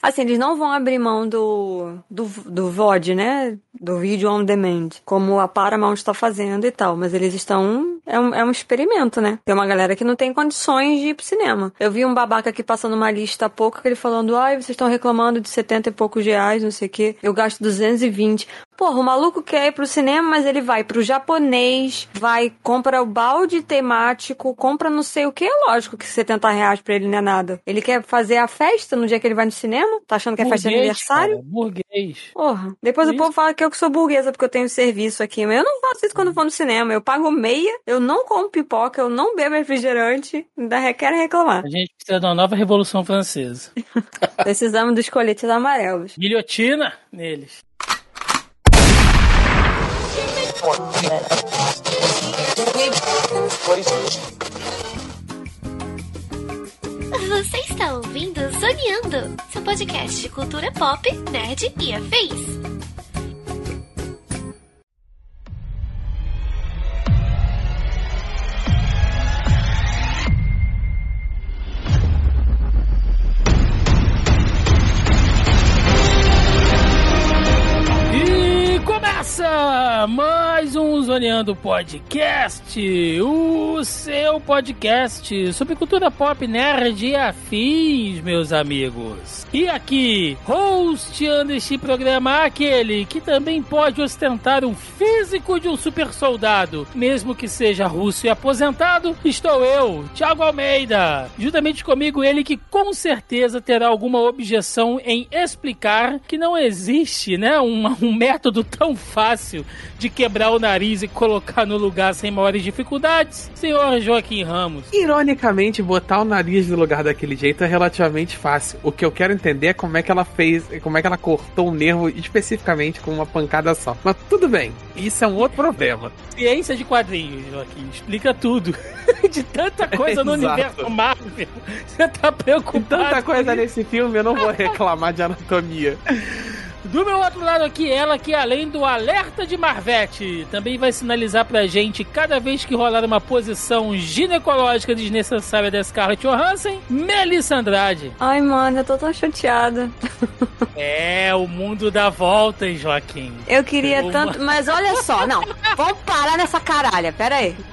Assim, eles não vão abrir mão do, do, do VOD, né? Do vídeo on demand, como a Paramount está fazendo e tal, mas eles estão. É um, é um experimento, né? Tem uma galera que não tem condições de ir pro cinema. Eu vi um babaca aqui passando uma lista há pouco, que ele falando: ai, vocês estão reclamando de 70 e poucos reais, não sei o quê. Eu gasto 220. Porra, o maluco quer ir pro cinema, mas ele vai pro japonês, vai, compra o balde temático, compra não sei o que. É lógico que 70 reais pra ele não é nada. Ele quer fazer a festa no dia que ele vai no cinema? Tá achando que é festa de aniversário? Cara, burguês. Porra. Depois Isso. o povo fala que eu que sou burguesa porque eu tenho serviço aqui. Mas eu não faço isso quando vou no cinema. Eu pago meia, eu não como pipoca, eu não bebo refrigerante. Ainda querem reclamar. A gente precisa de uma nova revolução francesa. Precisamos dos coletes amarelos. Guilhotina neles. Você está ouvindo Zoneando, seu podcast de cultura pop, nerd e afins. Começa mais um Zoneando Podcast, o seu podcast sobre cultura pop, nerd e afins, meus amigos. E aqui, hosteando este programa, aquele que também pode ostentar um físico de um super soldado, mesmo que seja russo e aposentado, estou eu, Thiago Almeida. Juntamente comigo, ele que com certeza terá alguma objeção em explicar que não existe, né, um, um método tão fácil de quebrar o nariz e colocar no lugar sem maiores dificuldades, senhor Joaquim Ramos. Ironicamente, botar o nariz no lugar daquele jeito é relativamente fácil. O que eu quero entender é como é que ela fez, como é que ela cortou o nervo especificamente com uma pancada só. Mas tudo bem, isso é um outro problema. Ciência de quadrinhos, Joaquim, explica tudo. de tanta coisa no Exato. universo Marvel, você tá Com preocupado. tanta com coisa nesse filme, eu não vou reclamar de anatomia. Do meu outro lado aqui, ela que além do alerta de Marvete, também vai sinalizar pra gente cada vez que rolar uma posição ginecológica desnecessária da Scarlett Johansson, Melissa Andrade. Ai, mano, eu tô tão chateada. É, o mundo dá voltas, Joaquim. Eu queria Uma. tanto. Mas olha só, não. Vamos parar nessa caralha, pera aí.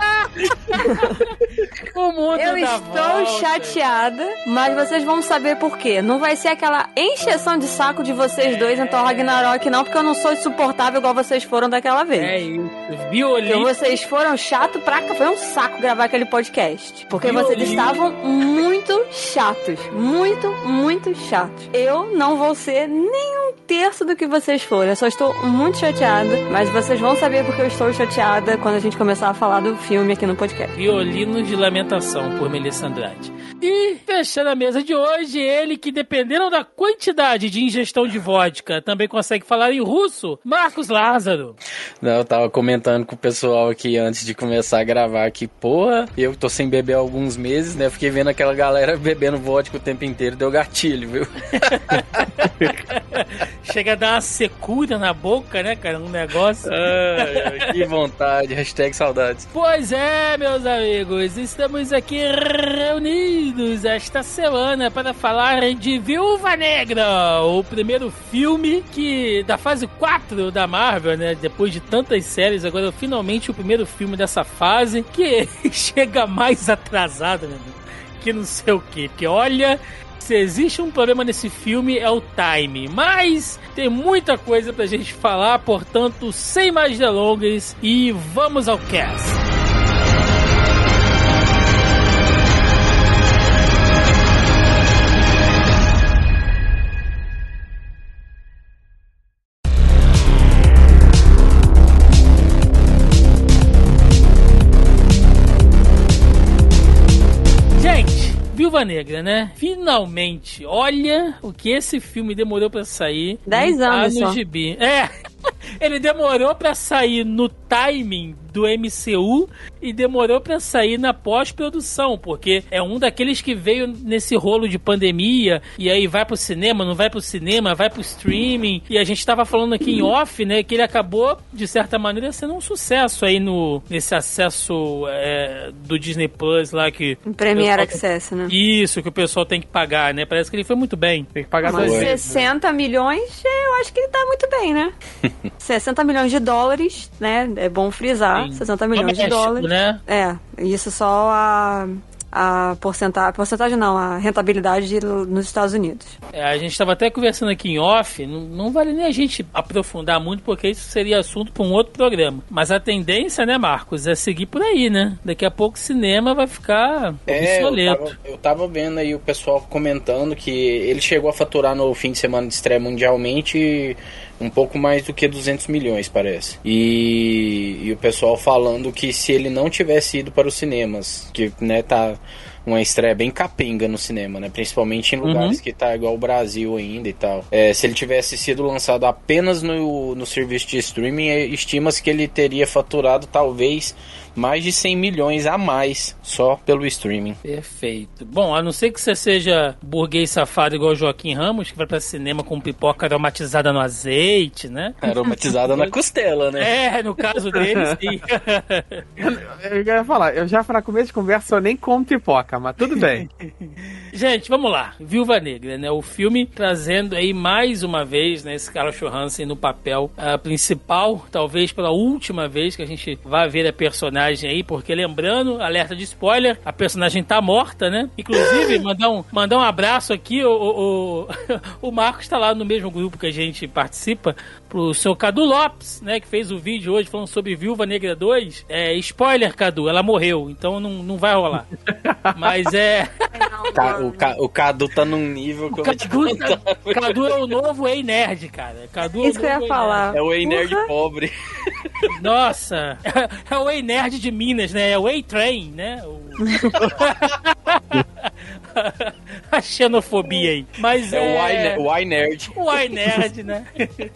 O mundo Eu dá estou voltas. chateada, mas vocês vão saber por quê. Não vai ser aquela encheção de saco de vocês dois em Thor Ragnarok, não, porque eu não sou insuportável igual vocês foram daquela vez. É isso. Porque Violino. vocês foram chato pra cá. Foi um saco gravar aquele podcast. Porque vocês Violino. estavam muito chatos. Muito, muito chatos. Eu não vou ser nem um terço do que vocês foram. Eu só estou muito chateada. Mas vocês vão saber porque eu estou chateada quando a gente começar a falar do filme aqui no podcast. Violino de Lamentação, por Melissa Andrade. E fechando a mesa de hoje, ele que, dependendo da quantidade de ingestão de vodka, também consegue falar em russo, Marcos Lázaro. Não, eu tava comentando com o pessoal aqui antes de começar a gravar que, porra, eu tô sem beber há alguns meses, né? Fiquei vendo aquela galera bebendo vodka o tempo inteiro, deu gatilho, viu? Chega a dar uma secura na boca, né, cara? Um negócio. Ai, que vontade, hashtag saudades. Pois é, meus amigos, estamos aqui reunidos esta semana para falar de Viúva Negra, o primeiro filme que da fase 4 da Marvel, né? Depois de tantas séries, agora finalmente o primeiro filme dessa fase que chega mais atrasado, né? Que não sei o que, porque olha, se existe um problema nesse filme é o time. Mas tem muita coisa pra gente falar, portanto, sem mais delongas e vamos ao cast. Viúva Negra, né? Finalmente, olha o que esse filme demorou pra sair. Dez Não tá anos no só. gibi. É, ele demorou pra sair no timing do MCU e demorou para sair na pós-produção, porque é um daqueles que veio nesse rolo de pandemia e aí vai pro cinema, não vai pro cinema, vai pro streaming. E a gente tava falando aqui em off, né, que ele acabou, de certa maneira, sendo um sucesso aí no, nesse acesso é, do Disney Plus lá que. Premiere Access, né? Isso, que o pessoal tem que pagar, né? Parece que ele foi muito bem. Tem que pagar Mas dois. 60 milhões, eu acho que ele tá muito bem, né? 60 milhões de dólares, né? É bom frisar. Sim. 60 milhões de Doméstico, dólares. né? É, isso só a, a porcentagem, porcentagem não, a rentabilidade de- nos Estados Unidos. É, a gente estava até conversando aqui em off, não, não vale nem a gente aprofundar muito, porque isso seria assunto para um outro programa. Mas a tendência, né, Marcos, é seguir por aí, né? Daqui a pouco o cinema vai ficar É, eu obsoleto. eu tava vendo aí o pessoal comentando que ele chegou a faturar no fim de semana de estreia mundialmente um pouco mais do que 200 milhões, parece. E, e o pessoal falando que se ele não tivesse ido para os cinemas, que né, tá uma estreia bem capenga no cinema, né? Principalmente em lugares que tá igual o Brasil ainda e tal. É, se ele tivesse sido lançado apenas no, no serviço de streaming, é, estima-se que ele teria faturado talvez mais de 100 milhões a mais só pelo streaming. Perfeito. Bom, a não ser que você seja burguês safado igual o Joaquim Ramos, que vai para cinema com pipoca aromatizada no azeite, né? Aromatizada na costela, né? É, no caso dele, sim. Eu ia falar, eu já para começo de conversa eu nem como pipoca, mas tudo bem. Gente, vamos lá. Viúva Negra, né? O filme trazendo aí mais uma vez, né? Esse Carl Johansson no papel ah, principal, talvez pela última vez que a gente vai ver a personagem aí, porque lembrando, alerta de spoiler, a personagem tá morta, né? Inclusive, mandar um, mandar um abraço aqui, o, o, o, o Marcos tá lá no mesmo grupo que a gente participa, pro seu Cadu Lopes, né? Que fez o vídeo hoje falando sobre Viúva Negra 2. É, spoiler, Cadu, ela morreu, então não, não vai rolar. Mas é. Ca- o, Ca- o Cadu tá num nível que eu vou te Cadu, contar. Cadu é o novo Ei Nerd, cara. Cadu é o Isso que eu novo ia Ei falar. É o Ei Nerd Porra. pobre. Nossa, é o Ei Nerd de Minas, né? É o Ei Train, né? O- A xenofobia aí. Mas É, é, o I, Ne- o I Nerd. o Ai Nerd, né?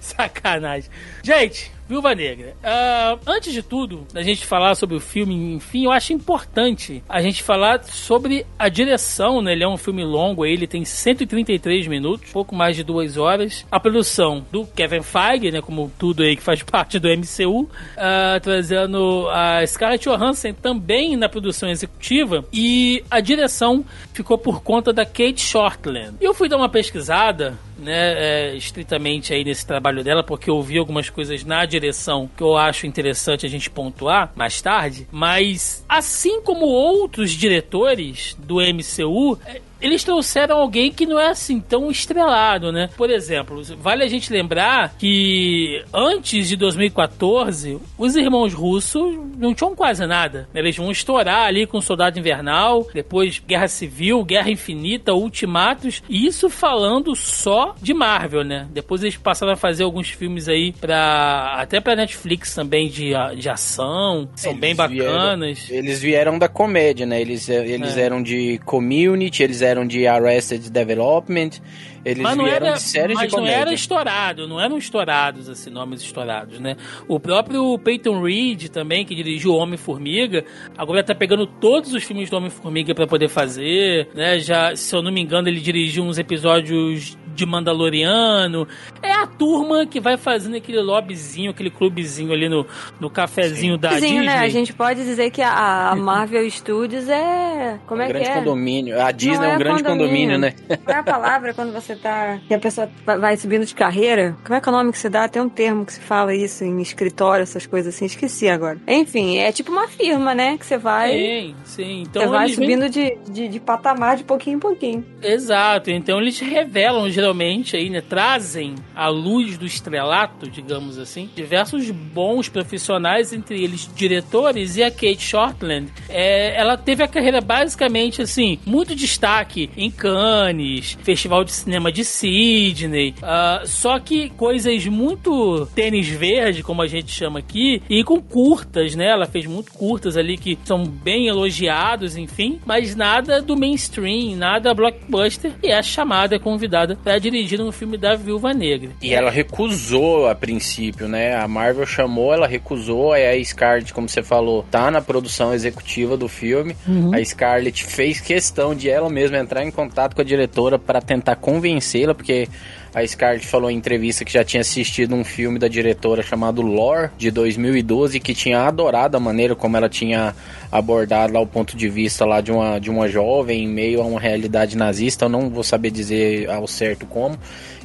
Sacanagem. Gente, Viúva Negra. ah, antes de tudo, da gente falar sobre o filme, enfim, eu acho importante a gente falar sobre a direção, né? Ele é um filme longo, ele tem 133 minutos, pouco mais de duas horas. A produção do Kevin Feige, né? Como tudo aí que faz parte do MCU, ah, trazendo a Scarlett Johansson também na produção executiva e a direção ficou por conta da Kate Shortland. Eu fui dar uma pesquisada né, é, estritamente aí nesse trabalho dela, porque eu vi algumas coisas na direção que eu acho interessante a gente pontuar mais tarde, mas assim como outros diretores do MCU, é, eles trouxeram alguém que não é assim tão estrelado, né? Por exemplo, vale a gente lembrar que antes de 2014, os irmãos russos não tinham quase nada. Eles vão estourar ali com Soldado Invernal, depois Guerra Civil, Guerra Infinita, Ultimatos, e isso falando só de Marvel, né? Depois eles passaram a fazer alguns filmes aí para até para Netflix também de, de ação, são Eles bem bacanas. Vieram, eles vieram da comédia, né? Eles, eles É. eram de Community, eles eram de Arrested Development, eles mas não vieram era, de séries mas de não comédia. era estourado, não eram estourados, assim, nomes estourados, né? O próprio Peyton Reed também, que dirigiu Homem-Formiga, agora tá pegando todos os filmes do Homem-Formiga pra poder fazer, né? Já, se eu não me engano, ele dirigiu uns episódios de Mandaloriano. É a turma que vai fazendo aquele lobbyzinho, aquele clubezinho ali no, no cafezinho da Sim, Disney. né? A gente pode dizer que a, a Marvel Studios é. Como um é que grande é? condomínio. A Disney Não é um grande condomínio, né? Qual é a palavra quando você tá. que a pessoa vai- subindo de carreira? Como é que é o nome que se dá? Tem um termo que se fala isso em escritório, essas coisas assim, esqueci agora. Enfim, é tipo uma firma, né? Que você vai. Sim, sim. Então você vai eles subindo de, de, de patamar de pouquinho em pouquinho. Exato, então eles revelam geralmente aí, né, trazem à luz do estrelato, digamos assim, diversos bons profissionais, entre eles diretores e a Kate Shortland. É, ela teve a carreira basicamente assim, muito destaque em Cannes, Festival de Cinema de Sydney. Uh, só que coisas muito tênis verde, como a gente chama aqui, e com curtas, né? Ela fez muito curtas ali que são bem elogiados, enfim, mas nada do mainstream, nada blockbuster. E é chamada, é convidada para dirigir um filme da Viúva Negra. E ela recusou a princípio, né? A Marvel chamou, ela recusou. Aí a Scarlett, como você falou, tá na produção executiva do filme. Uhum. A Scarlett fez questão de ela mesma entrar em contato com a diretora para tentar convencê-la, porque a Scarlett falou em entrevista que já tinha assistido um filme da diretora chamado Lore, de 2012, que tinha adorado a maneira como ela tinha abordado lá o ponto de vista lá de uma, de uma jovem em meio a uma realidade nazista. Eu não vou saber dizer ao certo como.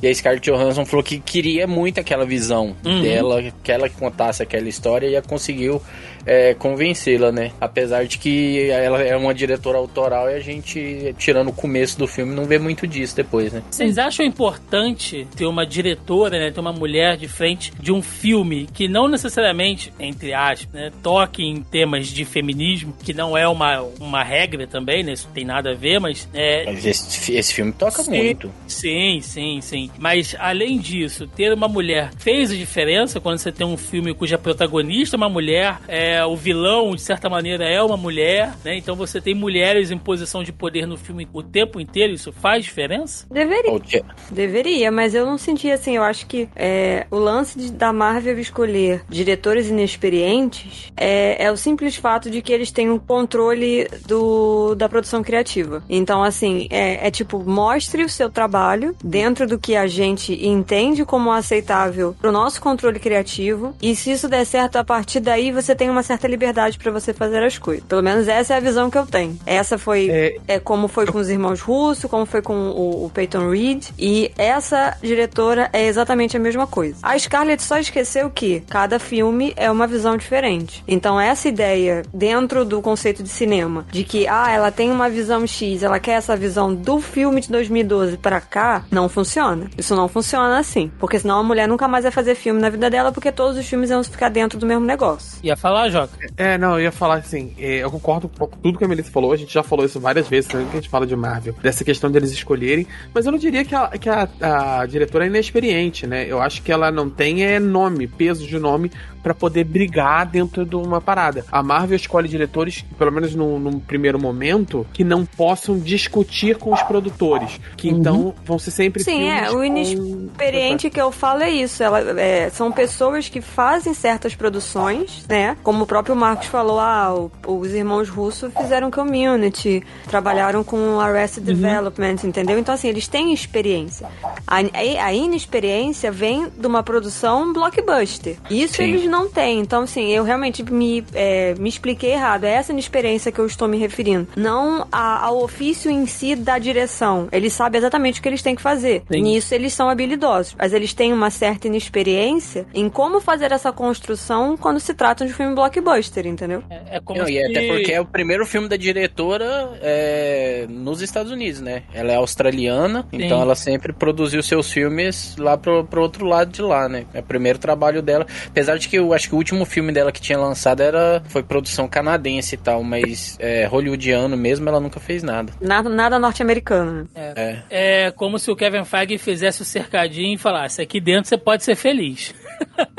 E a Scarlett Johansson falou que queria muito aquela visão uhum. dela, que ela contasse aquela história e conseguiu é, convencê-la, né? Apesar de que ela é uma diretora autoral e a gente, tirando o começo do filme, não vê muito disso depois, né? Vocês acham importante ter uma diretora, né? Ter uma mulher de frente de um filme que não necessariamente, entre aspas, né, toque em temas de feminismo, que não é uma, uma regra também, né? Isso tem nada a ver, mas. É... Mas esse, esse filme toca sim, muito. Sim, sim, sim. Mas além disso, ter uma mulher fez a diferença quando você tem um filme cuja protagonista é uma mulher. É, o vilão, de certa maneira, é uma mulher, né? Então você tem mulheres em posição de poder no filme o tempo inteiro, isso faz diferença? Deveria. Deveria, mas eu não senti assim. Eu acho que é, o lance de, da Marvel escolher diretores inexperientes é, é o simples fato de que eles têm o um controle do, da produção criativa. Então, assim, é, é tipo, mostre o seu trabalho dentro do que a gente entende como aceitável pro nosso controle criativo. E se isso der certo, a partir daí você tem uma certa liberdade para você fazer as coisas. Pelo menos essa é a visão que eu tenho. Essa foi é, é como foi com os irmãos Russo, como foi com o, o Peyton Reed. E essa diretora é exatamente a mesma coisa. A Scarlett só esqueceu que cada filme é uma visão diferente. Então essa ideia dentro do conceito de cinema de que ah, ela tem uma visão X, ela quer essa visão do filme de 2012 para cá, não funciona. Isso não funciona assim, porque senão a mulher nunca mais vai fazer filme na vida dela porque todos os filmes vão ficar dentro do mesmo negócio. Ia falar, Joca? É, não, eu ia falar assim, é, eu concordo com tudo que a Melissa falou, a gente já falou isso várias vezes, também que a gente fala de Marvel, dessa questão deles escolherem, mas eu não diria que a, que a, a diretora é inexperiente, né? Eu acho que ela não tem é, nome, peso de nome para poder brigar dentro de uma parada. A Marvel escolhe diretores, pelo menos num, num primeiro momento, que não possam discutir com os produtores, que uhum. então vão ser sempre Sim, é, o inexperiente com... que eu falo é isso, ela, é, são pessoas que fazem certas produções, né? Como o próprio Marcos falou, ah, o, os irmãos russos fizeram Community, trabalharam com Arrested uhum. Development, entendeu? Então, assim, eles têm experiência. A, a, inexperiência vem de uma produção blockbuster. Isso Sim. eles não têm. Então, assim, eu realmente me, é, me expliquei errado. É essa inexperiência que eu estou me referindo. Não a, ao ofício em si da direção. Eles sabem exatamente o que eles têm que fazer. Sim. Nisso eles são habilidosos. Mas eles têm uma certa inexperiência em como fazer essa construção quando se trata de um filme blockbuster, entendeu? É, é como Não, se... E até porque é o primeiro filme da diretora é, nos Estados Unidos, né? Ela é australiana, Sim. então ela sempre produziu seus filmes lá pro, pro outro lado de lá, né? É o primeiro trabalho dela. Apesar de que eu acho que o último filme dela que tinha lançado era foi produção canadense e tal, mas é, hollywoodiano mesmo ela nunca fez nada. Nada, nada norte-americano. É. é. é como se o Kevin Feige fizesse o cercadinho e falasse: aqui dentro você pode ser feliz.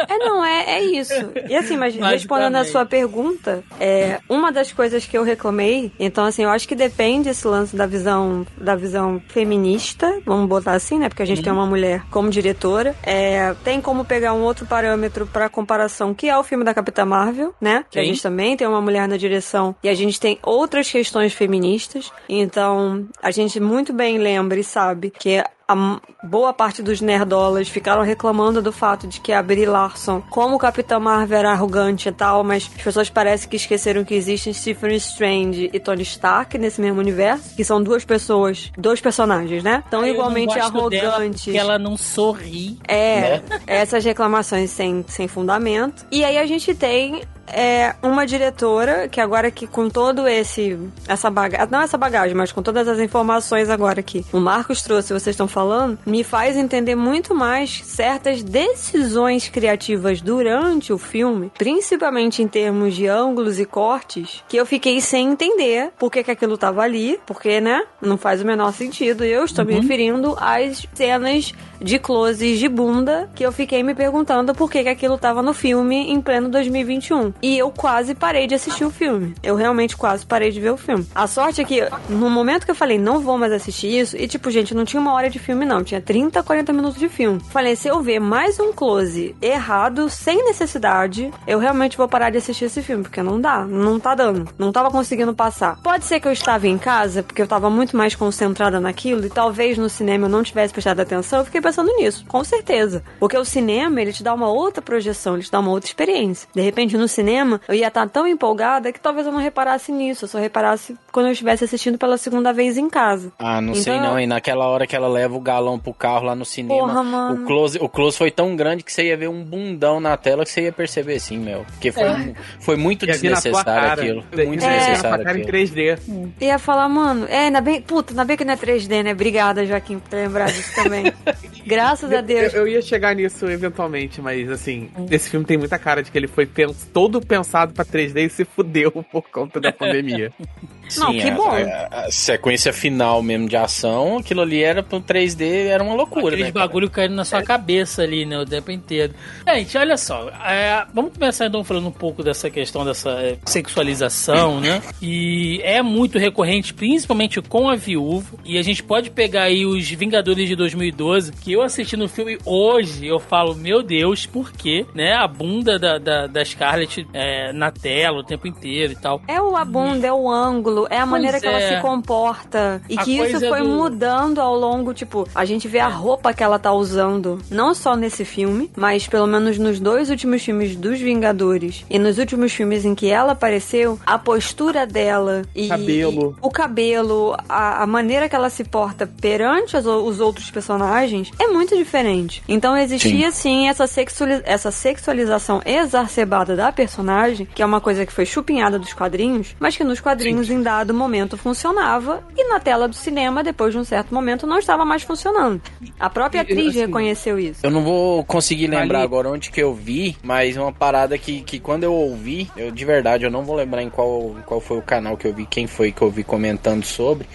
É, não, é, é isso. E assim, mas respondendo a sua pergunta, é, uma das coisas que eu reclamei, então assim, eu acho que depende esse lance da visão, da visão feminista, vamos botar assim, né? Porque a gente tem uma mulher como diretora. É, tem como pegar um outro parâmetro para comparação, que é o filme da Capitã Marvel, né? Que a gente também tem uma mulher na direção e a gente tem outras questões feministas. Então, a gente muito bem lembra e sabe que a boa parte dos nerdolas ficaram reclamando do fato de que a Brie Larson, como o Capitão Marvel era arrogante e tal, mas as pessoas parecem que esqueceram que existem Stephen Strange e Tony Stark nesse mesmo universo, que são duas pessoas, dois personagens, né? Tão igualmente arrogantes. Que ela não sorri. É, né? essas reclamações sem, sem fundamento. E aí a gente tem é uma diretora que agora que com todo esse essa bagagem, não essa bagagem, mas com todas as informações agora que o Marcos trouxe, vocês estão falando, me faz entender muito mais certas decisões criativas durante o filme, principalmente em termos de ângulos e cortes, que eu fiquei sem entender por que, que aquilo tava ali, porque, né, não faz o menor sentido. Eu estou uhum. me referindo às cenas de closes de bunda que eu fiquei me perguntando por que, que aquilo tava no filme em pleno 2021. E eu quase parei de assistir o filme. Eu realmente quase parei de ver o filme. A sorte é que, no momento que eu falei, não vou mais assistir isso, e tipo, gente, não tinha uma hora de filme, não. Tinha 30, 40 minutos de filme. Falei, se eu ver mais um close errado, sem necessidade, eu realmente vou parar de assistir esse filme, porque não dá. Não tá dando. Não tava conseguindo passar. Pode ser que eu estava em casa, porque eu tava muito mais concentrada naquilo, e talvez no cinema eu não tivesse prestado atenção. Eu fiquei pensando nisso, com certeza. Porque o cinema, ele te dá uma outra projeção, ele te dá uma outra experiência. De repente, no cinema, eu ia estar tão empolgada que talvez eu não reparasse nisso, eu só reparasse quando eu estivesse assistindo pela segunda vez em casa. Ah, não então, sei não, e naquela hora que ela leva o galão pro carro lá no cinema, porra, mano. o close, o close foi tão grande que você ia ver um bundão na tela que você ia perceber sim, meu. Porque foi, é. foi muito desnecessário aquilo. Foi muito é. desnecessário aquilo. em 3D. Ia falar, mano, é, ainda bem, puta, ainda bem que não é 3D, né? Obrigada, Joaquim, por ter lembrado disso também. Graças a Deus. Eu, eu, ia chegar nisso eventualmente, mas assim, esse filme tem muita cara de que ele foi pens todo pensado pra 3D e se fudeu por conta da pandemia. Sim, não, que bom. A, a, sequência final mesmo de ação, aquilo ali era pro 3D, era uma loucura, Aqueles né? bagulho caindo na sua é. cabeça ali, né, o tempo inteiro. Gente, olha só, é, vamos começar então falando um pouco dessa questão dessa é, sexualização, né? E é muito recorrente, principalmente com a viúva, e a gente pode pegar aí os Vingadores de 2012, que eu assisti no filme hoje, eu falo, meu Deus, por quê? Né? A bunda da, da, da Scarlett é, na tela o tempo inteiro e tal. É o a bunda, é o ângulo, é a maneira que ela se é. comporta. E a que isso foi do... mudando ao longo, tipo, a gente vê a roupa que ela tá usando, não só nesse filme, mas pelo menos nos dois últimos filmes dos Vingadores e nos últimos filmes em que ela apareceu, a postura dela e, cabelo. E o cabelo, a, a, maneira que ela se porta perante as, os outros personagens é muito diferente. Então existia sim, sim essa, sexualiz essa sexualização exacerbada da personagem, que é uma coisa que foi chupinhada dos quadrinhos, mas que nos quadrinhos sim dado momento funcionava e na tela do cinema, depois de um certo momento, não estava mais funcionando. A própria atriz assim, reconheceu isso. Eu não vou conseguir lembrar Ali... agora onde que eu vi, mas uma parada que, que quando eu ouvi, eu de verdade, eu não vou lembrar em qual, qual foi o canal que eu vi, quem foi que eu vi comentando sobre,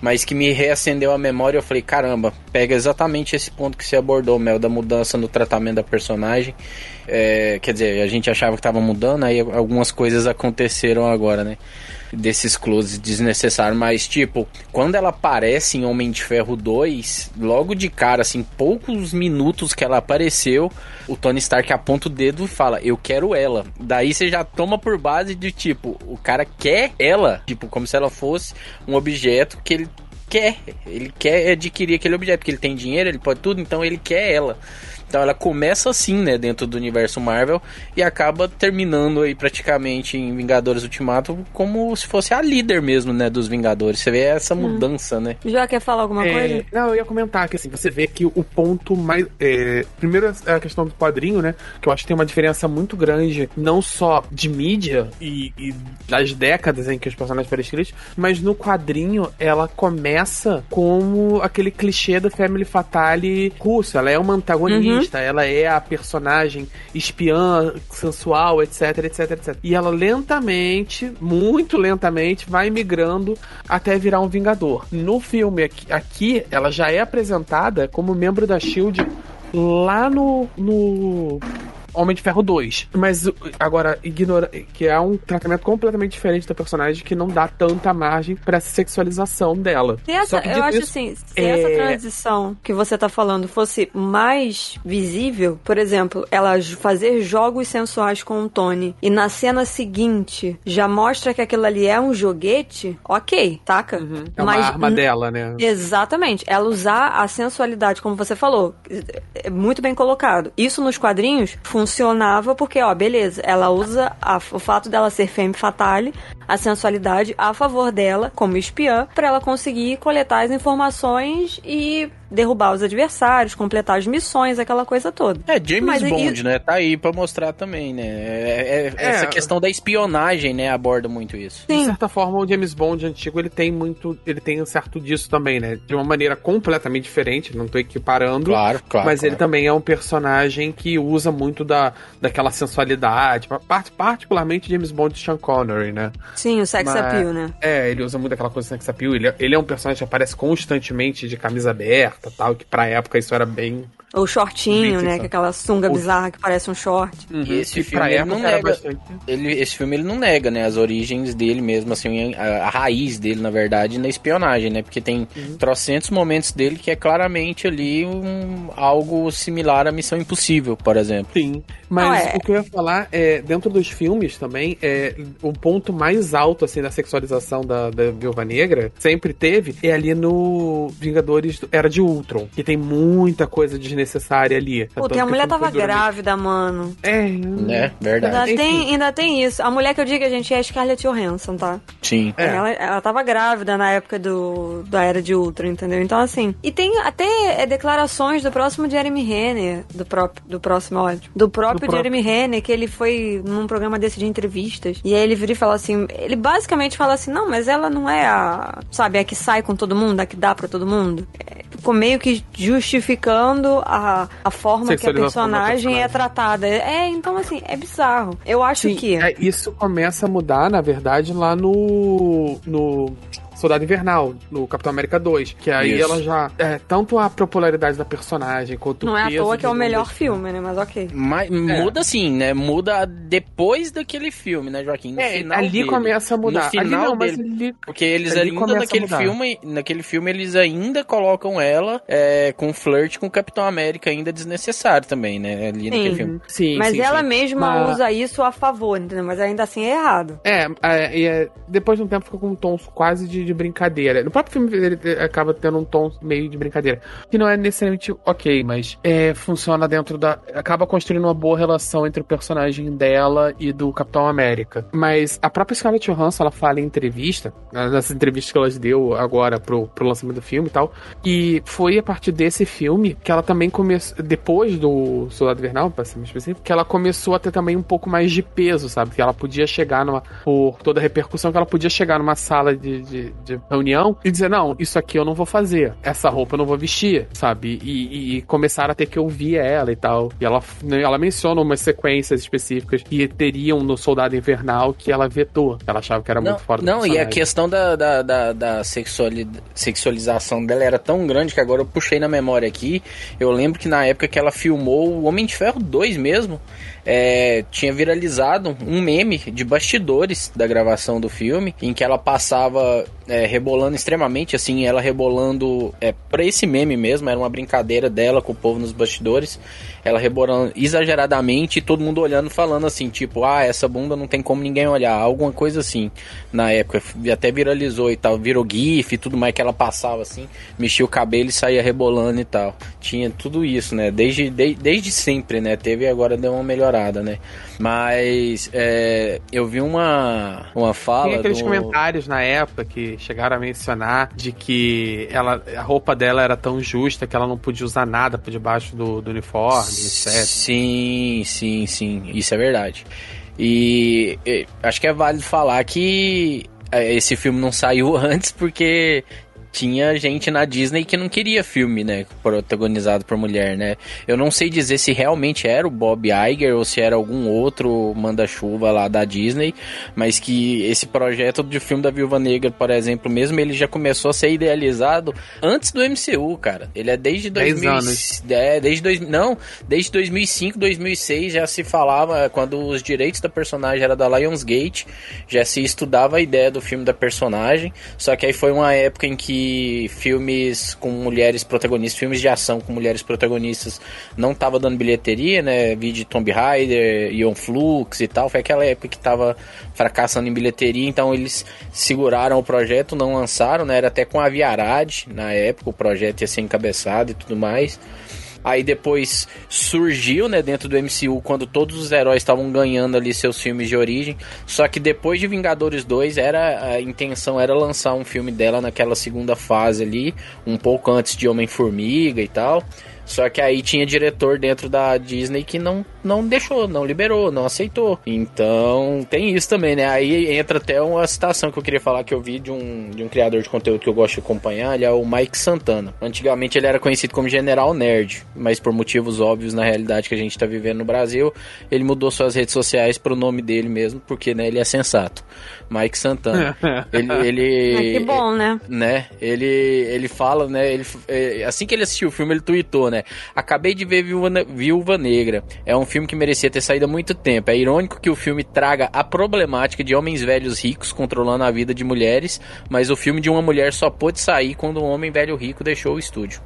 mas que me reacendeu a memória. Eu falei, caramba, pega exatamente esse ponto que você abordou, Mel, da mudança no tratamento da personagem. É, quer dizer, a gente achava que estava mudando, aí algumas coisas aconteceram agora, né? Desses closes desnecessários, mas tipo, quando ela aparece em Homem de Ferro 2, logo de cara, assim, poucos minutos que ela apareceu, o Tony Stark aponta o dedo e fala: Eu quero ela. Daí você já toma por base de tipo, o cara quer ela, tipo, como se ela fosse um objeto que ele quer. Ele quer adquirir aquele objeto, porque ele tem dinheiro, ele pode tudo, então ele quer ela. Então ela começa assim, né, dentro do universo Marvel e acaba terminando aí praticamente em Vingadores Ultimato como se fosse a líder mesmo, né, dos Vingadores. Você vê essa hum. mudança, né? Já quer falar alguma é, coisa? Não, eu ia comentar que assim, você vê que o ponto mais. É, primeiro é a questão do quadrinho, né? Que eu acho que tem uma diferença muito grande, não só de mídia e, e das décadas em que os personagens foram escritos, mas no quadrinho ela começa como aquele clichê da Family Fatale russo. Ela é uma antagonista. Uhum ela é a personagem espiã, sensual, etc, etc, etc. E ela lentamente, muito lentamente, vai migrando até virar um Vingador. No filme aqui, aqui ela já é apresentada como membro da Shield lá no, no Homem de Ferro 2. Mas agora, ignora que é um tratamento completamente diferente da personagem que não dá tanta margem para essa sexualização dela. Se essa, eu acho isso, assim, se é... essa transição que você tá falando fosse mais visível, por exemplo, ela fazer jogos sensuais com o Tony e na cena seguinte já mostra que aquilo ali é um joguete, ok, taca? Uhum. É uma Mas, arma dela, né? Exatamente. Ela usar a sensualidade, como você falou, é muito bem colocado. Isso nos quadrinhos funciona funcionava porque, ó, beleza, ela usa a, o fato dela ser femme fatale, a sensualidade a favor dela, como espiã, para ela conseguir coletar as informações e derrubar os adversários, completar as missões, aquela coisa toda. É, James Mas Bond, e- né? Tá aí pra mostrar também, né? É- é- É. Essa questão da espionagem, né? Aborda muito isso. De Sim. certa forma, o James Bond antigo, ele tem muito. Ele tem um certo disso também, né? De uma maneira completamente diferente, não tô equiparando. Claro, claro. mas ele claro. também é um personagem que usa muito da, daquela sensualidade, part- particularmente James Bond de Sean Connery, né? Sim, o sex Mas- appeal, né? É, ele usa muito aquela coisa de sex appeal. Ele, ele é um personagem que aparece constantemente de camisa aberta tal, que pra época isso era bem. O shortinho, Bem né? Com aquela sunga O- bizarra que parece um short. E esse que filme, ele não nega- bastante. Ele, esse filme ele não nega, né, as origens dele mesmo, assim, a, a raiz dele, na verdade, na espionagem, né? Porque tem Uhum. trocentos momentos dele que é claramente ali um, algo similar à Missão Impossível, por exemplo. Sim, mas Não, é- o que eu ia falar é, dentro dos filmes também, é o ponto mais alto, assim, da sexualização da, da Viúva Negra, sempre teve, é ali no Vingadores do- Era de Ultron, que tem muita coisa desnecessária ali. Puta, e a mulher filme tava grávida, mano. É, Né? Verdade. Ainda tem, ainda tem isso. A mulher que eu digo, gente, é a Scarlett Johansson, tá? Sim. É. Ela, ela tava grávida na época do, da Era de Ultron, entendeu? Então, assim. E tem até é, declarações do próximo Jeremy Renner, do, próprio, do próximo, ótimo. Do próprio Próprio. Jeremy Renner, que ele foi num programa desse de entrevistas. E aí ele vira e fala assim: ele basicamente fala assim, não, mas ela não é a, sabe, a que sai com todo mundo, a que dá pra todo mundo. É, ficou meio que justificando a, a forma que a personagem é tratada. É, então, assim, é bizarro. Eu acho Sim, que. é, isso começa a mudar, na verdade, lá no. no Soldado Invernal, no Capitão América 2. Que aí Isso. ela já. É, tanto a popularidade da personagem quanto Não o é à toa que é o melhor filme, né? Mas ok. Mas muda sim, né? Muda depois daquele filme, né, Joaquim? No É, final ali dele. começa a mudar. No final ali não, mas dele. ali Porque eles Ali ainda naquele filme, naquele filme eles ainda colocam ela é, com flirt com o Capitão América ainda desnecessário também, né? Ali naquele filme. Sim, Mas sim, ela sim. mesma Mas- usa isso a favor, entendeu? Mas ainda assim é errado. É, é, e é, depois de um tempo fica com um tom quase de, de brincadeira. No próprio filme ele acaba tendo um tom meio de brincadeira. Que não é necessariamente ok, mas é, funciona dentro da. Acaba construindo uma boa relação entre o personagem dela e do Capitão América. Mas a própria Scarlett Johansson, ela fala em entrevista, nessas entrevistas que ela deu agora pro, pro lançamento do filme e tal. E foi a partir desse filme que ela também começou. Depois do Soldado Invernal, pra ser mais específico, que ela começou a ter também um pouco mais de peso, sabe? Que ela podia chegar numa. Por toda a repercussão, que ela podia chegar numa sala de, de, de reunião e dizer: Não, isso aqui eu não vou fazer. Essa roupa eu não vou vestir, sabe? E, e, e começaram a ter que ouvir ela e tal. E ela, ela menciona umas sequências específicas que teriam no Soldado Invernal que ela vetou. Ela achava que era Não, muito fora do não e a questão da, da, da, da sexuali- sexualização dela era tão grande que agora eu puxei na memória aqui. Eu lembro que na época que ela filmou o Homem de Ferro 2 mesmo, é, tinha viralizado um meme de bastidores da gravação do filme, em que ela passava é, rebolando extremamente, assim, ela rebolando é, pra esse meme mesmo, era uma brincadeira dela com o povo nos bastidores, ela rebolando exageradamente e todo mundo olhando, falando assim, tipo, ah, essa bunda não tem como ninguém olhar, alguma coisa assim, na época, até viralizou e tal, virou gif e tudo mais que ela passava assim, mexia o cabelo e saía rebolando e tal, tinha tudo isso, né, desde, de, desde sempre, né, teve agora deu uma melhorada, né, mas é, eu vi uma, uma fala Tem aqueles do... comentários na época que chegaram a mencionar de que ela, a roupa dela era tão justa que ela não podia usar nada por debaixo do, do uniforme, etc. Sim, sim, sim, isso é verdade. E, e acho que é válido falar que é, esse filme não saiu antes porque tinha gente na Disney que não queria filme, né, protagonizado por mulher, né? Eu não sei dizer se realmente era o Bob Iger ou se era algum outro manda-chuva lá da Disney, mas que esse projeto de filme da Viúva Negra, por exemplo, mesmo ele já começou a ser idealizado antes do MCU, cara. Ele é desde Dez 2000, anos. é, desde dois, não, desde 2005, 2006 já se falava quando os direitos da personagem era da Lionsgate, já se estudava a ideia do filme da personagem. Só que aí foi uma época em que filmes com mulheres protagonistas, filmes de ação com mulheres protagonistas não tava dando bilheteria, né? Vídeo Tomb Raider, Ion Flux e tal. Foi aquela época que tava fracassando em bilheteria, então eles seguraram o projeto, não lançaram, né? Era até com a Viarad na época, o projeto ia ser encabeçado e tudo mais. Aí depois surgiu, né, dentro do MCU, quando todos os heróis estavam ganhando ali seus filmes de origem. Só que depois de Vingadores 2, era, a intenção era lançar um filme dela naquela segunda fase ali, um pouco antes de Homem-Formiga e tal. Só que aí tinha diretor dentro da Disney que não, não deixou, não liberou, não aceitou. Então tem isso também, né? Aí entra até uma citação que eu queria falar que eu vi de um, de um criador de conteúdo que eu gosto de acompanhar, ele é o Mike Santana. Antigamente ele era conhecido como General Nerd, mas por motivos óbvios na realidade que a gente tá vivendo no Brasil, ele mudou suas redes sociais pro nome dele mesmo, porque né, ele é sensato. Mike Santana. ele, ele É, que bom, né? né? Ele, ele fala, né? Ele, é, assim que ele assistiu o filme, ele tweetou, né? Acabei de ver Viúva, Ne- Viúva Negra. É um filme que merecia ter saído há muito tempo. É irônico que o filme traga a problemática de homens velhos ricos controlando a vida de mulheres, mas o filme de uma mulher só pôde sair quando um homem velho rico deixou o estúdio.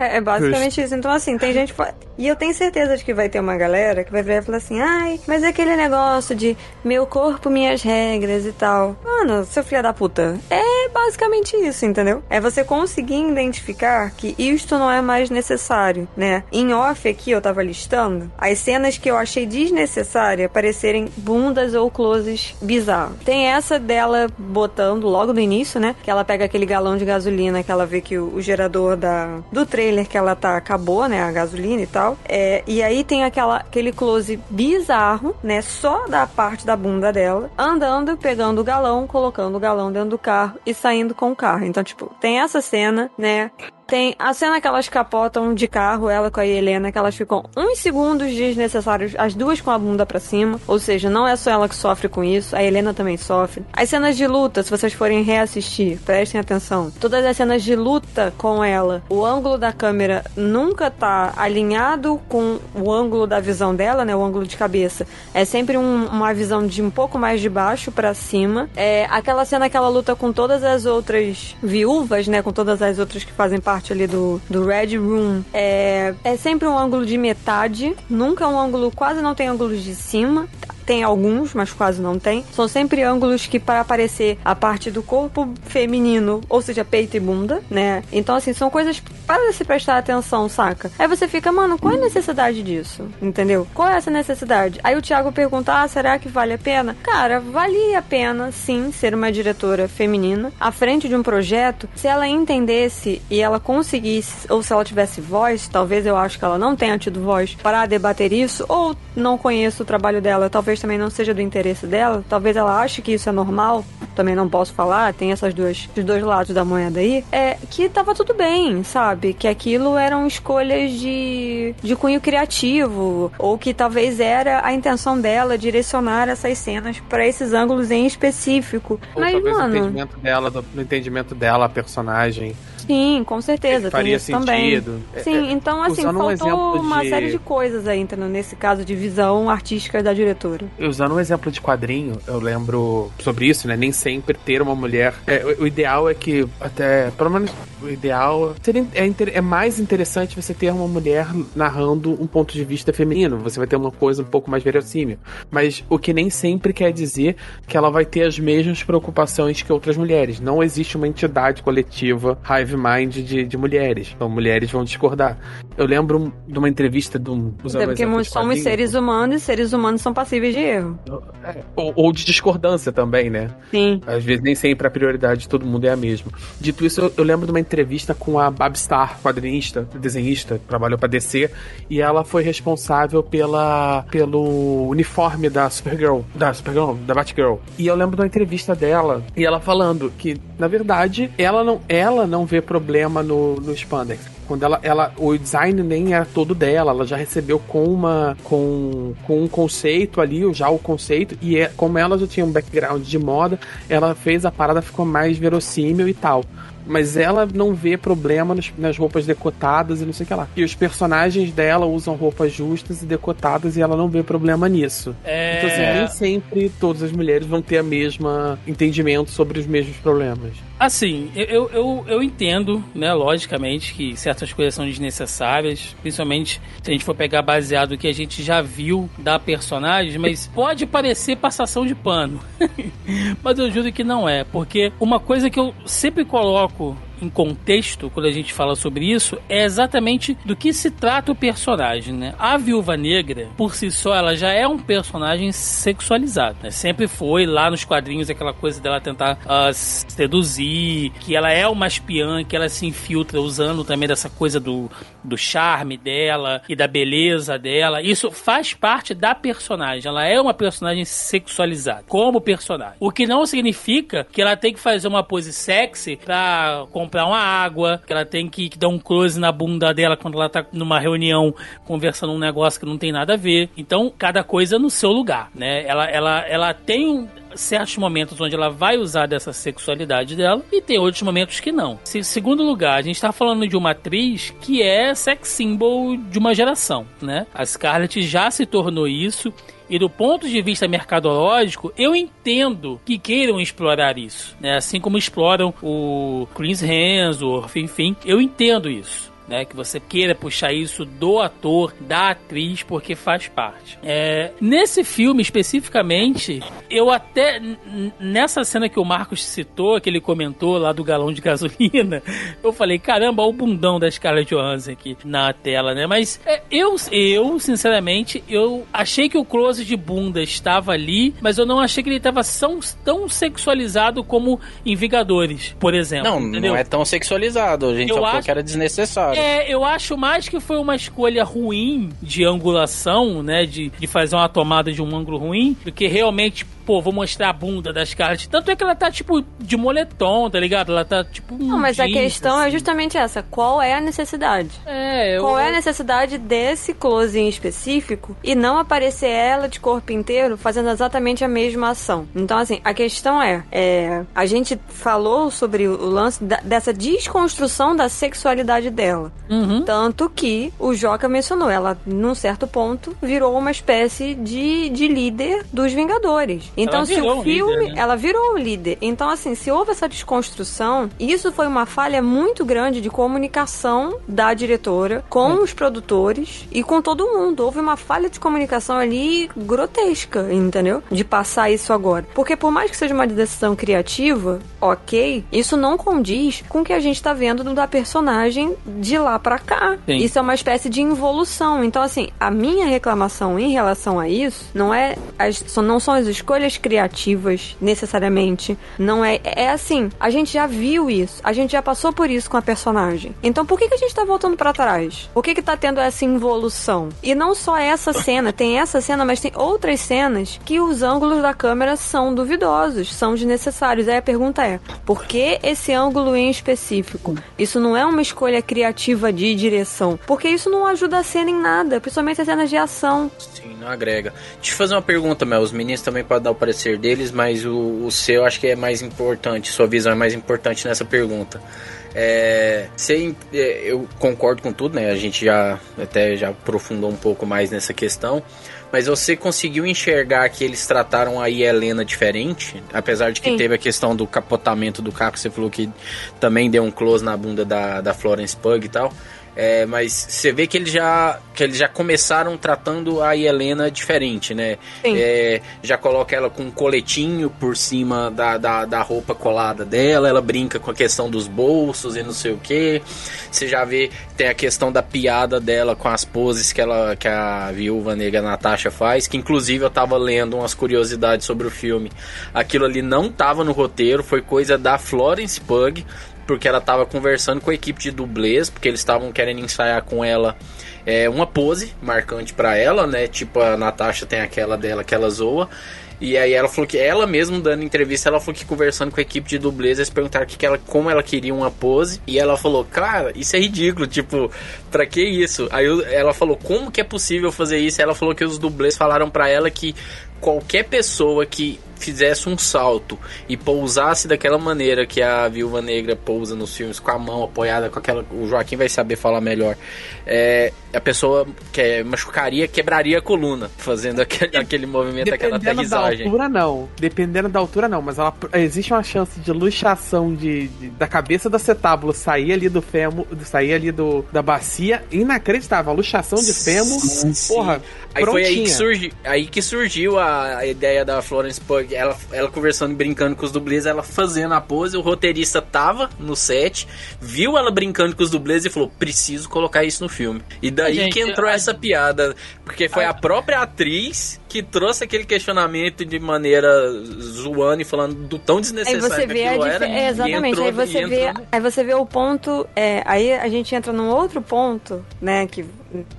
É, é basicamente isso. Então, assim, tem gente. E eu tenho certeza de que vai ter uma galera que vai virar e falar assim: ai, mas é aquele negócio de meu corpo, minhas regras e tal. Mano, seu filho da puta. É basicamente isso, entendeu? É você conseguir identificar que isto não é mais necessário, né? Em off aqui eu tava listando as cenas que eu achei desnecessária parecerem bundas ou closes bizarros. Tem essa dela botando logo no início, né? Que ela pega aquele galão de gasolina que ela vê que o, o gerador da, do trailer que ela tá acabou, né? A gasolina e tal. É, e aí tem aquela, aquele close bizarro, né? Só da parte da bunda dela, andando, pegando o galão, colocando o galão dentro do carro e saindo com o carro. Então, tipo, tem essa cena, né? Tem a cena que elas capotam de carro, ela com a Helena, que elas ficam uns segundos desnecessários, as duas com a bunda pra cima. Ou seja, não é só ela que sofre com isso, a Helena também sofre. As cenas de luta, se vocês forem reassistir, prestem atenção. Todas as cenas de luta com ela, o ângulo da câmera nunca tá alinhado com o ângulo da visão dela, né? O ângulo de cabeça. É sempre um- uma visão de um pouco mais de baixo pra cima. É aquela cena que ela luta com todas as outras viúvas, né? Com todas as outras que fazem parte ali do, do Red Room. É, é sempre um ângulo de metade. Nunca um ângulo, quase não tem ângulos de cima. Tem alguns, mas quase não tem. São sempre ângulos que para aparecer a parte do corpo feminino, ou seja, peito e bunda, né? Então, assim, são coisas para se prestar atenção, saca? Aí você fica, mano, qual é a necessidade disso? Entendeu? Qual é essa necessidade? Aí o Thiago pergunta, ah, será que vale a pena? Cara, valia a pena, sim, ser uma diretora feminina à frente de um projeto se ela entendesse e ela conseguisse, ou se ela tivesse voz, talvez eu acho que ela não tenha tido voz para debater isso, ou não conheço o trabalho dela, talvez também não seja do interesse dela, talvez ela ache que isso é normal, também não posso falar, tem essas duas, os dois lados da moeda aí, é que tava tudo bem, sabe? Que aquilo eram escolhas de, de cunho criativo, ou que talvez era a intenção dela direcionar essas cenas para esses ângulos em específico. Ou Mas, talvez no mano, entendimento dela, do- no entendimento dela, a personagem. Sim, com certeza, faria isso também. sentido. É, Sim, então assim, um faltou exemplo uma de- série de coisas aí, entendeu? Nesse caso de visão artística da diretora. Usando um exemplo de quadrinho, eu lembro sobre isso, né? Nem sempre ter uma mulher. é, o, o ideal é que, até. Pelo menos o ideal. Seria, é, é mais interessante você ter uma mulher narrando um ponto de vista feminino. Você vai ter uma coisa um pouco mais verossímil. Mas o que nem sempre quer dizer que ela vai ter as mesmas preocupações que outras mulheres. Não existe uma entidade coletiva, hive mind de, de mulheres. Então, mulheres vão discordar. Eu lembro de uma entrevista de um. Até um porque somos seres humanos e seres humanos são passíveis de erro. É, ou, ou de discordância também, né? Sim. Às vezes nem sempre a prioridade de todo mundo é a mesma. Dito isso, eu, eu lembro de uma entrevista com a Babstar, quadrinista, desenhista, trabalhou pra DC, e ela foi responsável pela pelo uniforme da Supergirl, da Supergirl, da Batgirl. E eu lembro de uma entrevista dela, e ela falando que, na verdade, ela não, ela não vê problema no, no spandex. Quando ela, ela, o design nem era todo dela, ela já recebeu com uma, com, com um conceito ali, já o conceito, e é, como ela já tinha um background de moda, ela fez a parada ficou mais verossímil e tal. Mas ela não vê problema nos- nas roupas decotadas e não sei o que lá. E os personagens dela usam roupas justas e decotadas e ela não vê problema nisso. É... Então, assim, nem sempre todas as mulheres vão ter a mesma entendimento sobre os mesmos problemas. Assim, eu, eu, eu, entendo, né, logicamente, que certas coisas são desnecessárias, principalmente se a gente for pegar baseado no que a gente já viu da personagem, mas pode parecer passação de pano. mas eu juro que não é, porque uma coisa que eu sempre coloco em contexto quando a gente fala sobre isso é exatamente do que se trata o personagem, né? A Viúva Negra, por si só, ela já é um personagem sexualizado, né? Sempre foi lá nos quadrinhos aquela coisa dela tentar uh, seduzir, que ela é uma espiã, que ela se infiltra usando também dessa coisa do, do charme dela e da beleza dela. Isso faz parte da personagem. Ela é uma personagem sexualizada, como personagem. O que não significa que ela tem que fazer uma pose sexy pra uma água, que ela tem que, que dar um close na bunda dela quando ela tá numa reunião conversando um negócio que não tem nada a ver. Então, cada coisa no seu lugar, né? Ela, ela, ela tem certos momentos onde ela vai usar dessa sexualidade dela e tem outros momentos que não. Se, segundo lugar, a gente está falando de uma atriz que é sex symbol de uma geração, né? A Scarlett já se tornou isso. E do ponto de vista mercadológico, eu entendo que queiram explorar isso, né? Assim como exploram o Chris Hemsworth, enfim, eu entendo isso né? Que você queira puxar isso do ator, da atriz, porque faz parte. É, nesse filme especificamente, eu até nessa cena que o Marcos citou, que ele comentou lá do galão de gasolina, eu falei, caramba, o bundão da Scarlett Johansson aqui na tela, né? Mas é, eu, eu, sinceramente, eu achei que o close de bunda estava ali, mas eu não achei que ele estava tão, tão sexualizado como em Vingadores, por exemplo. Não, entendeu? não é tão sexualizado. A gente eu só acho... falou que era desnecessário. É, eu acho mais que foi uma escolha ruim de angulação, né? De, de fazer uma tomada de um ângulo ruim, do que realmente pô, vou mostrar a bunda das Scarlett. Tanto é que ela tá, tipo, de moletom, tá ligado? Ela tá, tipo, um Não, mas jeans, a questão é assim. é justamente essa. Qual é a necessidade? É, eu... Qual é a necessidade desse close em específico e não aparecer ela de corpo inteiro fazendo exatamente a mesma ação? Então, assim, a questão é, é a gente falou sobre o lance da, dessa desconstrução da sexualidade dela. Uhum. Tanto que o Joca mencionou, ela, num certo ponto, virou uma espécie de, de líder dos Vingadores. Então, se o filme. Líder, né? Ela virou o líder. Então, assim, se houve essa desconstrução, isso foi uma falha muito grande de comunicação da diretora com hum. os produtores e com todo mundo. Houve uma falha de comunicação ali grotesca, entendeu? De passar isso agora. Porque por mais que seja uma decisão criativa, ok, isso não condiz com o que a gente tá vendo da personagem de lá para cá. Sim. Isso é uma espécie de involução. Então, assim, a minha reclamação em relação a isso não é as, não são as escolhas escolhas criativas, necessariamente. Não é. É assim, a gente já viu isso. A gente já passou por isso com a personagem. Então por que, que a gente tá voltando para trás? Por que, que tá tendo essa involução? E não só essa cena, tem essa cena, mas tem outras cenas que os ângulos da câmera são duvidosos, são desnecessários. Aí a pergunta é: por que esse ângulo em específico? Isso não é uma escolha criativa de direção. Porque isso não ajuda a cena em nada, principalmente as cenas de ação. Sim, não agrega. Deixa eu fazer uma pergunta, Mel. Os meninos também podem dar o parecer deles, mas o, o seu acho que é mais importante, sua visão é mais importante nessa pergunta. É, sem, é, eu concordo com tudo, né? A gente já até já aprofundou um pouco mais nessa questão. Mas você conseguiu enxergar que eles trataram a Helena diferente? Apesar de que Sim. teve a questão do capotamento do carro, que você falou que também deu um close na bunda da, da Florence Pug e tal. É, mas você vê que eles já que eles já começaram tratando a Helena diferente, né? É, já coloca ela com um coletinho por cima da, da, da, roupa colada dela, ela brinca com a questão dos bolsos e não sei o que. Você já vê tem a questão da piada dela com as poses que ela que a viúva negra Natasha faz, que inclusive eu tava lendo umas curiosidades sobre o filme. Aquilo ali não tava no roteiro, foi coisa da Florence Pug porque ela estava conversando com a equipe de dublês, porque eles estavam querendo ensaiar com ela é, uma pose marcante para ela, né? Tipo a Natasha tem aquela dela que ela zoa. E aí ela falou que ela mesmo dando entrevista, ela falou que conversando com a equipe de dublês, eles perguntaram que ela, como ela queria uma pose. E ela falou, cara, isso é ridículo, tipo, pra que isso? Aí ela falou, como que é possível fazer isso? Ela falou que os dublês falaram para ela que qualquer pessoa que fizesse um salto e pousasse daquela maneira que a Viúva Negra pousa nos filmes, com a mão apoiada, com aquela. O Joaquim vai saber falar melhor. É, a pessoa que machucaria, quebraria a coluna, fazendo aquele, aquele movimento, Dependendo aquela aterrissagem. da altura, não. Dependendo da altura, não. Mas ela, existe uma chance de luxação de, de da cabeça da cetábulo sair ali do fêmur, sair ali do, da bacia. Inacreditável. A luxação de fêmur, sim, porra. Aí foi aí que, surgi, aí que surgiu a, a ideia da Florence Pug ela, ela conversando e brincando com os dublês, ela fazendo a pose, o roteirista tava no set, viu ela brincando com os dublês e falou: preciso colocar isso no filme. E daí Gente, que entrou essa piada, porque foi a própria atriz que trouxe aquele questionamento de maneira zoando e falando do tão Aí desnecessário você que vê dif- era. é, exatamente, entrou- aí você vê, entrou aí você vê o ponto, é, aí a gente entra num outro ponto, né, que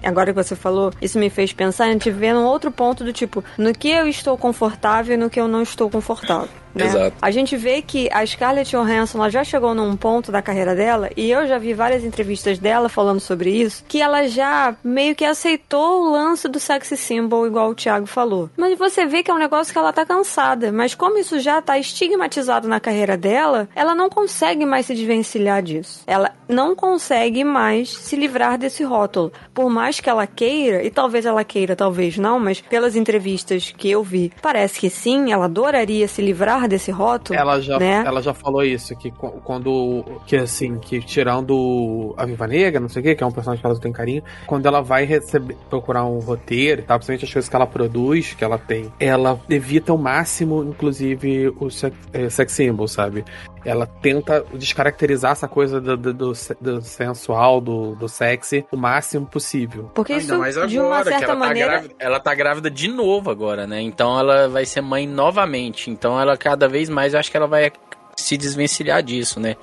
agora que você falou, isso me fez pensar, a gente vê num outro ponto do tipo, no que eu estou confortável e no que eu não estou confortável. Né? Exato. A gente vê que a Scarlett Johansson ela já chegou num ponto da carreira dela, e eu já vi várias entrevistas dela falando sobre isso, que ela já meio que aceitou o lance do sexy symbol, igual o Thiago falou. Mas você vê que é um negócio que ela tá cansada. Mas como isso já tá estigmatizado na carreira dela, ela não consegue mais se desvencilhar disso. Ela não consegue mais se livrar desse rótulo. Por mais que ela queira, e talvez ela queira, talvez não, mas pelas entrevistas que eu vi, parece que sim, ela adoraria se livrar desse rótulo. Ela já, né? ela já falou isso, que quando. Que assim, que tirando a Viva Negra, não sei o que, que é um personagem que ela tem carinho, quando ela vai receber, procurar um roteiro e tal, principalmente as coisas que ela produz, que ela tem, ela evita ao máximo, inclusive, o sex, eh, sex symbol, sabe? Ela tenta descaracterizar essa coisa do, do, do, do sensual, do, do sexy, o máximo possível. Porque Ainda isso, mais de uma agora, que certa ela tá, maneira. grávida, ela tá grávida de novo agora, né? Então ela vai ser mãe novamente. Então ela cada vez mais, eu acho que ela vai se desvencilhar disso, né?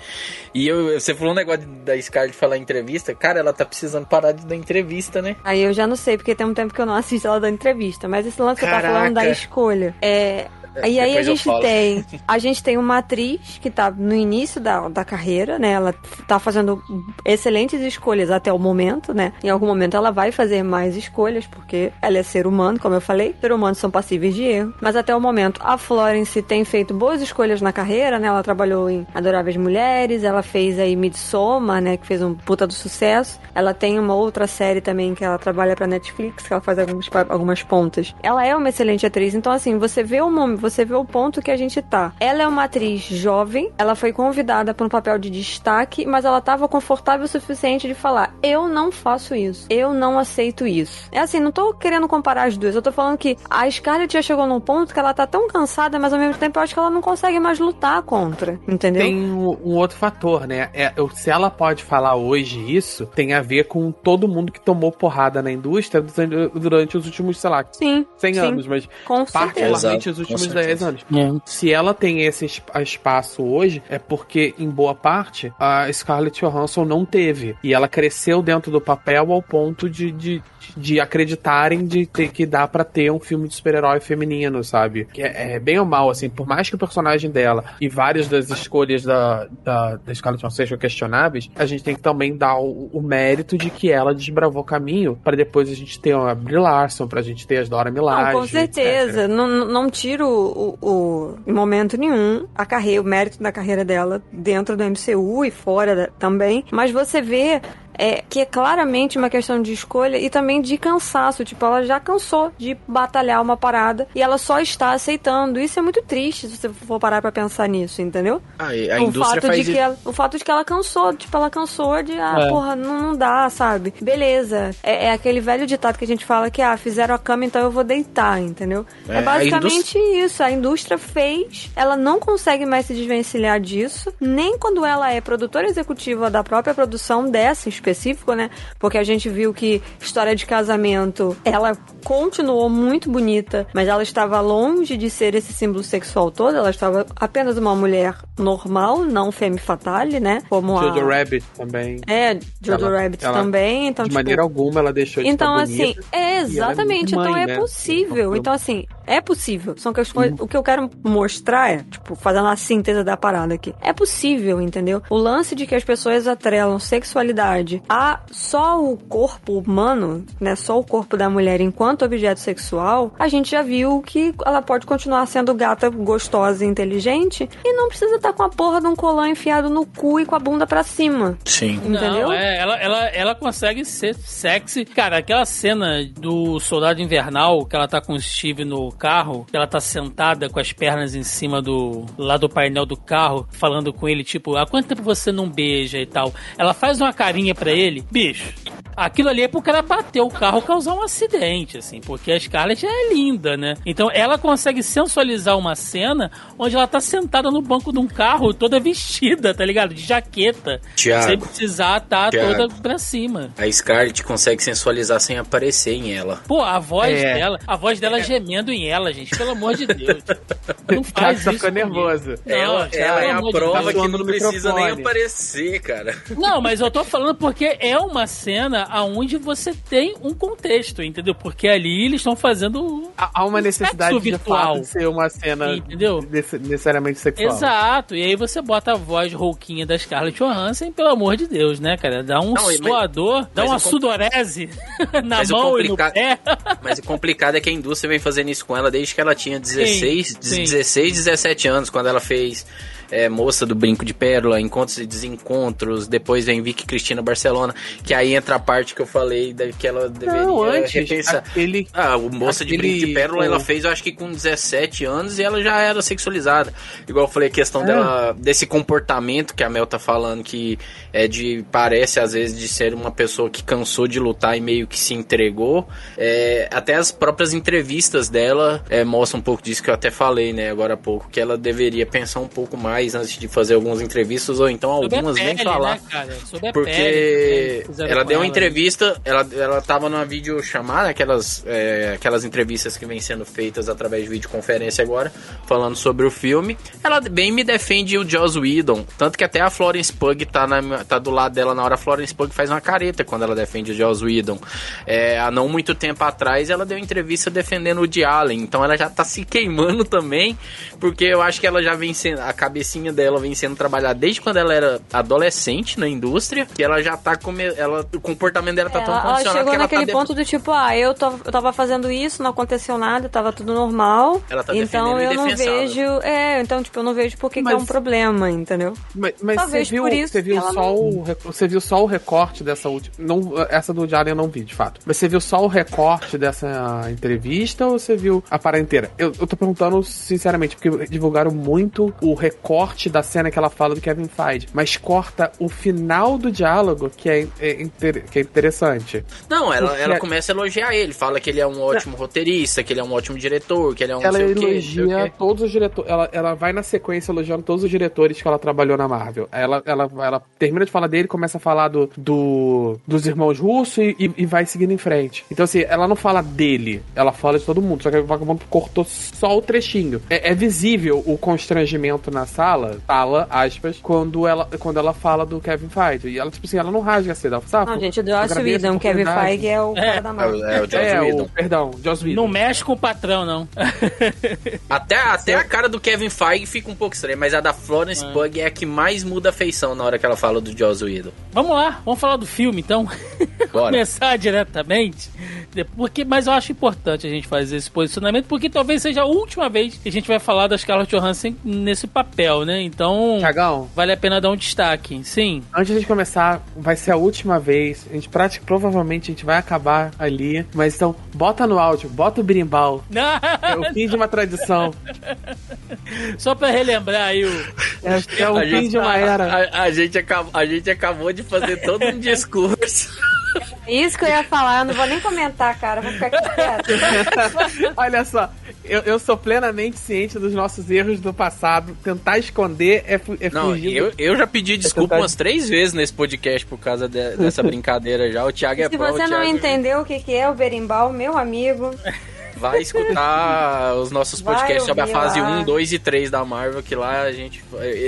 E eu, você falou um negócio da Scarlett falar em entrevista. Cara, ela tá precisando parar de dar entrevista, né? Aí eu já não sei, porque tem um tempo que eu não assisto ela dando entrevista. Mas esse lance que você tá falando da Caraca. escolha. É. E aí a gente tem. A gente tem uma atriz que tá no início da, da carreira, né? Ela tá fazendo excelentes escolhas até o momento, né? Em algum momento ela vai fazer mais escolhas, porque ela é ser humano, como eu falei. Ser humanos são passíveis de erro. Mas até o momento, a Florence tem feito boas escolhas na carreira, né? Ela trabalhou em Adoráveis Mulheres, ela fez aí Midsommar, né? Que fez um puta do sucesso. Ela tem uma outra série também que ela trabalha pra Netflix, que ela faz algumas, algumas pontas. Ela é uma excelente atriz, então assim, você vê o momento, você vê o ponto que a gente tá. Ela é uma atriz jovem, ela foi convidada para um papel de destaque, mas ela tava confortável o suficiente de falar: "Eu não faço isso. Eu não aceito isso". É assim, não tô querendo comparar as duas, eu tô falando que a Scarlett já chegou num ponto que ela tá tão cansada, mas ao mesmo tempo eu acho que ela não consegue mais lutar contra, entendeu? Tem um, um outro fator, né? É, eu- se ela pode falar hoje isso, tem a ver com todo mundo que tomou porrada na indústria durante, durante os últimos, sei lá, Sim. 100 sim, anos, mas Com certeza. particularmente Exato, os últimos com 10 certeza. anos. É. Se ela tem esse es- espaço hoje, é porque, em boa parte, a Scarlett Johansson não teve. E ela cresceu dentro do papel ao ponto de, de, de acreditarem de ter que dá pra ter um filme de super-herói feminino, sabe? Que é, é bem ou mal, assim, por mais que o personagem dela e várias das escolhas da, da, da Scarlett Johansson sejam questionáveis, a gente tem que também dar o, o mérito de que ela desbravou caminho pra depois a gente ter a Brie Larson, pra gente ter as Dora Milaje. Não, com certeza. etc. Não- não tiro o, em momento nenhum a carreira, o mérito da carreira dela dentro do MCU e fora da- também. Mas você vê é, que é claramente uma questão de escolha e também de cansaço. Tipo, ela já cansou de batalhar uma parada e ela só está aceitando. Isso é muito triste se você for parar pra pensar nisso, entendeu? Ah, a o indústria fato faz de que isso. ela, o fato de que ela cansou, tipo, ela cansou de, ah, É. porra, não, não dá, sabe? Beleza. É, é aquele velho ditado que a gente fala que, ah, fizeram a cama, então eu vou deitar, entendeu? É, É, a basicamente isso. A indústria fez, ela não consegue mais se desvencilhar disso, nem quando ela é produtora executiva da própria produção dessa específico, né? Porque a gente viu que História de Casamento, ela continuou muito bonita, mas ela estava longe de ser esse símbolo sexual todo, ela estava apenas uma mulher normal, não femme fatale, né? Como Jojo a... Rabbit também. É, Jojo Ela- Rabbit ela- também, então de tipo, maneira alguma ela deixou de então, assim, é exatamente. então mãe, é né? possível. Então, Então, assim, é possível. São questões. O que eu quero mostrar é, tipo, fazendo a síntese da parada aqui. É possível, entendeu? O lance de que as pessoas atrelam sexualidade a só o corpo humano, né? Só o corpo da mulher enquanto objeto sexual, a gente já viu que ela pode continuar sendo gata, gostosa e inteligente e não precisa estar com a porra de um colar enfiado no cu e com a bunda pra cima. Sim. Entendeu? Não, é, ela, ela, ela consegue ser sexy. Cara, aquela cena do Soldado Invernal, que ela tá com o Steve no carro, que ela tá sentada com as pernas em cima do. lá do painel do carro, falando com ele, tipo, há quanto tempo você não beija e tal? Ela faz uma carinha pra ele, bicho. Aquilo ali é pro cara bater o carro causar um acidente, assim, porque a Scarlett é linda, né? Então ela consegue sensualizar uma cena onde ela tá sentada no banco de um carro toda vestida, tá ligado? De jaqueta. Thiago, sem precisar tá Thiago. toda pra cima. A Scarlett consegue sensualizar sem aparecer em ela. Pô, a voz É. dela, a voz dela gemendo em ela, gente, pelo amor de Deus. Não Thiago faz tá isso. nervoso. Não, ela ela é a prova que não precisa nem aparecer, cara. Não, mas eu tô falando porque é uma cena aonde você tem um contexto, entendeu? Porque ali eles estão fazendo. Há uma Um necessidade sexo de virtual. fato de ser uma cena Entendeu? nece- necessariamente sexual. Exato, e aí você bota a voz rouquinha da Scarlett Johansson, pelo amor de Deus, né, cara? Dá um Não, mas- suador, dá mas uma sudorese na Mas mão e no pé. Mas o complicado é que a indústria vem fazendo isso com ela desde que ela tinha 16, sim. 16 17 anos, quando ela fez é, Moça do Brinco de Pérola, Encontros e Desencontros, depois vem Vicky Cristina Barcelona, que aí entra a parte que eu falei da, que ela deveria Não, antes, repensar. Aquele... Ah, o Moça de Aquele- Brinco de Pérola, o- ela fez, eu acho que com 17 anos e ela já era sexualizada. Igual eu falei, a questão É. dela, desse comportamento que a Mel tá falando, que é de, parece às vezes de ser uma pessoa que cansou de lutar e meio que se entregou. É, até as próprias entrevistas dela é, mostram um pouco disso que eu até falei, né, agora há pouco, que ela deveria pensar um pouco mais antes de fazer algumas entrevistas, ou então Sobre a algumas nem pele, falar. né, cara? Sobre a Porque pele. fizeram ela deu uma né? entrevista, ela, ela tava numa videochamada, aquelas, é, aquelas entrevistas que vêm sendo feitas através de videoconferência agora, falando sobre o filme. Ela bem me defende o Joss Whedon, tanto que até a Florence Pugh tá, na, tá do lado dela na hora, a Florence Pugh faz uma careta quando ela defende o Joss Whedon. É, há não muito tempo atrás, ela deu entrevista defendendo o de Allen, então ela já tá se queimando também, porque eu acho que ela já vem sendo, a cabecinha dela vem sendo trabalhada desde quando ela era adolescente na indústria, que ela já tá com, ela, o comportamento dela tá tão ela, ela condicionado chegou que ela naquele tá ponto do tipo, ah, eu, tô, eu tava fazendo isso, não aconteceu nada, tava tudo normal. Ela tá então eu não vejo. É, então, tipo, eu não vejo por que, é um problema, entendeu? Mas, mas Talvez você viu, por isso você viu ela só o você viu só o recorte dessa última, não, essa do Jalen eu não vi, de fato. Mas você viu só o recorte dessa entrevista ou você viu a parada inteira? Eu, eu tô perguntando sinceramente porque divulgaram muito o recorte da cena que ela fala do Kevin Feige, mas corta o final do diálogo que é, é inter- que é interessante. Não, ela, Porque- ela começa a elogiar ele, fala que ele é um ótimo roteirista, que ele é um ótimo diretor, que ele é um ela o quê, o elogia quê. todos os diretores. Ela, ela vai na sequência elogiando todos os diretores que ela trabalhou na Marvel. Ela, ela, ela termina de falar dele, começa a falar do, do- dos irmãos russos e, e- e vai seguindo em frente. Então, assim, ela não fala dele, ela fala de todo mundo. Só que o vagabundo cortou só o trechinho. É, é visível o constrangimento na sala, sala, aspas, quando ela, quando ela fala do Kevin Feige. E ela, tipo assim, ela não rasga a seda. Ela fala, "Ah, Não, gente, o Joss Whedon, Kevin oportunidade." Feige é o cara da É, o- Marvel. é o Joss É, Whedon. o, perdão, Joss Whedon. Não mexe com o patrão, não. Até, até a cara do Kevin Feige fica um pouco estranha, mas a da Florence É. Pugh é a que mais muda a feição na hora que ela fala do Joss Whedon. Vamos lá, vamos falar do filme então. Bora. Começar diretamente. Porque, mas eu acho importante a gente fazer esse posicionamento, porque talvez seja a última vez que a gente vai falar da Scarlett Johansson nesse papel, né? Então, Cagão, vale a pena dar um destaque. Sim. Antes de a gente começar, vai ser a última vez. A gente pratica, provavelmente a gente vai acabar ali. Mas então, bota no áudio, bota o berimbau. É o fim de uma tradição. Só pra relembrar aí o. É, é o A fim gente, de uma era. a, a gente acabou, a gente acabou de fazer todo um discurso. Isso que eu ia falar, eu não vou nem comentar, cara. Vou ficar aqui quieto. Olha só, eu, eu sou plenamente ciente dos nossos erros do passado. Tentar esconder é, fu- é Não, fugir. eu, eu já pedi desculpa tentar- umas três vezes nesse podcast por causa de- dessa brincadeira já. O Thiago é Se prova, você o não Thiago entendeu o que, que é o berimbau, meu amigo, Vai escutar os nossos podcasts sobre a fase lá. 1, 2 e 3 da Marvel, que lá a gente.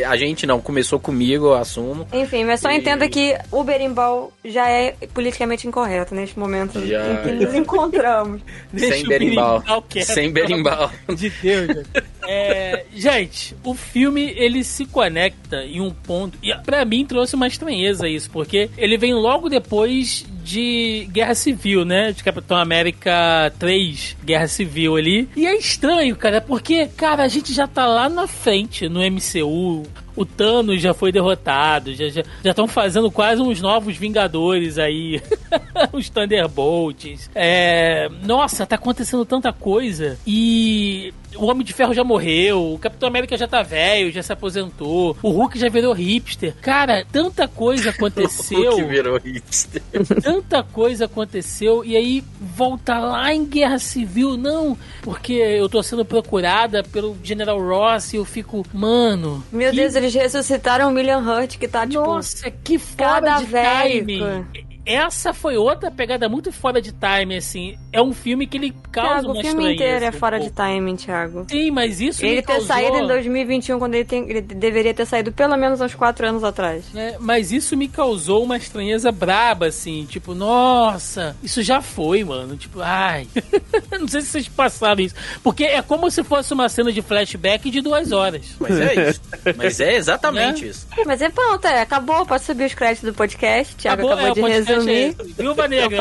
A gente não, começou comigo, eu assumo. Enfim, mas só E- entenda que o berimbau já é politicamente incorreto neste momento Já. em que nos encontramos. Sem o berimbau. berimbau quieto, Sem berimbau. de Deus, gente. É, gente, o filme ele se conecta em um ponto. E pra mim trouxe uma estranheza isso, porque ele vem logo depois de Guerra Civil, né? De Capitão América 3, Guerra Civil ali. E é estranho, cara, porque, cara, a gente já tá lá na frente no MCU. O Thanos já foi derrotado, já estão já, estão fazendo quase uns novos Vingadores aí, os Thunderbolts. É, nossa, tá acontecendo tanta coisa e o Homem de Ferro já morreu, o Capitão América já tá velho, já se aposentou, o Hulk já virou hipster. Cara, tanta coisa aconteceu. que virou hipster. tanta coisa aconteceu e aí volta lá em Guerra Civil, não, porque eu tô sendo procurada pelo General Ross e eu fico, mano. Meu que- Deus, eles ressuscitaram o William Hurt, que tá, tipo, Nossa, que fora de cadavérico. timing. Essa foi outra pegada muito fora de timing, assim. É um filme que ele causa Thiago, uma o filme estranheza inteiro é um fora de timing, Thiago. Sim, mas isso Ele ter causou... saído em 2021, quando ele, tem, ele deveria ter saído pelo menos uns 4 anos atrás. né, mas isso me causou uma estranheza braba, assim. Tipo, nossa, isso já foi, mano. Tipo, ai. Não sei se vocês passaram isso. Porque é como se fosse uma cena de flashback de duas horas. Mas é isso. Mas é exatamente Né? isso. Mas é pronto, é, acabou, pode subir os créditos do podcast. Thiago acabou, é, o de podcast resumir. Viúva Negra,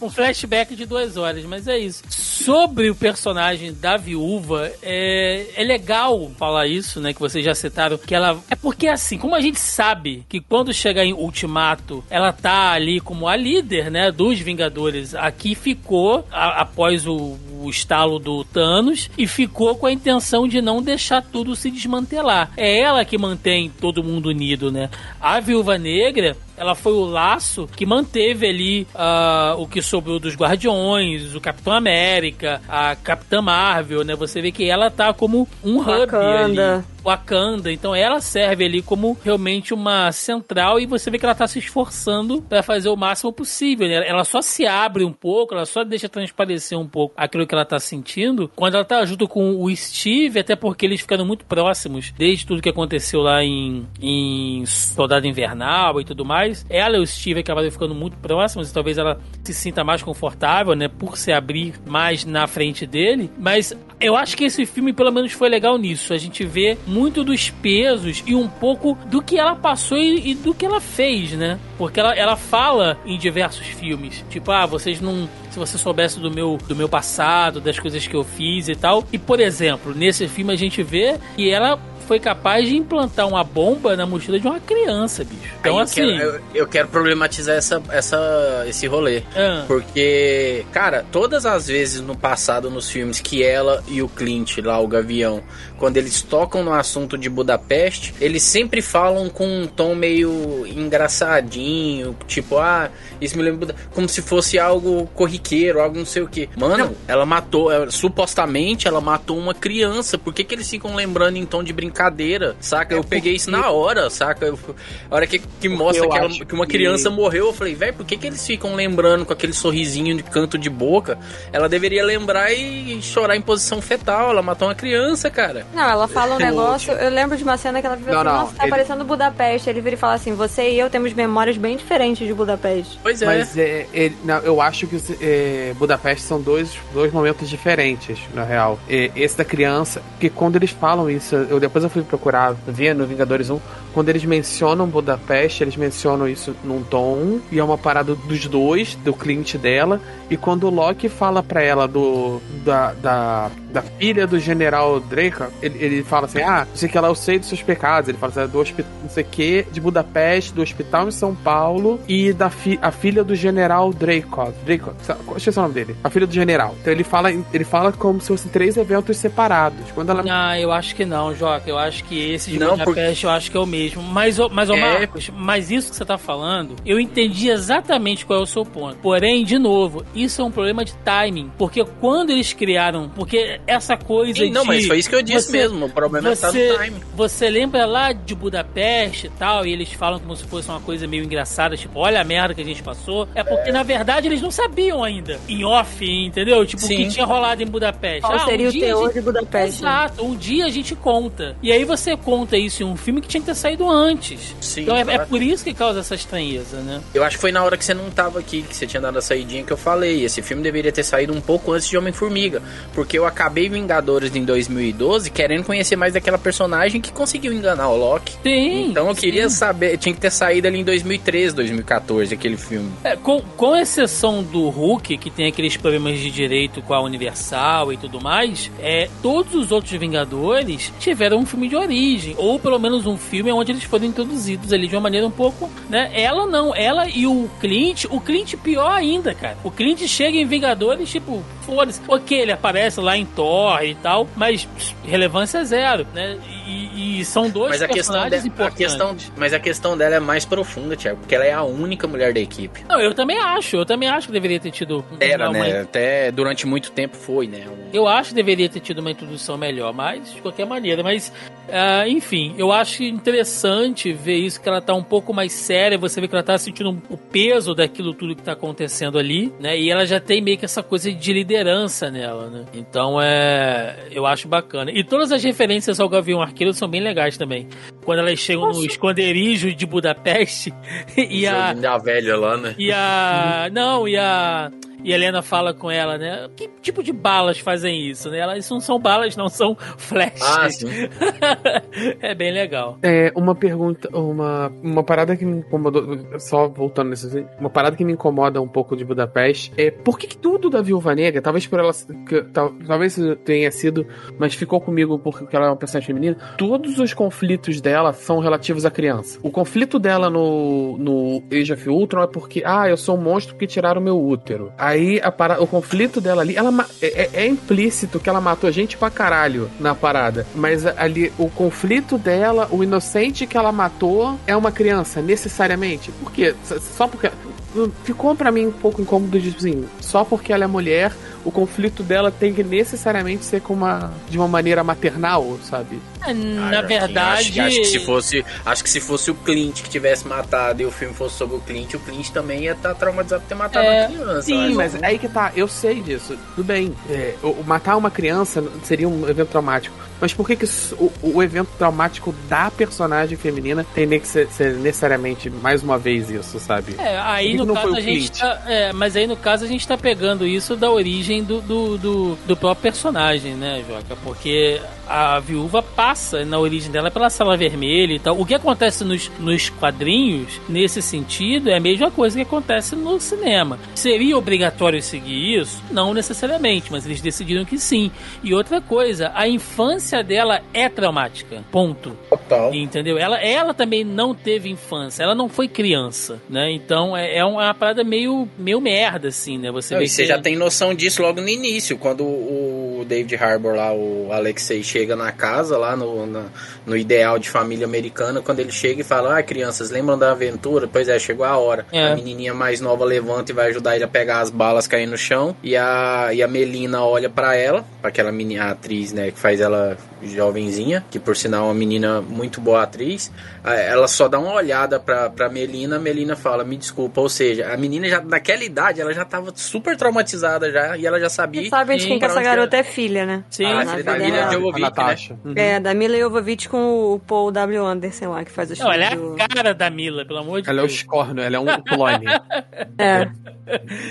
um, um flashback de duas horas, mas é isso. Sobre o personagem da viúva, é, é legal falar isso, né? Que vocês já citaram, que ela. É porque assim, como a gente sabe que quando chegar em Ultimato, ela tá ali como a líder, né? Dos Vingadores. Aqui ficou, a- após o, o estalo do Thanos, e ficou com a intenção de não deixar tudo se desmantelar. É ela que mantém todo mundo unido, né? A viúva negra ela foi o laço que manteve ali ah, o que sobrou dos Guardiões, o Capitão América, a Capitã Marvel, né? Você vê que ela tá como um hub Wakanda. ali. Wakanda, então ela serve ali como realmente uma central e você vê que ela tá se esforçando para fazer o máximo possível. né? Ela só se abre um pouco, ela só deixa transparecer um pouco aquilo que ela tá sentindo quando ela tá junto com o Steve, até porque eles ficaram muito próximos desde tudo que aconteceu lá em, em Soldado Invernal e tudo mais. Ela e o Steve acabaram ficando muito próximos e talvez ela se sinta mais confortável, né, por se abrir mais na frente dele. Mas eu acho que esse filme pelo menos foi legal nisso. A gente vê muito dos pesos e um pouco do que ela passou e, e do que ela fez, né? Porque ela, ela fala em diversos filmes. Tipo, ah, vocês não. Se você soubesse do meu, do meu passado, das coisas que eu fiz e tal. E, por exemplo, nesse filme a gente vê que ela foi capaz de implantar uma bomba na mochila de uma criança, bicho. Então, eu assim. quero- eu, eu quero problematizar essa, essa, esse rolê. ah, Porque, cara, todas as vezes no passado, nos filmes, que ela e o Clint, lá, o Gavião, quando eles tocam no assunto de Budapeste, eles sempre falam com um tom meio engraçadinho, tipo, ah, isso me lembra. Como se fosse algo corriqueiro, algo não sei o que. Mano, ela matou, ela- supostamente ela matou uma criança. Por que, que eles ficam lembrando em tom de brincadeira? Saca? Eu peguei isso na hora, saca? Eu- a hora que, que mostra que, ela- que uma que- criança morreu, eu falei, velho, por que, que eles ficam lembrando com aquele sorrisinho de canto de boca? Ela deveria lembrar e chorar em posição fetal. Ela matou uma criança, cara. Não, ela fala um negócio. Eu lembro de uma cena que ela vira assim: Nossa, tá ele- parecendo Budapeste. Ele vira e fala assim: Você e eu temos memórias bem diferentes de Budapeste. Pois é. Mas é, ele- não, eu acho que é, Budapeste são dois, dois momentos diferentes, na real. É, esse da criança, porque quando eles falam isso, eu depois eu fui procurar ver no Vingadores 1, quando eles mencionam Budapeste, eles mencionam isso num tom, e é uma parada dos dois, do Clint dela, e quando o Loki fala pra ela do da, da, da filha do general Drake, ele, ele fala assim, ah, não sei que ela eu sei dos seus pecados, ele fala assim, do hospital, não sei o que, de Budapeste, do hospital em São Paulo, e da fi, a filha do general Dracov, Dracov, esqueci o nome dele, a filha do general. Então ele fala, ele fala como se fossem três eventos separados. Quando ela Ah, eu acho que não, Joca. Eu acho que esse de Não, Budapeste eu acho que é o mesmo. Mas, ô- mas ô É. Marcos, mas isso que você tá falando, eu entendi exatamente qual é o seu ponto. Porém, de novo, isso é um problema de timing. Porque quando eles criaram. Porque essa coisa Sim, não, de. mas foi isso que eu disse você- mesmo. O problema tá Você, no time. você lembra lá de Budapeste e tal, e eles falam como se fosse uma coisa meio engraçada, tipo, olha a merda que a gente passou. É porque, na verdade, eles não sabiam ainda. Em off, entendeu? Tipo, o que tinha rolado em Budapeste. Qual Ah, seria um o dia a teor gente- de Budapeste? Exato, um dia a gente conta. E aí você conta isso em um filme que tinha que ter saído antes. Sim, então é, é por isso que causa essa estranheza, né? Eu acho que foi na hora que você não tava aqui, que você tinha dado a saidinha que eu falei. Esse filme deveria ter saído um pouco antes de Homem-Formiga. Porque eu acabei Vingadores em 2012 querendo conhecer mais daquela personagem que conseguiu enganar o Loki. Tem. Então eu queria sim. saber, tinha que ter saído ali em 2013, 2014, aquele filme. É, com, com exceção do Hulk, que tem aqueles problemas de direito com a Universal e tudo mais, é, todos os outros Vingadores tiveram um filme de origem, ou pelo menos um filme onde eles foram introduzidos ali de uma maneira um pouco, né? Ela não, ela e o Clint, o Clint pior ainda, cara. O Clint chega em Vingadores, tipo, foda-se. Ok, ele aparece lá em Thor e tal, mas relevância zero, né? E, e são dois Mas a questão, de, a importantes. questão, mas a questão dela é mais profunda, Thiago, porque ela é a única mulher da equipe. Não, eu também acho, eu também acho que deveria ter tido Era, uma- né? Até durante muito tempo foi, né? Um- Eu acho que deveria ter tido uma introdução melhor, mas de qualquer maneira. Mas, ah, enfim, eu acho interessante ver isso, que ela tá um pouco mais séria. Você vê que ela tá sentindo o peso daquilo tudo que tá acontecendo ali, né? E ela já tem meio que essa coisa de liderança nela, né? Então, é. Eu acho bacana. E todas as referências ao Gavião Arqueiro são bem legais também. Quando elas chegam no esconderijo de Budapeste e a. joguinho da velha lá, né? E a. Não, e a. E a Helena fala com ela, né? Que tipo de balas fazem isso, né? Elas isso não são balas, não são flashes. Ah, sim. é bem legal. É, uma pergunta, uma, uma parada que me incomodou, só voltando nesse assunto, uma parada que me incomoda um pouco de Budapeste é por que, que tudo da Viúva Negra, talvez por ela, que, tal, talvez tenha sido, mas ficou comigo porque ela é uma personagem feminina, todos os conflitos dela são relativos à criança. O conflito dela no, no Age of Ultron é porque, ah, eu sou um monstro que tiraram meu útero. Aí para, o conflito dela ali, ela ma- é, é- é implícito que ela matou gente pra caralho na parada, mas ali o conflito dela, o inocente que ela matou é uma criança, necessariamente. Por quê? Só porque. Ficou pra mim um pouco incômodo de assim, só porque ela é mulher, o conflito dela tem que necessariamente ser com uma, de uma maneira maternal, sabe? É, Ah, Na verdade. Acho, acho que se fosse, acho que se fosse o Clint que tivesse matado e o filme fosse sobre o Clint, o Clint também ia estar traumatizado por ter matado É, a criança. Sim, mas acho. aí que tá, eu sei disso. Tudo bem. É, matar uma criança seria um evento traumático. Mas por que, que o, o evento traumático da personagem feminina tem que ser, ser necessariamente mais uma vez isso, sabe? É, aí que no não caso foi o a gente Clint? tá, é, mas aí no caso a gente tá pegando isso da origem do, do, do, do próprio personagem, né, Joca? Porque a viúva passa na origem dela pela sala vermelha e tal. O que acontece nos, nos quadrinhos, nesse sentido, é a mesma coisa que acontece no cinema. Seria obrigatório seguir isso? Não necessariamente, mas eles decidiram que sim. E outra coisa, a infância dela é traumática. Ponto. Total. Entendeu? Ela, ela também não teve infância, ela não foi criança, né? Então é, é uma parada meio, meio merda, assim, né? Você Não, você já tem noção disso logo no início, quando o David Harbour lá, o Alexei, chega na casa, lá no, na- no ideal de família americana, quando ele chega e fala, ah, crianças, lembram da aventura? Pois é, chegou a hora. É. A menininha mais nova levanta e vai ajudar ele a pegar as balas caindo no chão, e a, e a Melina olha pra ela, pra aquela menina, a atriz, né, que faz ela jovenzinha, que por sinal é uma menina muito boa atriz, ela só dá uma olhada pra, pra Melina, a Melina fala, me desculpa, ou seja, a menina já, naquela idade, ela já tava super traumatizada já, e ela já sabia... Você sabe de quem que essa garota é filha, né? Sim, Ah, Na filha da Mila. Jovovich, a. Uhum. É, da Mila Jovovich com o Paul W. Anderson lá, que faz os Não, ela é a cara da Mila, pelo amor de Ela é o Deus. escorno, ela é um clone. É.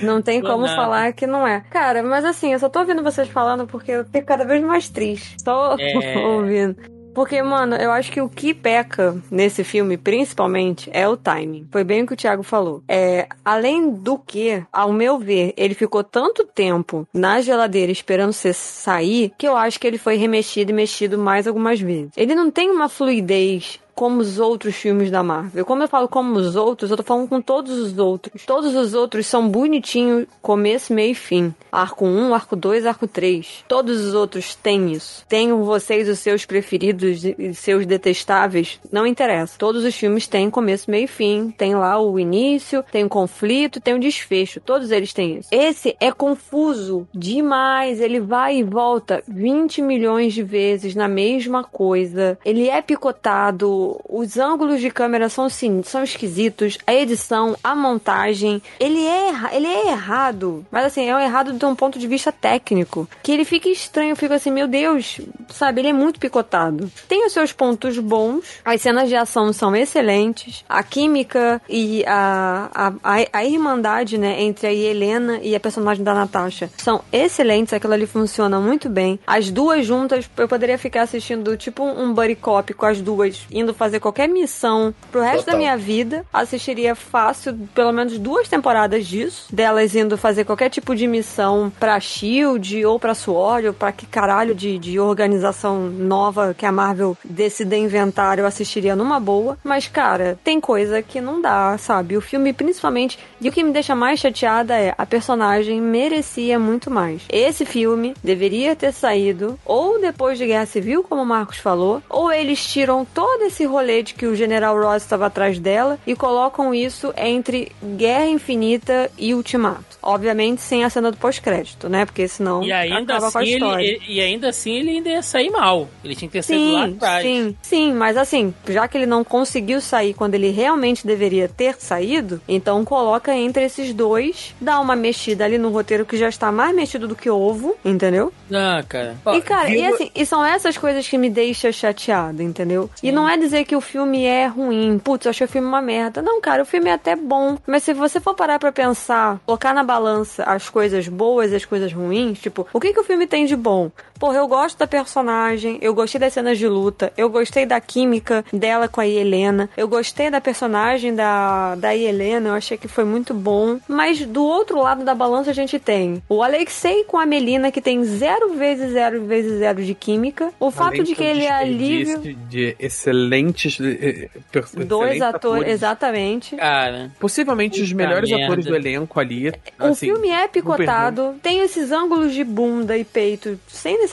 Não tem Tô como falar que não é. Cara, mas assim, eu só tô ouvindo vocês falando porque eu fico cada vez mais triste. Só É. ouvindo. Porque, mano, eu acho que o que peca nesse filme, principalmente, é o timing. Foi bem o que o Thiago falou. É, além do que, ao meu ver, ele ficou tanto tempo na geladeira esperando você sair, que eu acho que ele foi remexido e mexido mais algumas vezes. Ele não tem uma fluidez como os outros filmes da Marvel. Como eu falo como os outros, eu tô falando com todos os outros. Todos os outros são bonitinhos, começo, meio e fim. Arco 1, arco 2, arco 3. Todos os outros têm isso. Tenham vocês os seus preferidos e seus detestáveis, não interessa. Todos os filmes têm começo, meio e fim. Tem lá o início, tem o conflito, tem o desfecho. Todos eles têm isso. Esse é confuso demais. Ele vai e volta 20 milhões de vezes na mesma coisa. Ele é picotado, os ângulos de câmera são sim, são esquisitos, a edição, a montagem, ele é, ele é errado, mas assim, é um errado de um ponto de vista técnico, que ele fica estranho, eu fico assim, meu Deus, sabe, ele é muito picotado. Tem os seus pontos bons, as cenas de ação são excelentes, a química e a, a, a, a irmandade, né, entre a Helena e a personagem da Natasha são excelentes, aquilo ali funciona muito bem. As duas juntas, eu poderia ficar assistindo tipo um buddy cop com as duas indo indo fazer qualquer missão pro resto Total. da minha vida. Assistiria fácil pelo menos duas temporadas disso. Delas indo fazer qualquer tipo de missão pra Shield ou pra SWORD ou pra que caralho de, de organização nova que a Marvel decida inventar. Eu assistiria numa boa. Mas, cara, tem coisa que não dá, sabe? O filme, principalmente. E o que me deixa mais chateada é a personagem merecia muito mais. Esse filme deveria ter saído ou depois de Guerra Civil, como o Marcos falou, ou eles tiram todo esse rolê de que o General Ross estava atrás dela e colocam isso entre Guerra Infinita e Ultimato. Obviamente sem a cena do pós-crédito, né? Porque senão E ainda, acaba com a assim, ele, história. ele- e ainda assim ele ainda ia sair mal. Ele tinha que ter saído lá atrás. sim, sim, mas assim, já que ele não conseguiu sair quando ele realmente deveria ter saído, então coloca entre esses dois, dá uma mexida ali no roteiro que já está mais mexido do que ovo, entendeu? Ah, cara. E cara, e assim, e são essas coisas que me deixam chateada, entendeu? E não é dizer que o filme é ruim, putz, eu achei o filme uma merda. Não, cara, o filme é até bom, mas se você for parar pra pensar, colocar na balança as coisas boas e as coisas ruins, tipo, o que que o filme tem de bom? Porra, eu gosto da personagem, eu gostei das cenas de luta, eu gostei da química dela com a Helena, eu gostei da personagem da, da Helena, eu achei que foi muito bom. Mas do outro lado da balança a gente tem o Alexei com a Melina, que tem zero vezes zero vezes zero de química. O fato Além de que ele é alívio. De excelentes. eh, eh, Dois excelentes atores, exatamente. Cara. Possivelmente os melhores merda. atores do elenco ali. O assim, filme é picotado, tem esses ângulos de bunda e peito sem necessidade,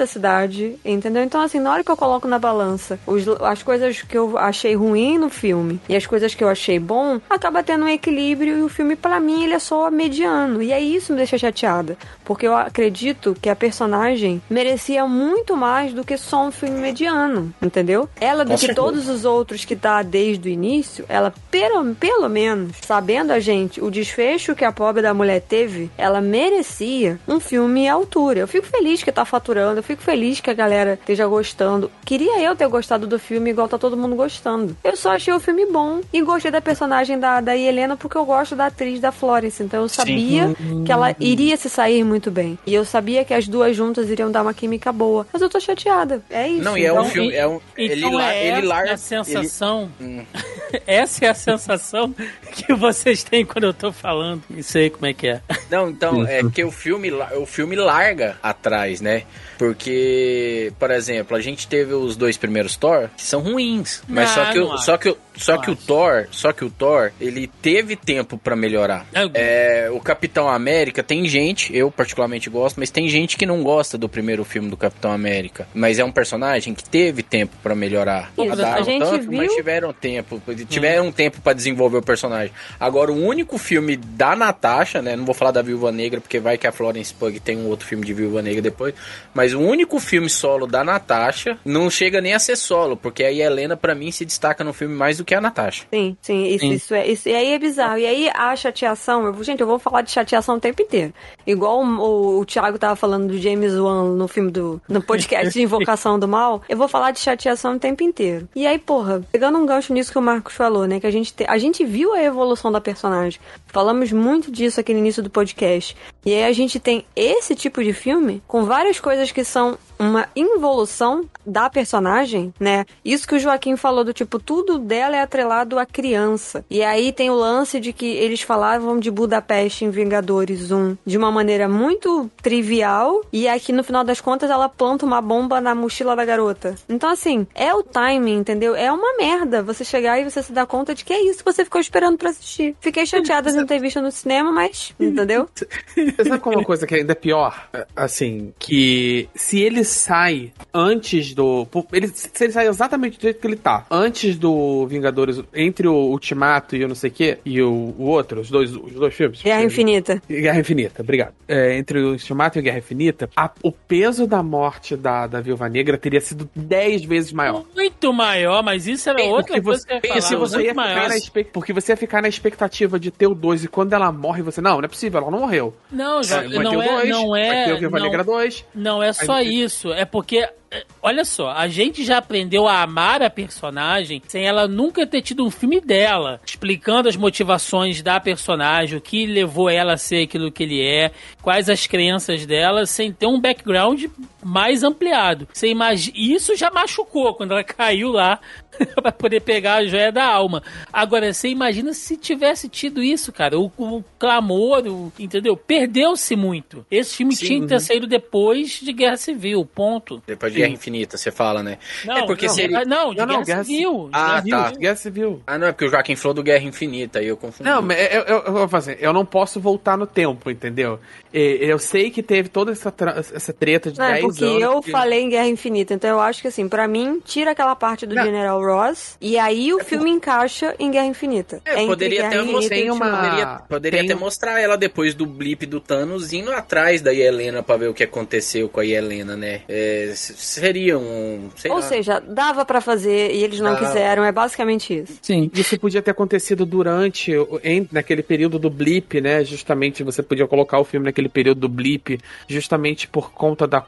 entendeu? Então, assim, na hora que eu coloco na balança os- as coisas que eu achei ruim no filme e as coisas que eu achei bom, acaba tendo um equilíbrio e o filme, pra mim, ele é só mediano. E aí isso me deixa chateada, porque eu acredito que a personagem merecia muito mais do que só um filme mediano, entendeu? Ela, do que todos os outros que tá desde o início, ela, pelo, pelo menos, sabendo a gente o desfecho que a pobre da mulher teve, ela merecia um filme à altura. Eu fico feliz que tá faturando, eu fico feliz que a galera esteja gostando. Queria eu ter gostado do filme igual tá todo mundo gostando. Eu só achei o filme bom e gostei da personagem da, da Helena porque eu gosto da atriz da Florence. Então eu sabia que ela iria se sair muito bem. E eu sabia que as duas juntas iriam dar uma química boa. Mas eu tô chateada. É isso. Não, e é Então, um filme. É um, ele, Então lar- é ele essa larga. a sensação. Hum. essa é a sensação que vocês têm quando eu tô falando. Não sei como é que é. Não, então, é que o filme, o filme larga atrás, né? Porque, por exemplo, a gente teve os dois primeiros Thor, que são ruins. Mas Não, só que, o, só que, o- só que o. Thor, só que o Thor, ele teve tempo pra melhorar. É, É, o Capitão América, tem gente, eu particularmente gosto, mas tem gente que não gosta do primeiro filme do Capitão América. Mas é um personagem que teve tempo pra melhorar. Isso, Adaptaram a gente tanto, viu- mas tiveram tempo, tiveram tempo pra desenvolver o personagem. Agora, o único filme da Natasha, né? Não vou falar da Viúva Negra, porque vai que a Florence Pug tem um outro filme de Viúva Negra depois. Mas o único filme solo da Natasha não chega nem a ser solo, porque aí a Helena, pra mim, se destaca no filme mais do que a Natasha. Sim, sim, isso, Sim. isso é. Isso, e aí é bizarro. E aí a chateação, eu, gente, eu vou falar de chateação o tempo inteiro. Igual o, o, o Thiago tava falando do James Wan no filme do. no podcast de Invocação do Mal, eu vou falar de chateação o tempo inteiro. E aí, porra, pegando um gancho nisso que o Marcos falou, né? Que a gente, te- a gente viu a evolução da personagem. Falamos muito disso aqui no início do podcast. E aí a gente tem esse tipo de filme com várias coisas que são uma involução da personagem, né? Isso que o Joaquim falou do tipo, tudo dela é atrelado à criança. E aí tem o lance de que eles falavam de Budapeste em Vingadores 1 de uma maneira muito trivial e aqui no final das contas ela planta uma bomba na mochila da garota. Então assim, é o timing, entendeu? É uma merda você chegar e você se dar conta de que é isso que você ficou esperando pra assistir. Fiquei chateada de não ter visto no cinema, mas, entendeu? Você sabe é uma coisa que ainda é pior? Assim, que se ele sai antes do. Ele, se ele sai exatamente do jeito que ele tá, antes do Vingadores, entre o Ultimato e o não sei o que, e o, o outro, os dois, os dois filmes. Guerra Infinita. Guerra Infinita, obrigado. É, entre o Ultimato e o Guerra Infinita, a- o peso da morte da, da Viúva Negra teria sido 10 vezes maior. Muito maior, mas isso era outra coisa você, que eu ia falar. você ia maior. espe- porque você ia ficar na expectativa de ter o 2 e quando ela morre, você. Não, não é possível, ela não morreu. Não, Vai Jo- ter não o é, 2, não vai ter é, o Viúva não, Negra 2. não é só Aí- isso. É porque olha só, a gente já aprendeu a amar a personagem sem ela nunca ter tido um filme dela, explicando as motivações da personagem, o que levou ela a ser aquilo que ele é, quais as crenças dela, sem ter um background mais ampliado. Você imagina, isso já machucou quando ela caiu lá pra poder pegar a joia da alma. Agora, você imagina se tivesse tido isso, cara. O, o clamor, o, entendeu? Perdeu-se muito. Esse filme Sim. tinha que ter saído depois de Guerra Civil, ponto. Depois de Guerra Infinita, você fala, né? Não, é porque não, seria... ah, não, de Não, não, Guerra, Civil. Ah, Guerra tá. Civil. Guerra Civil. Ah, não, é porque o Joaquim falou do Guerra Infinita, aí eu confundi. Não, mas eu, eu, eu, vou fazer, eu não posso voltar no tempo, entendeu? Eu sei que teve toda essa, tra- essa treta de Não, é 10 porque anos. eu que- falei em Guerra Infinita, então eu acho que assim, pra mim, tira aquela parte do Não. General Ross e aí o filme encaixa em Guerra Infinita. É, poderia Guerra até Infinita tem uma- Poderia, poderia tem até um- mostrar ela depois do blip do Thanos indo atrás da Helena pra ver o que aconteceu com a Helena, né? É, seria um. Sei Ou lá. seja, dava pra fazer e eles não Dava. quiseram, é basicamente isso. Sim. Isso podia ter acontecido durante, em, naquele período do blip, né? Justamente você podia colocar o filme naquele período do blip, justamente por conta da,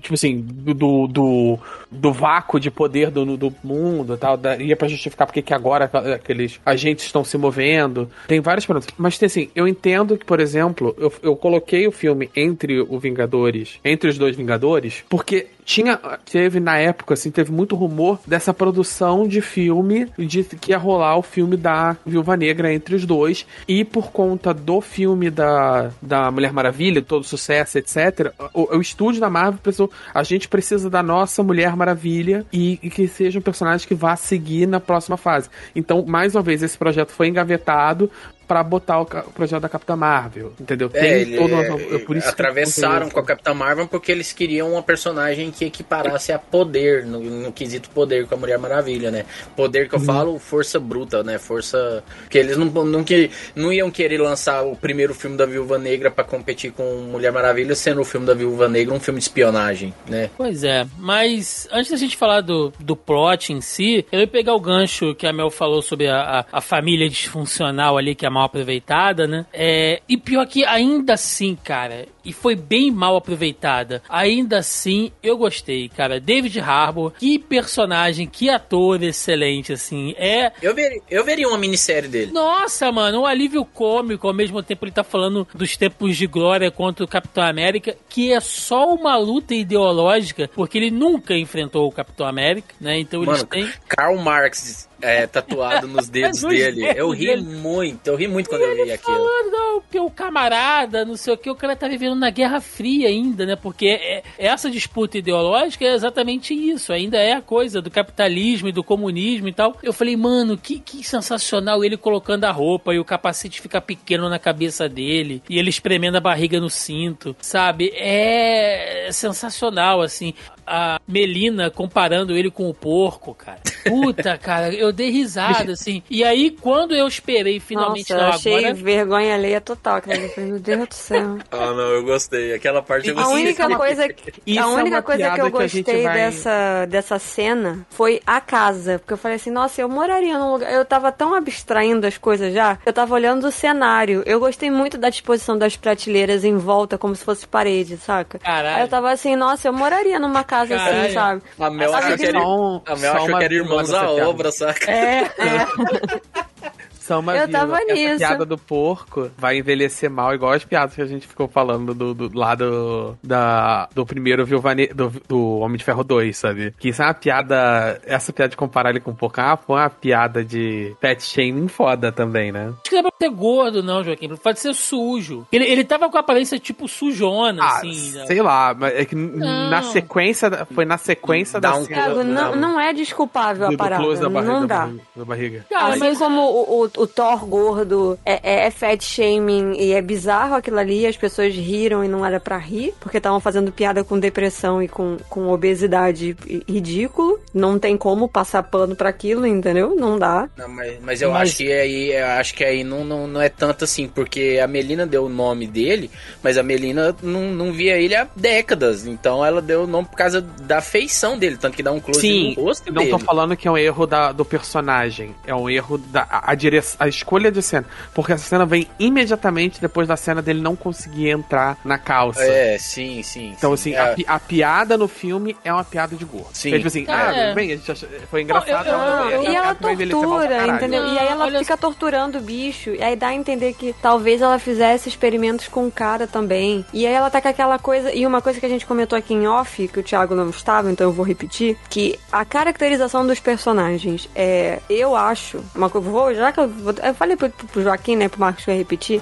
tipo assim, do, do, do vácuo de poder do, do mundo e tal. Daria pra justificar porque que agora aqu- aqueles agentes estão se movendo. Tem várias perguntas. Mas tem assim, eu entendo que, por exemplo, eu, eu coloquei o filme entre o Vingadores, entre os dois Vingadores, porque tinha teve na época assim teve muito rumor dessa produção de filme de que ia rolar o filme da Viúva Negra entre os dois. E por conta do filme da, da Mulher Maravilha todo sucesso etc o, o estúdio da Marvel pensou a gente precisa da nossa Mulher Maravilha e, e que seja um personagem que vá seguir na próxima fase. Então mais uma vez esse projeto foi engavetado pra botar o, projeto da Capitã Marvel entendeu É, ele- todo- é, por isso atravessaram com a Capitã Marvel porque eles queriam uma personagem que equiparasse a poder, no, no quesito poder com a Mulher Maravilha, né? Poder Uhum. que eu falo, força bruta, né? Força. Que eles não, não, que, não iam querer lançar o primeiro filme da Viúva Negra pra competir com Mulher Maravilha, sendo o filme da Viúva Negra um filme de espionagem, né? Pois é, mas antes da gente falar do, do plot em si, eu ia pegar o gancho que a Mel falou sobre a, a, a família disfuncional ali, que é mal aproveitada, né? É, e pior que ainda assim, cara, e foi bem mal aproveitada, ainda assim eu gostei, cara. David Harbour, que personagem, que ator excelente, assim. É Eu veria, eu veria uma minissérie dele. nossa, mano, um alívio cômico, ao mesmo tempo ele tá falando dos tempos de glória contra o Capitão América, que é só uma luta ideológica, porque ele nunca enfrentou o Capitão América, né? Então eles Mano, têm. Karl Marx é, tatuado nos dedos Nos dele. dedos eu ri dele. muito, eu ri muito quando eu vi aquilo. Falando, não, porque o camarada, não sei o que, o cara tá vivendo na Guerra Fria ainda, né? Porque é- essa disputa ideológica é exatamente isso, ainda é a coisa do capitalismo e do comunismo e tal. Eu falei, mano, que, que sensacional ele colocando a roupa e o capacete fica pequeno na cabeça dele e ele espremendo a barriga no cinto, sabe? É sensacional, assim. A Melina comparando ele com o porco, cara. Puta, cara, eu dei risada, assim. E aí, quando eu esperei finalmente Nossa, eu não, achei agora. vergonha alheia total. cara. Eu falei, Meu Deus do céu. Ah, não, eu gostei. Aquela parte eu A gostei. única coisa, Isso a é única uma coisa que piada eu que a gostei vai- dessa, dessa cena foi a casa. Porque eu falei assim, nossa, eu moraria num lugar. Eu tava tão abstraindo as coisas já. Eu tava olhando o cenário. Eu gostei muito da disposição das prateleiras em volta, como se fosse parede, saca? Caralho. Aí eu tava assim, nossa, eu moraria numa casa Caralho. assim, sabe? A Mel achou que era, só a Mel só achou uma que era irmãos à obra, saca? É, Só uma Eu tava Essa nisso. piada do porco vai envelhecer mal, igual as piadas que a gente ficou falando do, do lado da, do primeiro Viúva do, do Homem de Ferro 2, sabe? Que isso é uma piada. Essa piada de comparar ele com o porco é uma, foi uma piada de pet shaming foda também, né? acho que não é pra ser gordo, não, Joaquim. Pode ser sujo. Ele, ele tava com a aparência tipo sujona, Ah, assim. né? sei lá, mas é que Não. na sequência. Foi na sequência Dá da um cena do- não, não é desculpável do, a do parada. close da barriga. não dá. da barriga. Cara, assim mas- como o, o, o Thor gordo é, é, é fat shaming e é bizarro aquilo ali, as pessoas riram e não era pra rir, porque estavam fazendo piada com depressão e com, com obesidade e- ridículo, não tem como passar pano para aquilo, entendeu? Não dá. Não, mas, mas eu Mas- acho que aí, eu acho que aí não, não, não é tanto assim, porque a Melina deu o nome dele, mas a Melina não, não via ele há décadas. Então ela deu o nome por causa da feição dele, tanto que dá um close Sim, no rosto não dele. tô falando que é um erro da, do personagem. É um erro da a, a, dire- a escolha de cena. Porque essa cena vem imediatamente depois da cena dele não conseguir entrar na calça. É, sim, sim. Então, sim. assim, É, a, pi- a piada no filme é uma piada de gordo. Sim. É tipo assim, Ah, ah, é. bem, a gente achou- foi engraçado. eu- eu- eu- E ela vai envelhecer mal pra tortura, entendeu? Não, e aí ela fica torturando o bicho. E aí dá a entender que talvez ela fizesse experimentos com o cara também. E aí ela tá com aquela coisa. E uma coisa que a gente comentou aqui em off, que o Thiago não estava, então eu vou repetir: que a caracterização dos personagens é. Eu acho. Uma coisa. Vou, já que eu, eu falei pro, pro Joaquim, né, pro Marcos que eu ia repetir.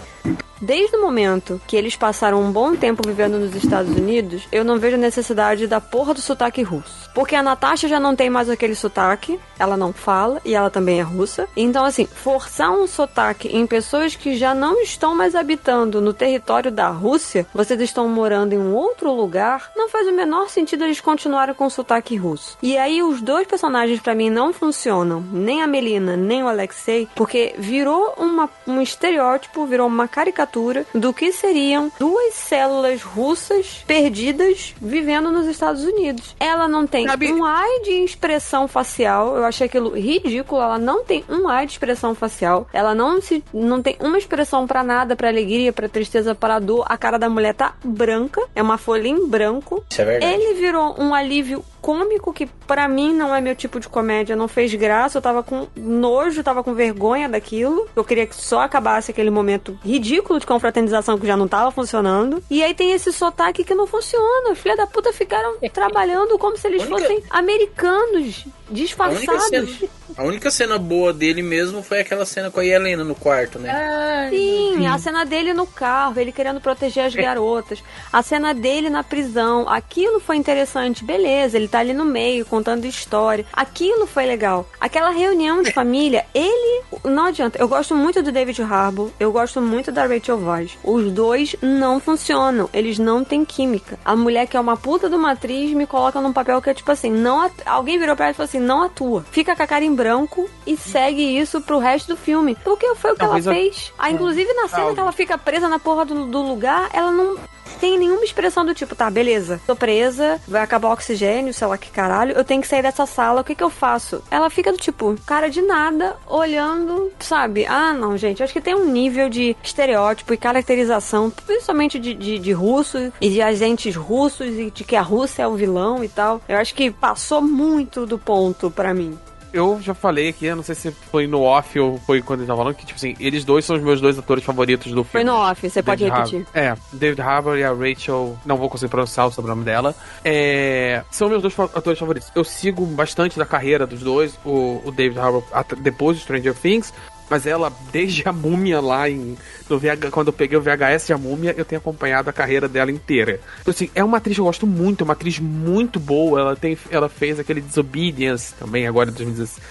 Desde o momento que eles passaram um bom tempo vivendo nos Estados Unidos, eu não vejo necessidade da porra do sotaque russo. Porque a Natasha já não tem mais aquele sotaque, ela não fala e ela também é russa. Então, assim, forçar um sotaque em pessoas que já não estão mais habitando no território da Rússia, vocês estão morando em um outro lugar, não faz o menor sentido eles continuarem com o sotaque russo. E aí, os dois personagens pra mim não funcionam, nem a Melina, nem o Alexei, porque virou uma, um estereótipo, virou uma caricatura do que seriam duas células russas perdidas vivendo nos Estados Unidos. Ela não tem Sabe- um ai de expressão facial, eu achei aquilo ridículo, ela não tem um ai de expressão facial, ela não se não tem uma expressão pra nada, pra alegria, pra tristeza, pra dor. A cara da mulher tá branca, é uma folha em branco. Isso é verdade. Ele virou um alívio cômico que pra mim não é meu tipo de comédia, não fez graça, eu tava com nojo, tava com vergonha daquilo. Eu queria que só acabasse aquele momento ridículo de confraternização que já não tava funcionando. E aí tem esse sotaque que não funciona. Os filha da puta ficaram trabalhando como se eles Única- fossem americanos, A única, disfarçados. cena, a única cena boa dele mesmo foi aquela cena com a Helena no quarto, né? Ah, Sim, a cena dele no carro, ele querendo proteger as garotas, a cena dele na prisão, aquilo foi interessante, beleza, ele tá ali no meio contando história, aquilo foi legal. Aquela reunião de família, ele, não adianta, eu gosto muito do David Harbour, eu gosto muito da Rachel Weisz. Os dois não funcionam, eles não têm química. A mulher que é uma puta de uma atriz me coloca num papel que é tipo assim, não at- alguém virou pra ela e falou assim, não atua. Fica com a cara em branco e segue isso pro resto do filme. Porque foi o que Talvez ela eu- fez. Ah, inclusive na cena que ela fica presa na porra do, do lugar, ela não tem nenhuma expressão do tipo, tá, beleza, tô presa, vai acabar o oxigênio, sei lá que caralho, eu tenho que sair dessa sala, o que que eu faço? Ela fica do tipo, cara de nada, olhando, sabe? Ah, não, gente, acho que tem um nível de estereótipo e caracterização, principalmente de, de, de russo e de agentes russos e de que a Rússia é o vilão e tal. Eu acho que passou muito do ponto pra mim. Eu já falei aqui, eu não sei se foi no off ou foi quando ele tava falando, que, tipo assim, eles dois são os meus dois atores favoritos do filme. Foi no off, você pode David repetir. Harbour. É, David Harbour e a Rachel, não vou conseguir pronunciar o sobrenome dela. É, são meus dois atores favoritos. Eu sigo bastante da carreira dos dois, o, o David Harbour depois de Stranger Things, mas ela, desde a múmia lá em. No VH, quando eu peguei o VHS de a múmia, eu tenho acompanhado a carreira dela inteira. Então, assim, é uma atriz que eu gosto muito, é uma atriz muito boa. Ela, tem, ela fez aquele Disobedience também, agora em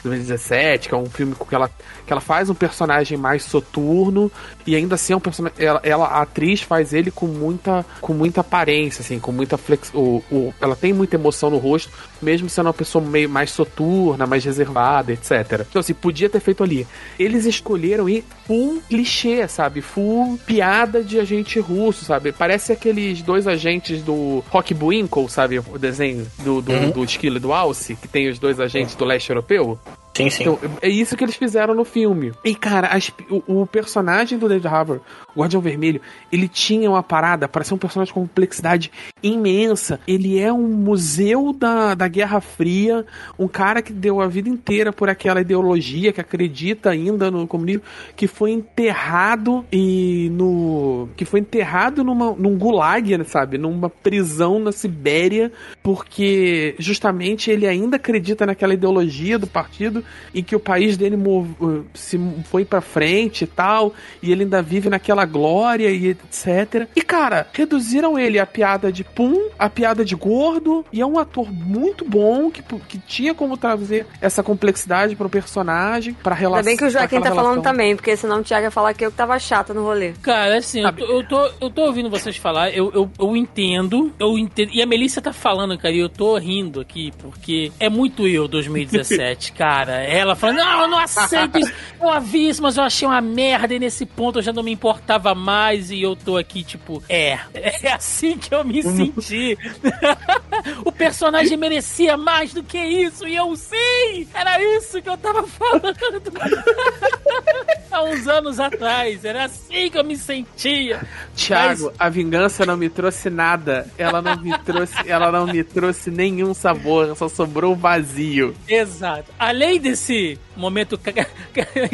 2017, que é um filme que ela, que ela faz um personagem mais soturno e ainda assim é um personagem. Ela, ela- a atriz faz ele com muita, com muita aparência, assim, com muita flex. O, o- ela tem muita emoção no rosto, mesmo sendo uma pessoa meio mais soturna, mais reservada, etc. Então, assim, podia ter feito ali. Eles escolheram ir full clichê, sabe? Full piada de agente russo, sabe? Parece aqueles dois agentes do Rock Buinkle, sabe? O desenho do, do, do Esquilo e do Alce, que tem os dois agentes do leste europeu. Sim, sim. Então, é isso que eles fizeram no filme. E, cara, as- o, o personagem do David Harbour, o Guardião Vermelho, ele tinha uma parada para ser um personagem com complexidade imensa. Ele é um museu da, da Guerra Fria, um cara que deu a vida inteira por aquela ideologia, que acredita ainda no comunismo, que foi enterrado e no. que foi enterrado numa, num gulag, sabe? Numa prisão na Sibéria, porque justamente ele ainda acredita naquela ideologia do partido e que o país dele uh, se foi pra frente e tal, e ele ainda vive naquela glória e etc. E cara, reduziram ele a piada de pum a piada de gordo e é um ator muito bom que, que tinha como trazer essa complexidade pro personagem, pra relação. Ainda bem que o Joaquim tá pra falando relação. também, porque senão o Thiago ia falar que eu que tava chata no rolê. Cara, assim, eu tô, eu tô, eu tô ouvindo vocês falar, eu, eu, eu entendo, eu entendo. E a Melissa tá falando, cara, e eu tô rindo aqui, porque é muito eu 2017, cara. Ela falando, não, eu não aceito isso. Eu vi isso, mas eu achei uma merda, e nesse ponto eu já não me importava mais, e eu tô aqui, tipo, é, é assim que eu me senti. o personagem merecia mais do que isso, e eu sei! Era isso que eu tava falando. Há uns anos atrás, era assim que eu me sentia. Tiago, a vingança não me trouxe nada. Ela não me trouxe, ela não me trouxe nenhum sabor, só sobrou vazio. Exato. Além desse momento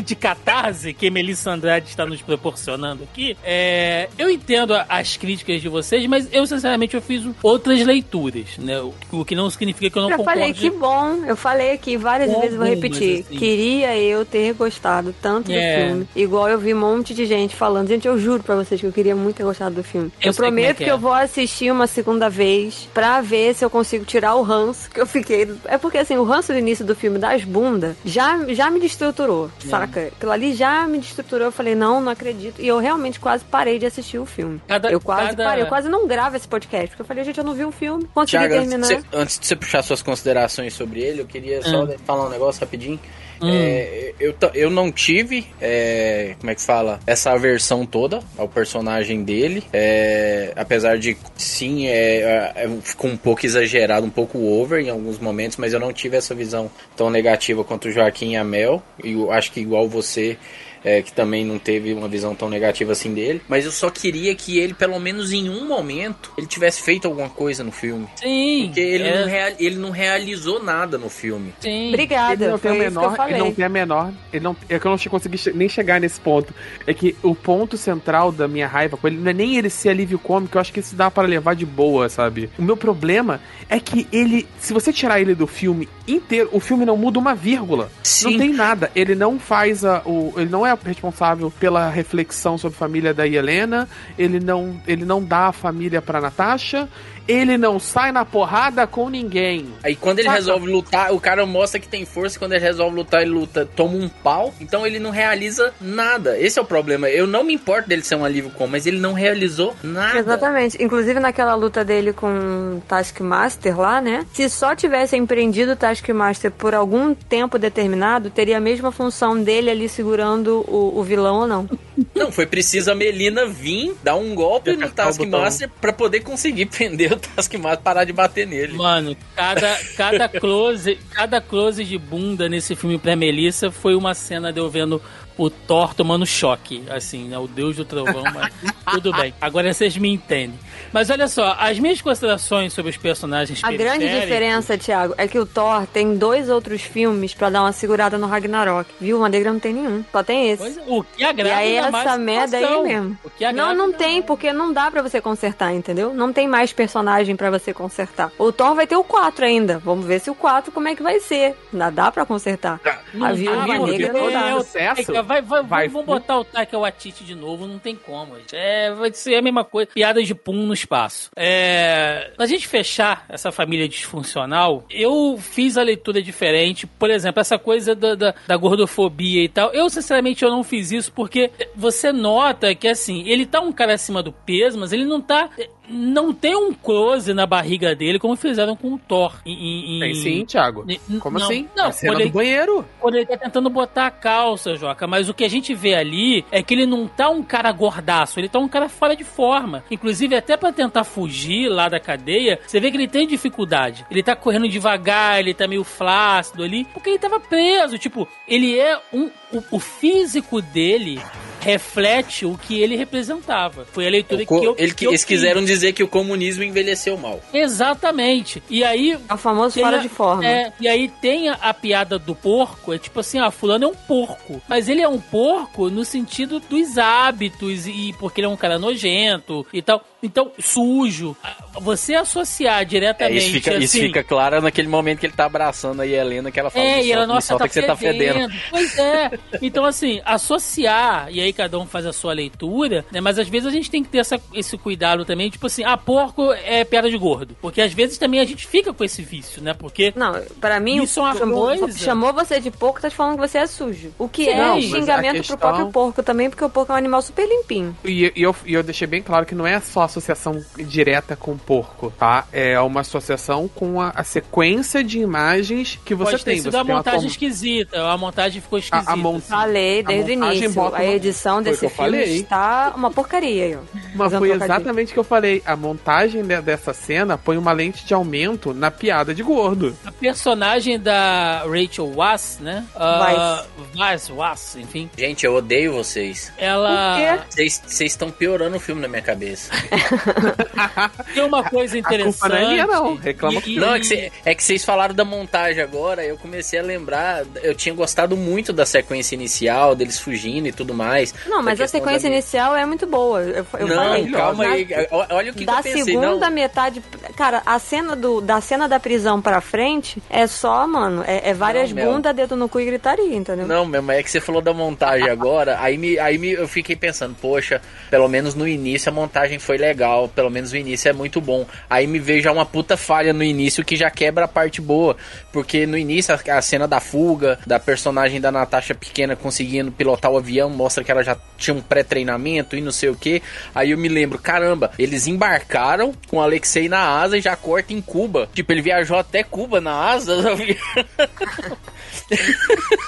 de catarse que Melissa Andrade está nos proporcionando aqui, é, eu entendo as críticas de vocês, mas eu, sinceramente, eu fiz outras leituras, né? O, que não significa que eu não Eu concordo. falei, que bom. Eu falei aqui várias vezes, vou repetir. assim. Queria eu ter gostado tanto É. do filme. Igual eu vi um monte de gente falando. Gente, eu juro pra vocês que eu queria muito ter gostado do filme. Eu Eu, é prometo que que, é. eu vou assistir uma segunda vez pra ver se eu consigo tirar o ranço que eu fiquei. É porque assim, o ranço do início do filme das bundas já, já me destruturou, É. saca? Aquilo ali já me destruturou. Eu falei, não, não acredito. E eu realmente quase parei de assistir o filme. Cada- eu quase cada- parei. Eu quase não gravo esse podcast. Porque eu falei, gente, eu não vi o filme. Consegui Tiago, antes, de terminar. você- antes de você puxar suas considerações sobre ele, eu queria só Hum. falar um negócio rapidinho. Hum. É, eu, eu não tive, é, como é que fala, essa aversão toda ao personagem dele. É, apesar de, sim, é, é, ficou um pouco exagerado, um pouco over em alguns momentos, mas eu não tive essa visão tão negativa quanto o Joaquim e a Mel. E eu acho que igual você. É, que também não teve uma visão tão negativa assim dele, mas eu só queria que ele, pelo menos em um momento, ele tivesse feito alguma coisa no filme. Sim. Porque ele, é, não, real- ele não realizou nada no filme. sim. Obrigada. Ele não tem foi a menor, ele não tem a menor, ele não, é que eu não consegui nem chegar nesse ponto. É que o ponto central da minha raiva com ele não é nem ele ser alívio cômico, eu acho que isso dá para levar de boa, sabe? O meu problema é que ele, se você tirar ele do filme inteiro, o filme não muda uma vírgula. Sim. Não tem nada. Ele não faz a, o, ele não é responsável pela reflexão sobre a família da Helena, ele não, ele não dá a família pra Natasha, ele não sai na porrada com ninguém. Aí quando ele Saca? resolve lutar, o cara mostra que tem força. Quando ele resolve lutar, ele luta, toma um pau. Então ele não realiza nada. Esse é o problema. Eu não me importo dele ser um alívio com, mas ele não realizou nada. Exatamente. Inclusive naquela luta dele com o Taskmaster lá, né? Se só tivesse empreendido o Taskmaster por algum tempo determinado, teria a mesma função dele ali segurando o, o vilão ou não. Não, foi preciso a Melina vir, dar um golpe no Taskmaster pra poder conseguir prender o Taskmaster parar de bater nele. Mano, cada, cada close, cada close de bunda nesse filme pra Melissa foi uma cena de eu vendo o Thor tomando choque, assim, né? O Deus do Trovão, mas tudo bem. Agora vocês me entendem. Mas olha só, as minhas considerações sobre os personagens A grande diferença, Thiago, é que o Thor tem dois outros filmes pra dar uma segurada no Ragnarok. Viu? Negra não tem nenhum. Só tem esse. Pois é, o que E agrada aí ainda mais essa merda aí mesmo. O que agrada Não, não ainda tem, mais. porque não dá pra você consertar, entendeu? Não tem mais personagem pra você consertar. O Thor vai ter o 4 ainda. Vamos ver se o 4 como é que vai ser. Não dá pra consertar. Não a Viúva Negra não dá. é o Sucesso, vai, vai, vai- vamos botar o Taika Waititi de novo, não tem como. gente. É, vai ser a mesma coisa. Piada de pum no espaço. É, pra gente fechar essa família disfuncional, eu fiz a leitura diferente. Por exemplo, essa coisa da, da, da gordofobia e tal. Eu, sinceramente, eu não fiz isso porque você nota que, assim, ele tá um cara acima do peso, mas ele não tá... Não tem um close na barriga dele como fizeram com o Thor. Em, em- Tem sim, Thiago. N- Como não, assim? não, a cena quando do ele- banheiro. quando ele tá tentando botar a calça, Joca. Mas o que a gente vê ali é que ele não tá um cara gordaço, ele tá um cara fora de forma. Inclusive, até pra tentar fugir lá da cadeia, você vê que ele tem dificuldade. Ele tá correndo devagar, ele tá meio flácido ali, porque ele tava preso. Tipo, ele é um. O, o físico dele reflete o que ele representava. Foi a leitura que eu. ele- que eu eles fiz. quiseram dizer que o comunismo envelheceu mal. Exatamente. E aí É o famoso tem fora a- de forma. É, e aí tem a, a piada do porco, é tipo assim, ah, fulano é um porco. Mas ele é um porco no sentido dos hábitos e porque ele é um cara nojento e tal. Então, sujo. Você associar É, diretamente. isso, fica, assim, isso fica claro naquele momento que ele tá abraçando aí a Helena, que ela fala, É, "Me e ela, nossa, solta tá que você tá fedendo. Pois é. Então, assim, associar, e aí cada um faz a sua leitura, né? Mas às vezes a gente tem que ter essa, esse cuidado também, tipo assim, ah, porco é pedra de gordo. Porque às vezes também a gente fica com esse vício, né? Porque. Não, pra mim, Isso é uma chamou, coisa- chamou você de porco, tá te falando que você é sujo. O que Sim, é não, xingamento questão- pro próprio porco também, porque o porco é um animal super limpinho. E, e eu, e eu deixei bem claro que não é só associação direta com porco, tá? É uma associação com a, a sequência de imagens que você pode ter tem. sido Você a tem uma montagem forma- esquisita. A montagem ficou esquisita. a mon- Falei desde o montagem início. A uma- edição desse eu filme falei. está uma porcaria ó. Mas foi exatamente o que eu falei. A montagem de- dessa cena põe uma lente de aumento na piada de gordo. A personagem da Rachel Wass, né? Ah, Weiss, Wass, enfim. Gente, eu odeio vocês. Ela vocês estão piorando o filme na minha cabeça. tem uma coisa A interessante. culpa não é minha, não. Reclama E- Não, é que, cê- é que vocês falaram da montagem agora, eu comecei a lembrar, eu tinha gostado muito da sequência inicial, deles fugindo e tudo mais. Não, mas Da a sequência da- inicial é muito boa. Eu, eu Não, falei. calma Na- aí, olha o que, que da eu pensei. segunda não, metade. Cara, a cena do, da cena da prisão pra frente é só, mano, é, é várias Não, bundas, dedo no cu e gritaria, entendeu? Não, mesmo, é que você falou da montagem agora, aí, me, aí me, eu fiquei pensando, poxa, pelo menos no início a montagem foi legal, pelo menos o início é muito bom. Aí me vejo já uma puta falha no início que já quebra a parte boa, porque no início a, a cena da fuga, da personagem da Natasha pequena conseguindo pilotar o avião, mostra que ela já tinha um pré-treinamento e não sei o que. Aí eu me lembro, caramba, eles embarcaram com o Alexei na asa e já corta em Cuba. Tipo, ele viajou até Cuba na asa.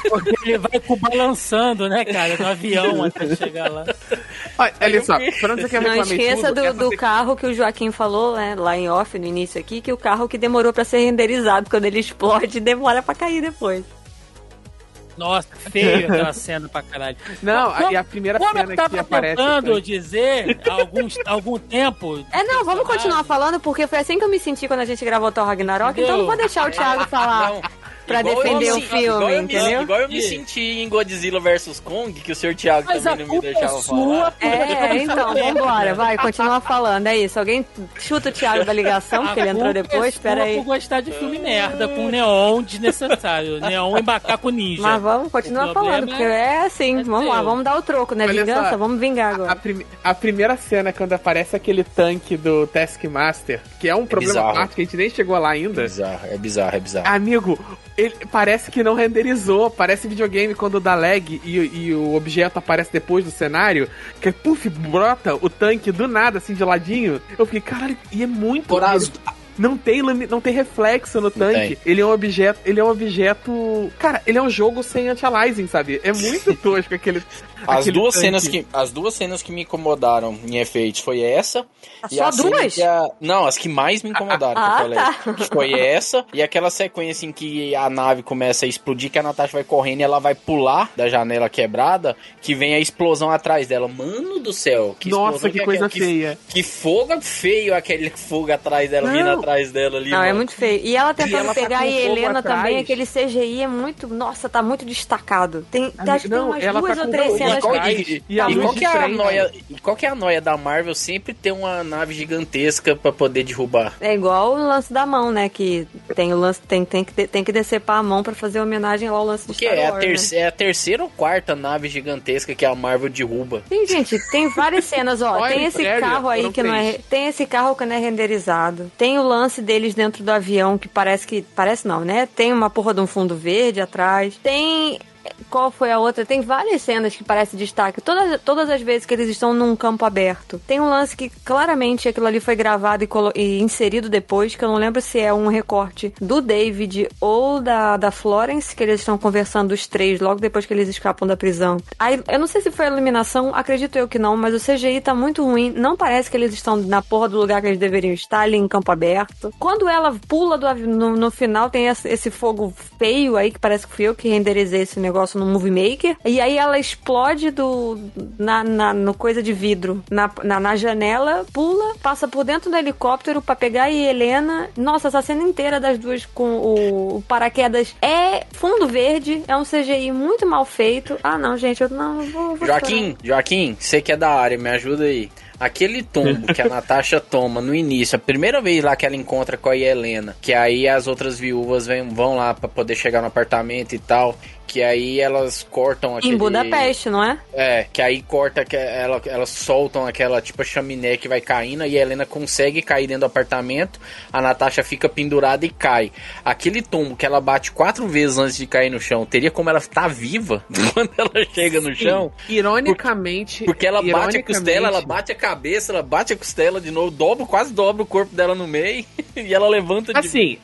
Porque ele vai com balançando, né, cara, no avião até chegar lá. Olha, olha só, pra onde você quer Não reclamar esqueça tudo, do, do carro que o Joaquim falou, né, lá em off no início aqui, que o carro que demorou pra ser renderizado, quando ele explode, demora pra cair depois. Nossa, feio aquela cena pra caralho. Não, Como- e a primeira Como cena eu tava que aparece... tentando dizer há alguns, algum tempo. É, não, vamos continuar falando, porque foi assim que eu me senti quando a gente gravou Thor Ragnarok, então não vou deixar o Thiago falar Não, pra igual eu defender me o filme, igual eu me- entendeu? Igual eu me E- senti em Godzilla vs Kong, que o Sr. Thiago Mas a também não me é deixava sua. falar. É, então, vambora, merda. vai, continua falando, é isso. Alguém chuta o Thiago da ligação, porque ele A entrou culpa depois, é espera aí. por gostar de filme merda, com neon desnecessário. neon e macaco ninja. Mas vamos continuar problema falando, porque é assim, é vamos lá, vamos dar o troco, né? Olha Vingança, só, vamos vingar A, agora. prime- a primeira cena, quando aparece aquele tanque do Taskmaster, que é um problema à bizarro. parte que a gente nem chegou lá É ainda. bizarro, é bizarro, é bizarro. Amigo, ele parece que não renderizou, parece videogame quando dá lag e, e o objeto aparece depois do cenário, que puf, brota o tanque do nada, assim, de ladinho. Eu fiquei, caralho, e é muito. Corazo. Não tem, não tem reflexo no tanque. Ele é um objeto. Ele é um objeto. Cara, ele é um jogo sem anti-aliasing, sabe? É muito tosco aquele. As duas, tanque. cenas que, as duas cenas que me incomodaram em efeitos foi essa. e Só duas? que a- não, as que mais me incomodaram, que eu Ah, falei. tá. Que foi essa. E aquela sequência em que a nave começa a explodir, que a Natasha vai correndo e ela vai pular da janela quebrada, que vem a explosão atrás dela. Mano do céu, que Nossa, explosão que é coisa aquela? feia. Que, que fogo feio aquele fogo atrás dela, Não. vindo atrás dela ali. Não, é mano. muito feio. E ela tentando ela tá pegar a fogo Helena atrás. também, aquele CGI é muito. Nossa, tá muito destacado. Tem, acho que tem não, umas ela duas tá ou três fogo cenas qual- e- e a E qual, que é a trem, noia, e qual que é a noia da Marvel sempre ter uma nave gigantesca pra poder derrubar? É igual o lance da mão, né? Que tem o lance, tem, tem, que, tem que decepar a mão pra fazer homenagem lá ao lance do Porque Star é a, Wars, né? é a terceira ou quarta nave gigantesca que a Marvel derruba. Sim, gente, tem várias cenas, ó. Olha, tem esse carro aí que não é. Tem esse carro que não é renderizado. Tem o lance deles dentro do avião que parece que. Parece não, né? Tem uma porra de um fundo verde atrás. Tem. Qual foi a outra? Tem várias cenas que parece destaque. Todas, todas as vezes que eles estão num campo aberto. Tem um lance que claramente aquilo ali foi gravado e, e inserido depois, que eu não lembro se é um recorte do David ou da, da Florence, que eles estão conversando os três logo depois que eles escapam da prisão. Aí, eu não sei se foi a iluminação, acredito eu que não, mas o CGI tá muito ruim. Não parece que eles estão na porra do lugar que eles deveriam estar, ali em campo aberto. Quando ela pula do no, no final, tem esse fogo feio aí, que parece que fui eu que renderizei esse negócio no Movie Maker. E aí ela explode do, na, na- no coisa de vidro, na, na, na janela, pula, passa por dentro do helicóptero pra pegar a Helena. Nossa, essa cena inteira das duas com o, o paraquedas é fundo verde, é um CGI muito mal feito. Ah, não, gente, eu não vou. vou Joaquim, Joaquim, você que é da área, me ajuda aí. Aquele tombo que a Natasha toma no início, a primeira vez lá que ela encontra com a Helena, que aí as outras viúvas vem, vão lá para poder chegar no apartamento e tal, que aí elas cortam aquele... Em Budapeste, não é? É, que aí corta, que ela, elas soltam aquela tipo chaminé que vai caindo e a Helena consegue cair dentro do apartamento, a Natasha fica pendurada e cai. Aquele tombo que ela bate quatro vezes antes de cair no chão, teria como ela estar tá viva quando ela chega no Sim. chão? Ironicamente. Porque ela bate a ironicamente- costela, ela bate a cabeça, ela bate a costela de novo, dobra, quase dobra o corpo dela no meio e ela levanta de Assim,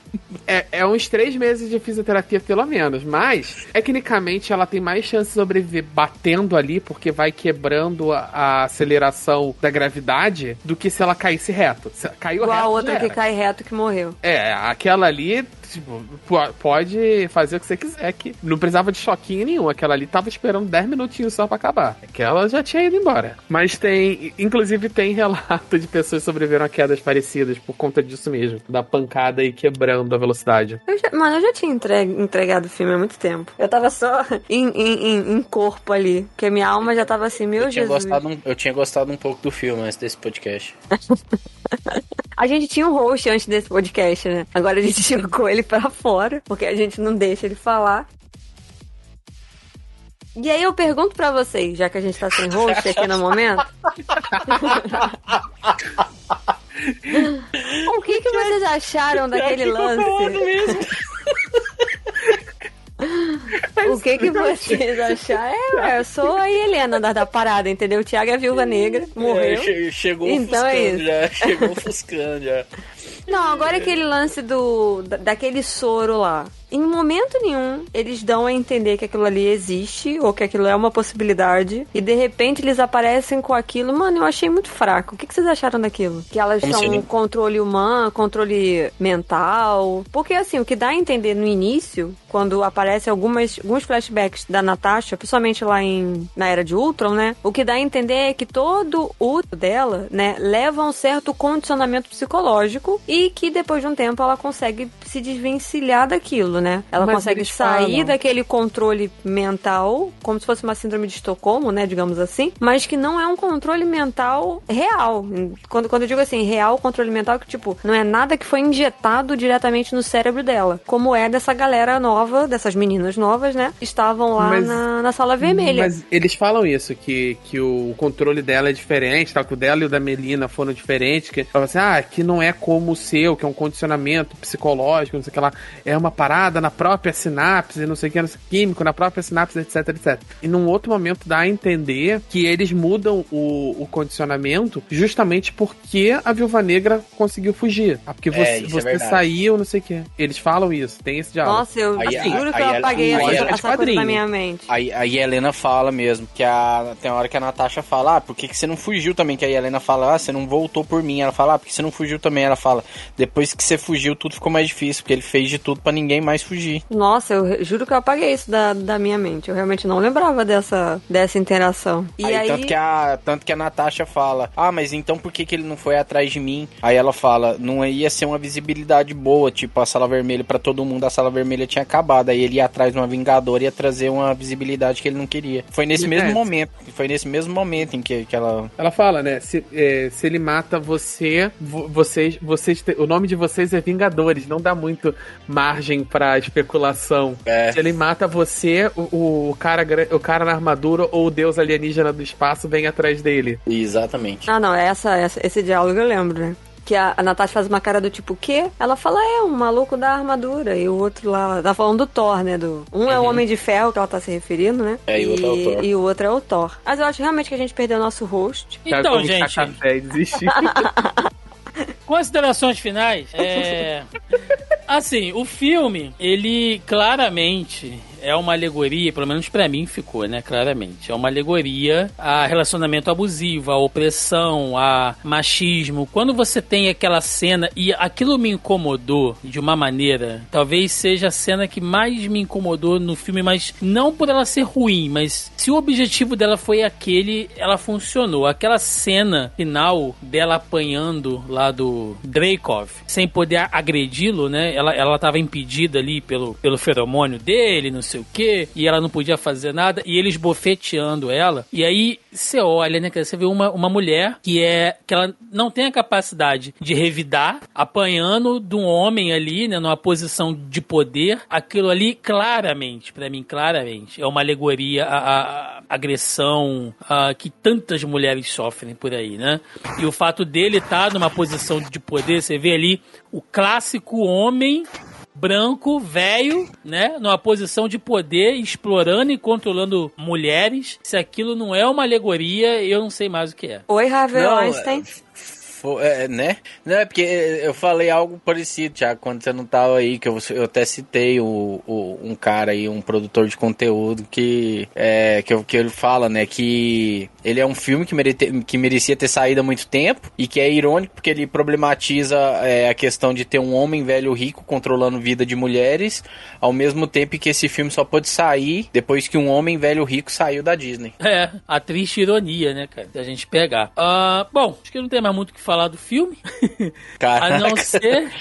é, é uns três meses de fisioterapia, pelo menos. Mas, tecnicamente, ela tem mais chance de sobreviver batendo ali, porque vai quebrando a, a aceleração da gravidade, do que se ela caísse reto. Se caiu Igual reto. a outra que cai reto que morreu. É, aquela ali, tipo, po- pode fazer o que você quiser. Que não precisava de choquinho nenhum. Aquela ali tava esperando 10 minutinhos só pra acabar. Aquela já tinha ido embora. Mas tem, inclusive, tem relato de pessoas que sobreviveram a quedas parecidas por conta disso mesmo. Da pancada e quebrando a velocidade. Eu já, mano, eu já tinha entregue- entregado o filme há muito tempo. Eu tava só em, em, em- em corpo ali. Porque minha alma já tava assim, meu eu tinha, Jesus. gostado um, eu tinha gostado um pouco do filme antes desse podcast. A gente tinha um host antes desse podcast, né? Agora a gente jogou ele pra fora, porque a gente não deixa ele falar. E aí eu pergunto pra vocês, já que a gente tá sem host aqui no momento. o que, que vocês acharam daquele lance? O que que vocês acharam? É, eu sou a Helena da, da parada, entendeu? O Thiago é a viúva negra, É, morreu. che- chegou Então é ofuscando isso. já. Chegou ofuscando já. Não, agora aquele lance do da- daquele soro lá. Em momento nenhum eles dão a entender que aquilo ali existe ou que aquilo é uma possibilidade e de repente eles aparecem com aquilo. Mano, eu achei muito fraco. O que, que vocês acharam daquilo? Que elas Como são assim? controle humano, controle mental. Porque assim, o que dá a entender no início, quando aparece algumas, alguns flashbacks da Natasha, principalmente lá em na era de Ultron, né? O que dá a entender é que todo o dela, né, leva a um certo condicionamento psicológico e que depois de um tempo ela consegue se desvencilhar daquilo, né? Ela Mas consegue sair falam- daquele controle mental, como se fosse uma síndrome de Estocolmo, né, digamos assim, mas que não é um controle mental real. Quando, quando eu digo assim, real controle mental, que tipo, não é nada que foi injetado diretamente no cérebro dela, como é dessa galera nova, dessas meninas novas, né, estavam lá Mas- na, na sala vermelha. Mas eles falam isso, que, que o controle dela é diferente, tal, que o dela e o da Melina foram diferentes, que fala assim, ah, que não é como o seu, que é um condicionamento psicológico, não sei o que lá, é uma parada na própria sinapse, não sei o que, não sei, químico, na própria sinapse, etc, etc. E num outro momento dá a entender que eles mudam o, o condicionamento justamente porque a Viúva Negra conseguiu fugir. Ah, porque É, você, é você verdade. saiu, não sei o que. Eles falam isso, tem esse diálogo. Nossa, eu Aí- juro que eu apaguei aí essa, essa coisa da minha mente. Aí, aí a Helena fala mesmo, que a, tem uma hora que a Natasha fala, ah, por que, que você não fugiu também? Que aí a Helena fala, ah, você não voltou por mim. Ela fala, ah, porque você não fugiu também. Ela fala, depois que você fugiu, tudo ficou mais difícil, porque ele fez de tudo pra ninguém mais fugir. Nossa, eu juro que eu apaguei isso da, da minha mente. Eu realmente não lembrava dessa, dessa interação. E aí, aí, Tanto, que a, tanto que a Natasha fala, ah, mas então por que, que ele não foi atrás de mim? Aí ela fala, não ia ser uma visibilidade boa, tipo a sala vermelha pra todo mundo, a sala vermelha tinha acabado. Aí ele ia atrás de uma vingadora e ia trazer uma visibilidade que ele não queria. Foi nesse É. mesmo momento, foi nesse mesmo momento em que, que ela. Ela fala, né? Se, é, se ele mata você, vo- vocês, vocês, te- o nome de vocês é Vingadores. Não dá muito margem pra especulação. É. Se ele mata você, o, o cara, o cara na armadura ou o deus alienígena do espaço vem atrás dele. Exatamente. Ah, não, essa, essa- esse diálogo eu lembro, né? Que a, a Natasha faz uma cara do tipo, o quê? Ela fala, é, um maluco da armadura. E o outro lá, tá falando do Thor, né? Do, um é o Homem de Ferro, que ela tá se referindo, né? Uhum. É, e o outro é o Thor. E o outro é o Thor. Mas eu acho realmente que a gente perdeu o nosso host. Cara, Então, gente, café e. considerações finais. É. Assim, o filme, ele claramente é uma alegoria, pelo menos pra mim ficou, né? Claramente. É uma alegoria a relacionamento abusivo, a opressão, a machismo. Quando você tem aquela cena, e aquilo me incomodou de uma maneira, talvez seja a cena que mais me incomodou no filme, mas não por ela ser ruim, mas se o objetivo dela foi aquele, ela funcionou. Aquela cena final dela apanhando lá do Dreykov, sem poder agredi-lo, né? Ela, ela tava impedida ali pelo, pelo feromônio dele, não sei o quê, e ela não podia fazer nada, e eles bofeteando ela. E aí você olha, né, cara, você vê uma, uma mulher que é que ela não tem a capacidade de revidar, apanhando de um homem ali, né, numa posição de poder. Aquilo ali, claramente, para mim, claramente, é uma alegoria à, à agressão à, que tantas mulheres sofrem por aí, né? E o fato dele estar tá numa posição de poder, você vê ali o clássico homem branco, velho, né? Numa posição de poder, explorando e controlando mulheres. Se aquilo não é uma alegoria, eu não sei mais o que é. Oi, Harvey não, Einstein. É, né? Não, é porque eu falei algo parecido, Thiago, quando você não tava aí, que eu, eu até citei o, o, um cara aí, um produtor de conteúdo, que, é, que, que ele fala, né, que ele é um filme que, que merecia ter saído há muito tempo e que é irônico porque ele problematiza é, a questão de ter um homem velho rico controlando vida de mulheres, ao mesmo tempo que esse filme só pôde sair depois que um homem velho rico saiu da Disney. É, a triste ironia, né, cara, da gente pegar. Uh, bom, acho que não tem mais muito o que falar do filme. Caraca. A não ser.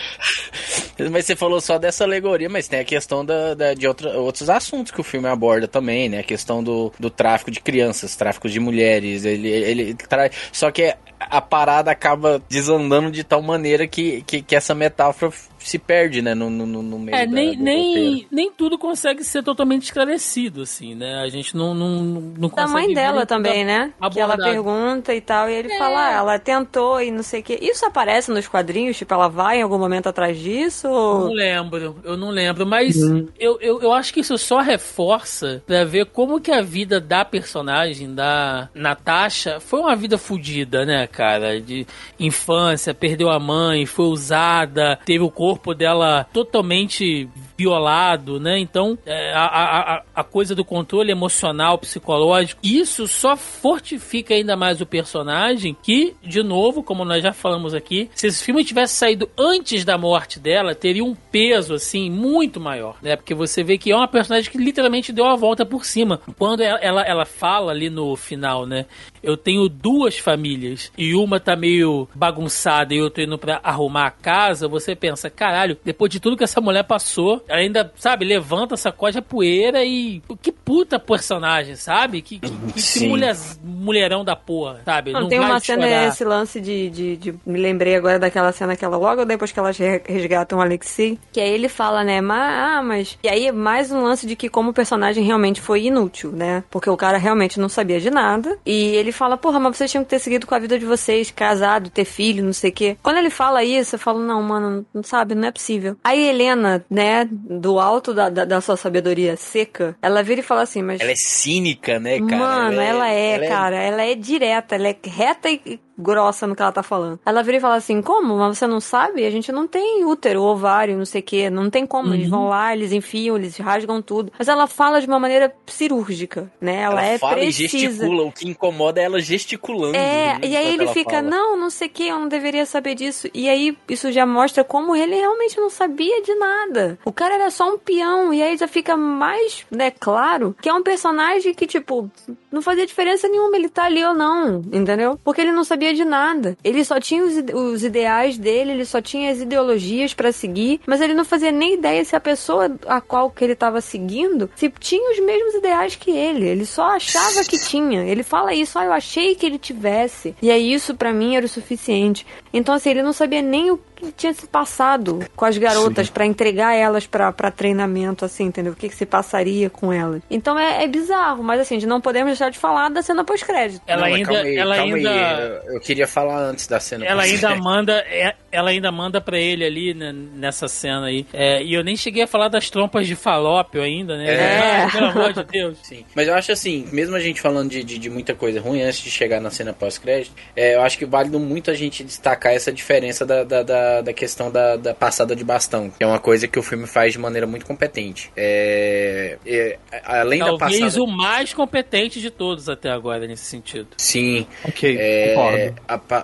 mas você falou só dessa alegoria, mas tem a questão da, da de outra, outros assuntos que o filme aborda também, né? A questão do, do tráfico de crianças, tráfico de mulheres. Ele, ele, ele traz. Só que a parada acaba desandando de tal maneira que, que, que essa metáfora se perde, né, no, no, no meio É, da, nem, nem, nem tudo consegue ser totalmente esclarecido, assim, né? A gente não, não, não consegue... A mãe dela também, né? Abordado. Que ela pergunta e tal, e ele é. fala, ah, ela tentou e não sei o quê. Isso aparece nos quadrinhos? Tipo, ela vai em algum momento atrás disso? Ou... Não lembro, eu não lembro, mas uhum. eu, eu, eu acho que isso só reforça pra ver como que a vida da personagem, da Natasha, foi uma vida fodida, né, cara? De infância, perdeu a mãe, foi usada, teve o corpo corpo dela totalmente violado, né? Então, é, a, a, a coisa do controle emocional, psicológico, isso só fortifica ainda mais o personagem. Que, de novo, como nós já falamos aqui, se esse filme tivesse saído antes da morte dela, teria um peso, assim, muito maior, né? Porque você vê que é uma personagem que literalmente deu a volta por cima. Quando ela, ela, ela fala ali no final, né? Eu tenho duas famílias e uma tá meio bagunçada e eu tô indo pra arrumar a casa, você pensa, caralho, depois de tudo que essa mulher passou, ela ainda, sabe, levanta, sacode a poeira e. Que puta personagem, sabe? Que, que, que mulher, mulherão da porra, sabe? Não, Não tem uma cena, chorar. esse lance de, de, de, Me lembrei agora daquela cena que ela, logo depois que elas resgatam o Alexi, que aí ele fala, né, mas, ah, mas. E aí mais um lance de que como o personagem realmente foi inútil, né? Porque o cara realmente não sabia de nada. E ele fala, porra, mas vocês tinham que ter seguido com a vida de vocês, casado, ter filho, não sei o quê. Quando ele fala isso, eu falo, não, mano, não sabe, não é possível. Aí Helena, né, do alto da, da, da, sua sabedoria seca, ela vira e fala assim, mas... Ela é cínica, né, cara? Mano, ela, é, ela é, cara, é... ela é direta, ela é reta e grossa no que ela tá falando. Ela vira e fala assim: como? Mas você não sabe? A gente não tem útero, ovário, não sei o quê. Não tem como. Uhum. Eles vão lá, eles enfiam, eles rasgam tudo. Mas ela fala de uma maneira cirúrgica, né? Ela, ela é fala precisa. e gesticula. O que incomoda é ela gesticulando. É, e aí ele fica: fala. não, não sei o que, eu não deveria saber disso. E aí isso já mostra como ele realmente não sabia de nada. O cara era só um peão. E aí já fica mais, né, claro que é um personagem que, tipo, não fazia diferença nenhuma ele tá ali ou não, entendeu? Porque ele não sabia de nada. Ele só tinha os, os ideais dele, ele só tinha as ideologias para seguir, mas ele não fazia nem ideia se a pessoa a qual que ele tava seguindo se tinha os mesmos ideais que ele. Ele só achava que tinha. Ele fala isso, ah, eu achei que ele tivesse. E aí isso para mim era o suficiente. Então assim, ele não sabia nem o que tinha se passado com as garotas para entregar elas para treinamento, assim, entendeu? O que, que se passaria com elas. Então é, é, bizarro, mas assim, de não podemos deixar de falar da cena pós-crédito. Ela não, ainda. Aí, ela ainda... Aí. Eu queria falar antes da cena Ela ainda manda. É, ela ainda manda para ele ali né, nessa cena aí. É, e eu nem cheguei a falar das trompas de falópio ainda, né? É. Ah, pelo amor de Deus. Sim. Mas eu acho assim, mesmo a gente falando de, de, de muita coisa ruim antes de chegar na cena pós-crédito, é, eu acho que vale muito a gente destacar essa diferença da, da, da, da questão da, da, passada de bastão, que é uma coisa que o filme faz de maneira muito competente. É, é, além Talvez da passada... o mais competente de todos até agora nesse sentido. Sim. Ok, é, a,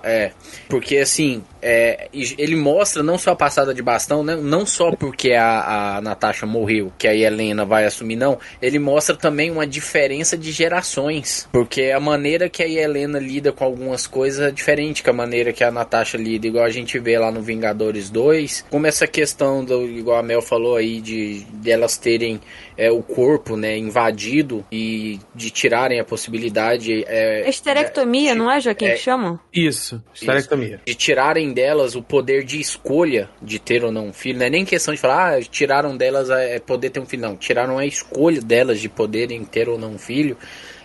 é, porque assim, é, ele mostra não só a passada de bastão, né? não só porque a, a Natasha morreu, que a Helena vai assumir, não. Ele mostra também uma diferença de gerações. Porque a maneira que a Helena lida com algumas coisas é diferente que a maneira que a Natasha lida, igual a gente vê lá no Vingadores 2. Como essa questão, do, igual a Mel falou aí, de, de elas terem é, o corpo né, invadido e de tirarem a possibilidade. É, Esterectomia, é, não é, Joaquim, é, que chamam? Isso, esterectomia. De tirarem delas o poder de escolha de ter ou não um filho. Não é nem questão de falar, ah, tiraram delas é poder ter um filho. Não, tiraram a escolha delas de poderem ter ou não um filho.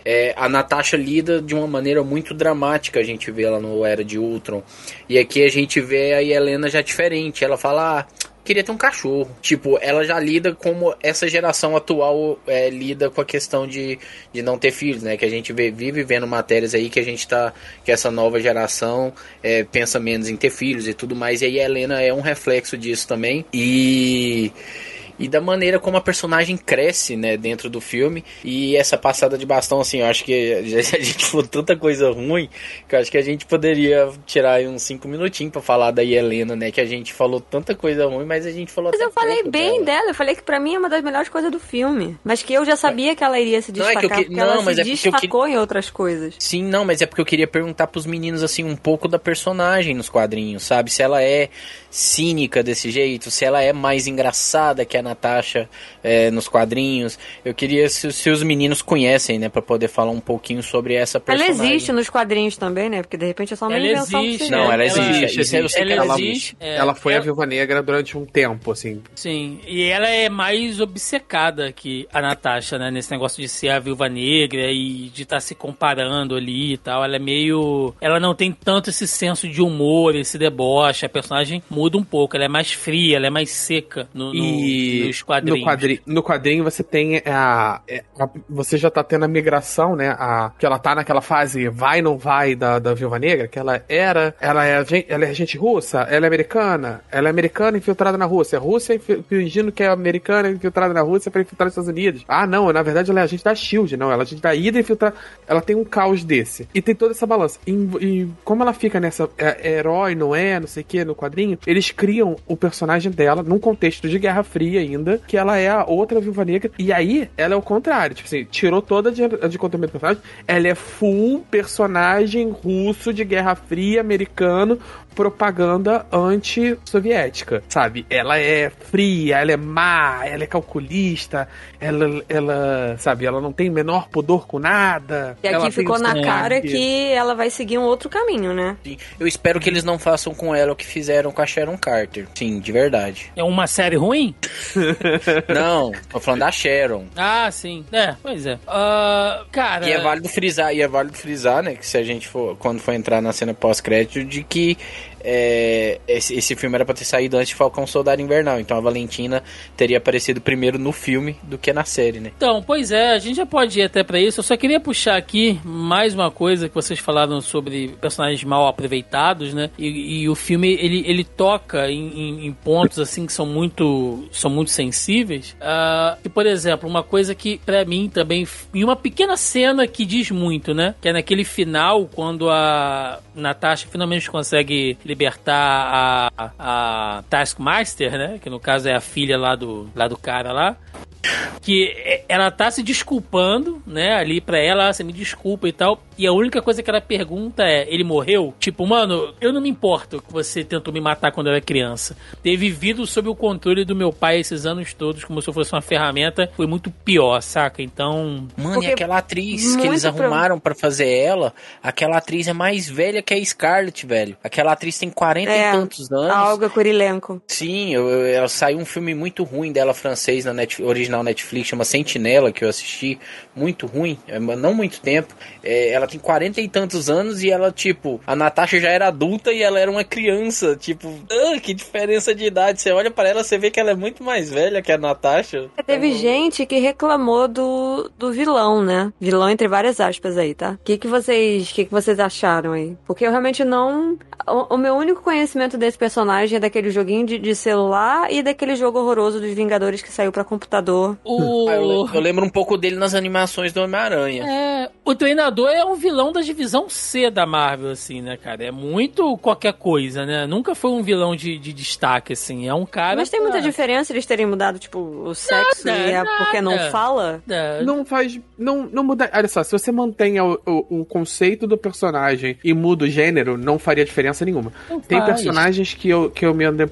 É, a Natasha lida de uma maneira muito dramática, a gente vê ela no Era de Ultron. E aqui a gente vê a Helena já diferente. Ela fala, ah, queria ter um cachorro. Tipo, ela já lida como essa geração atual é, lida com a questão de, de não ter filhos, né? Que a gente vê, vive vendo matérias aí que a gente tá. que essa nova geração é, pensa menos em ter filhos e tudo mais. E aí a Helena é um reflexo disso também. E e da maneira como a personagem cresce, né, dentro do filme. E essa passada de bastão, assim, eu acho que a gente falou tanta coisa ruim que eu acho que a gente poderia tirar aí uns 5 minutinhos para falar da Helena, né, que a gente falou tanta coisa ruim, mas a gente falou Mas eu falei bem dela. dela. eu falei que para mim é uma das melhores coisas do filme, mas que eu já sabia que ela iria se destacar, não, é que eu que... não, ela mas se é destacou que... em outras coisas. Sim, não, mas é porque eu queria perguntar pros meninos, assim, um pouco da personagem nos quadrinhos, sabe? Se ela é cínica desse jeito, se ela é mais engraçada que a Natasha é, nos quadrinhos. Eu queria se, se, os meninos conhecem, né, para poder falar um pouquinho sobre essa personagem. Ela existe nos quadrinhos também, né? Porque de repente é só uma ela invenção existe, que Não, ela existe. Ela, existe. Ela, ela, existe, é, ela foi ela... a Viúva Negra durante um tempo, assim. Sim, e ela é mais obcecada que a Natasha, né, nesse negócio de ser a Viúva Negra e de estar tá se comparando ali e tal. Ela é meio, ela não tem tanto esse senso de humor, esse deboche. A personagem muda um pouco. Ela é mais fria, ela é mais seca no, e no, nos quadrinhos. No quadrinho, no quadrinho você tem a, a, Você já tá tendo a migração, né? A, que ela tá naquela fase vai não vai da, da Viúva Negra, que ela era. Ela é, ela é gente russa, ela é americana. Ela é americana infiltrada na Rússia. Rússia fingindo que é americana infiltrada na Rússia para infiltrar os Estados Unidos. Ah, não, na verdade ela é agente da Shield, não. Ela é agente da ida infiltrar. Ela tem um caos desse. E tem toda essa balança. E, e como ela fica nessa. É, é herói, não é, não sei o que, no quadrinho, eles criam o personagem dela num contexto de Guerra Fria ainda, que ela é a outra Viúva Negra. E aí, ela é o contrário. Tipo assim, tirou toda a conteúdo do personagem. Ela é full personagem russo de Guerra Fria, americano, propaganda anti-soviética, sabe? Ela é fria, ela é má, ela é calculista, ela, ela, sabe, ela não tem menor pudor com nada. E aqui ficou na cara que ela vai seguir um outro caminho, né? Sim. Eu espero que eles não façam com ela o que fizeram com a Sharon Carter. Sim, de verdade. É uma série ruim? não, tô falando da Sharon. Ah, sim. É, pois é. Uh, cara... E é válido frisar, e é válido frisar, né, que se a gente for, quando for entrar na cena pós-crédito, de que é, esse, esse, filme era pra ter saído antes de Falcão Soldado Invernal. Então a Valentina teria aparecido primeiro no filme do que na série, né? Então, pois é, a gente já pode ir até para isso. Eu só queria puxar aqui mais uma coisa que vocês falaram sobre personagens mal aproveitados, né? E, e o filme ele, ele toca em, em, em, pontos assim que são muito são muito sensíveis. Uh, e por exemplo, uma coisa que para mim também em uma pequena cena que diz muito, né? Que é naquele final quando a Natasha finalmente consegue libertar a, a Taskmaster, né? Que no caso é a filha lá do, lá do cara lá que ela tá se desculpando, né, ali pra ela, você me desculpa e tal, e a única coisa que ela pergunta é, ele morreu? Tipo, mano, eu não me importo que você tentou me matar quando eu era criança. Ter vivido sob o controle do meu pai esses anos todos, como se eu fosse uma ferramenta, foi muito pior, saca? Então... Mano, Porque e aquela atriz que eles arrumaram para fazer ela, aquela atriz é mais velha que a Scarlett, velho. Aquela atriz tem 40 é, e tantos anos. A Olga Kurilenko. Sim, eu, eu, ela saiu um filme muito ruim dela francês na net, original Netflix, chama Sentinela, que eu assisti, muito ruim, é, não muito tempo. É, ela tem 40 e tantos anos e ela, tipo, a Natasha já era adulta e ela era uma criança. Tipo, ah, que diferença de idade. Você olha para ela, você vê que ela é muito mais velha que a Natasha. Teve gente que reclamou do, do vilão, né? Vilão entre várias aspas aí, tá? O que, que vocês que, que vocês acharam aí? Porque eu realmente não. O, o meu único conhecimento desse personagem é daquele joguinho de, de celular e daquele jogo horroroso dos Vingadores que saiu para computador treinador. O... Ah, eu, le- eu lembro um pouco dele nas animações do Homem-Aranha. É, o treinador é um vilão da divisão C da Marvel, assim, né, cara? É muito qualquer coisa, né? Nunca foi um vilão de, de destaque, assim. É um cara. Mas tem muita diferença eles terem mudado, tipo, o sexo Nada, e é porque não nada. fala? É, Não faz. Não, não muda. Olha só, se você mantém o, o, o conceito do personagem e muda o gênero, não faria diferença nenhuma. não Tem faz. personagens que eu, que eu me, me,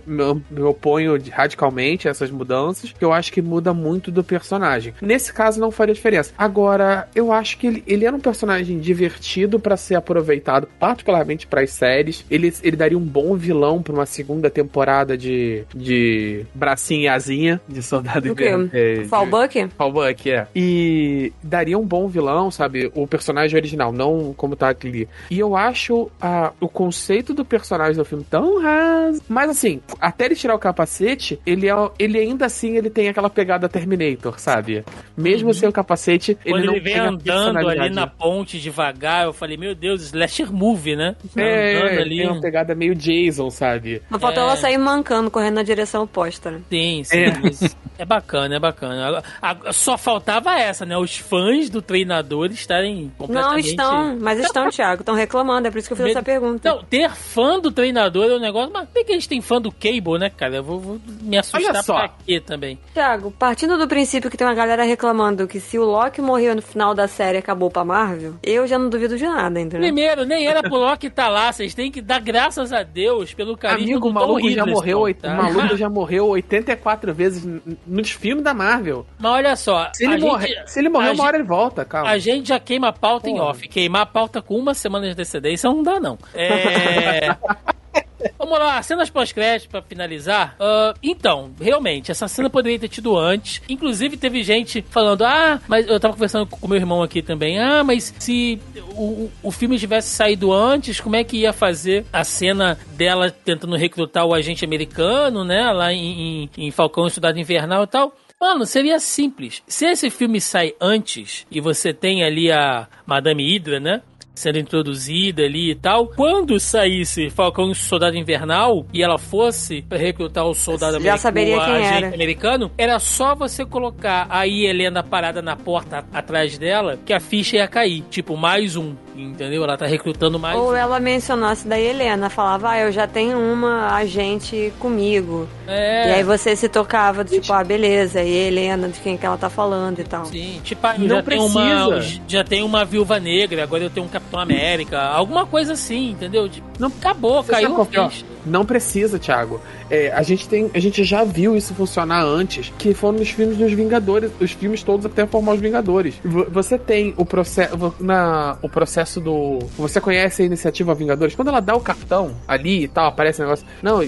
me oponho radicalmente a essas mudanças, que eu acho que muda muito do personagem. Nesse caso, não faria diferença. Agora, eu acho que ele, ele era um personagem divertido pra ser aproveitado, particularmente pras séries. Ele, ele daria um bom vilão pra uma segunda temporada de, de bracinho e asinha, de soldado? Inverno- é, Fallbuck? Fallback, é. E daria um bom vilão, sabe? O personagem original, não como tá ali. E eu acho a, o conceito do personagem do filme tão raso. Mas assim, até ele tirar o capacete, ele, é, ele ainda assim ele tem aquela pegada Terminator, sabe? Mesmo sem o capacete, ele Quando não ele vem tem andando ali na ponte devagar, eu falei, meu Deus, slasher movie, né? É, andando ali. tem uma pegada meio Jason, sabe? Não faltou É. ela sair mancando, correndo na direção oposta, né? Sim, sim. É. mas É bacana, é bacana. Só faltava essa, né? Os fãs do treinador estarem Não completamente... estão, mas estão, Thiago. Estão reclamando, é por isso que eu fiz Medo- essa pergunta. Não, ter fã do treinador é um negócio. Mas por que que a gente tem fã do Cable, né, cara? Eu vou, vou me assustar Olha só. pra quê também? Thiago, partindo do princípio que tem uma galera reclamando que se o Loki morreu no final da série acabou pra Marvel, eu já não duvido de nada, entendeu? Primeiro, nem era pro Loki estar lá. Vocês têm que dar graças a Deus pelo carisma Amigo, do o maluco Tom já Hiddleston, morreu, tá? o maluco já morreu 84 vezes nos filmes da Marvel. Mas olha só, Se ele, gente- se ele morrer, a uma hora ele volta, calma. A gente já queima a pauta em off. Queimar a pauta com uma semana de antecedência não dá, não. É. Vamos lá, cenas pós-crédito pra finalizar. Ah, então, realmente, essa cena poderia ter tido antes. Inclusive, teve gente falando: ah, mas eu tava conversando com meu irmão aqui também. Ah, mas se o, o filme tivesse saído antes, como é que ia fazer a cena dela tentando recrutar o agente americano, né? Lá em, em, em Falcão e Cidade Invernal e tal. Mano, seria simples. Se esse filme sai antes e você tem ali a Madame Hydra, né? Sendo introduzida ali e tal. Quando saísse Falcão e Soldado Invernal e ela fosse recrutar o soldado Já americano, saberia o quem era. americano, era só você colocar aí Helena parada na porta atrás dela que a ficha ia cair. Tipo, mais um, entendeu? Ela tá recrutando mais Ou ela mencionasse da Helena, falava, ah, eu já tenho uma agente comigo. É. E aí você se tocava, tipo, ah, beleza, e Helena, de quem que ela tá falando e tal. Sim, tipo, ah, eu Não já tenho, uma, precisa. já tenho uma viúva negra, agora eu tenho um Capitão América, alguma coisa assim, entendeu? Tipo, Não- acabou, Você caiu sabe qual Não precisa, Thiago. É, a, gente tem, a gente já viu isso funcionar antes, que foram nos filmes dos Vingadores, os filmes todos até formar os Vingadores. V- Você tem o processo na o processo do você conhece a iniciativa Vingadores? Quando ela dá o cartão ali e tal, aparece o negócio. Não,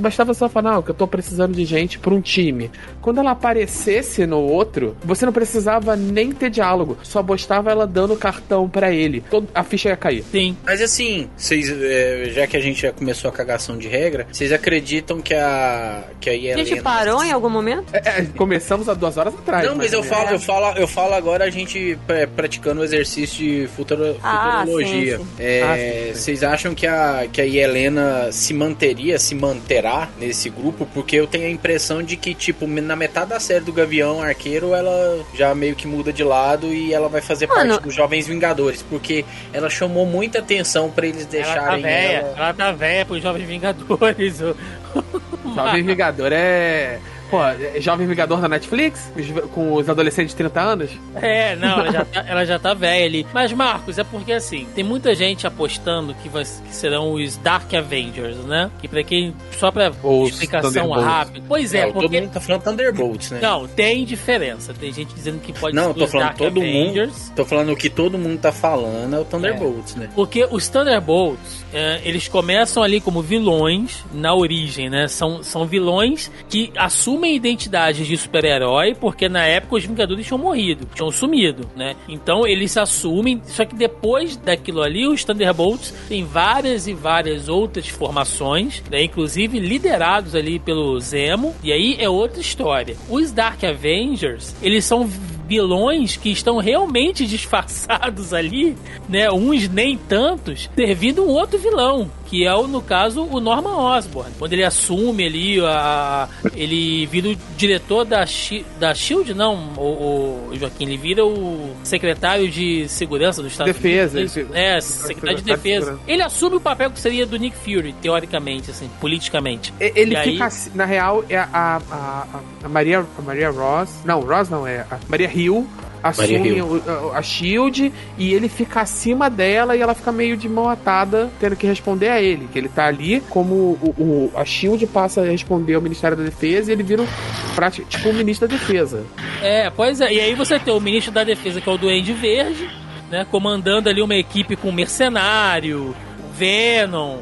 bastava só falar, não, que eu tô precisando de gente pra um time. Quando ela aparecesse no outro, você não precisava nem ter diálogo, só bastava ela dando o cartão pra ele. Todo, a ficha ia cair. Sim. Mas assim, vocês, é, já que a gente já começou a cagação de regra, vocês acredtam que a que a A Helena... gente parou em algum momento? É, é, começamos há duas horas atrás. Não, mas eu falo, eu falo, eu falo agora a gente praticando o exercício de futuro, Ah, futurologia. sim, sim. É, Ah, sim, sim. Vocês acham que a, que a Helena se manteria, se manterá nesse grupo? Porque eu tenho a impressão de que, tipo, na metade da série do Gavião Arqueiro, ela já meio que muda de lado e ela vai fazer Mano. parte dos Jovens Vingadores. Porque ela chamou muita atenção pra eles Ela tá deixarem velha, ela. ela tá velha pros Jovens Vingadores. O- Jovem Vingador é. Pô, é Jovem Vingador da Netflix? Com os adolescentes de 30 anos? É, não, ela já, tá, ela já tá velha ali. Mas, Marcos, é porque assim, tem muita gente apostando que, vai, que serão os Dark Avengers, né? Que pra quem. Só pra Os explicação rápida. Pois é, Não, todo porque. mundo tá falando Thunderbolts, né? Não, tem diferença. Tem gente dizendo que pode Não, ser eu tô falando Dark todo Avengers. mundo. Tô falando o que todo mundo tá falando é o Thunderbolts, né? Porque os Thunderbolts, é, eles começam ali como vilões na origem, né? São, são vilões que assumem identidades de super-herói, porque na época os Vingadores tinham morrido, tinham sumido, né? Então eles se assumem, só que depois daquilo ali, os Thunderbolts têm várias e várias outras formações, né? Inclusive liderados ali pelo Zemo, e aí é outra história. Os Dark Avengers, eles são vilões que estão realmente disfarçados ali, né? Uns nem tantos, servindo um outro vilão, que é, o, no caso, o Norman Osborn. Quando ele assume ali, a, ele vira o diretor da, da SHIELD, não, o, o Joaquim, ele vira o secretário de segurança do Estado Defesa. Unidos. É, secretário de defesa. Ele assume o papel que seria do Nick Fury, teoricamente, assim, politicamente. Ele e fica, aí... na real, é a, a, a, a, Maria, a Maria Ross, não, Ross não, é a Maria Hill, assume a, a Shield e ele fica acima dela e ela fica meio de mão atada, tendo que responder a ele. Que ele tá ali como o, o a Shield passa a responder ao Ministério da Defesa e ele vira um, tipo o ministro da Defesa. É, pois é. E aí você tem o ministro da Defesa, que é o Duende Verde, né? Comandando ali uma equipe com mercenário, Venom.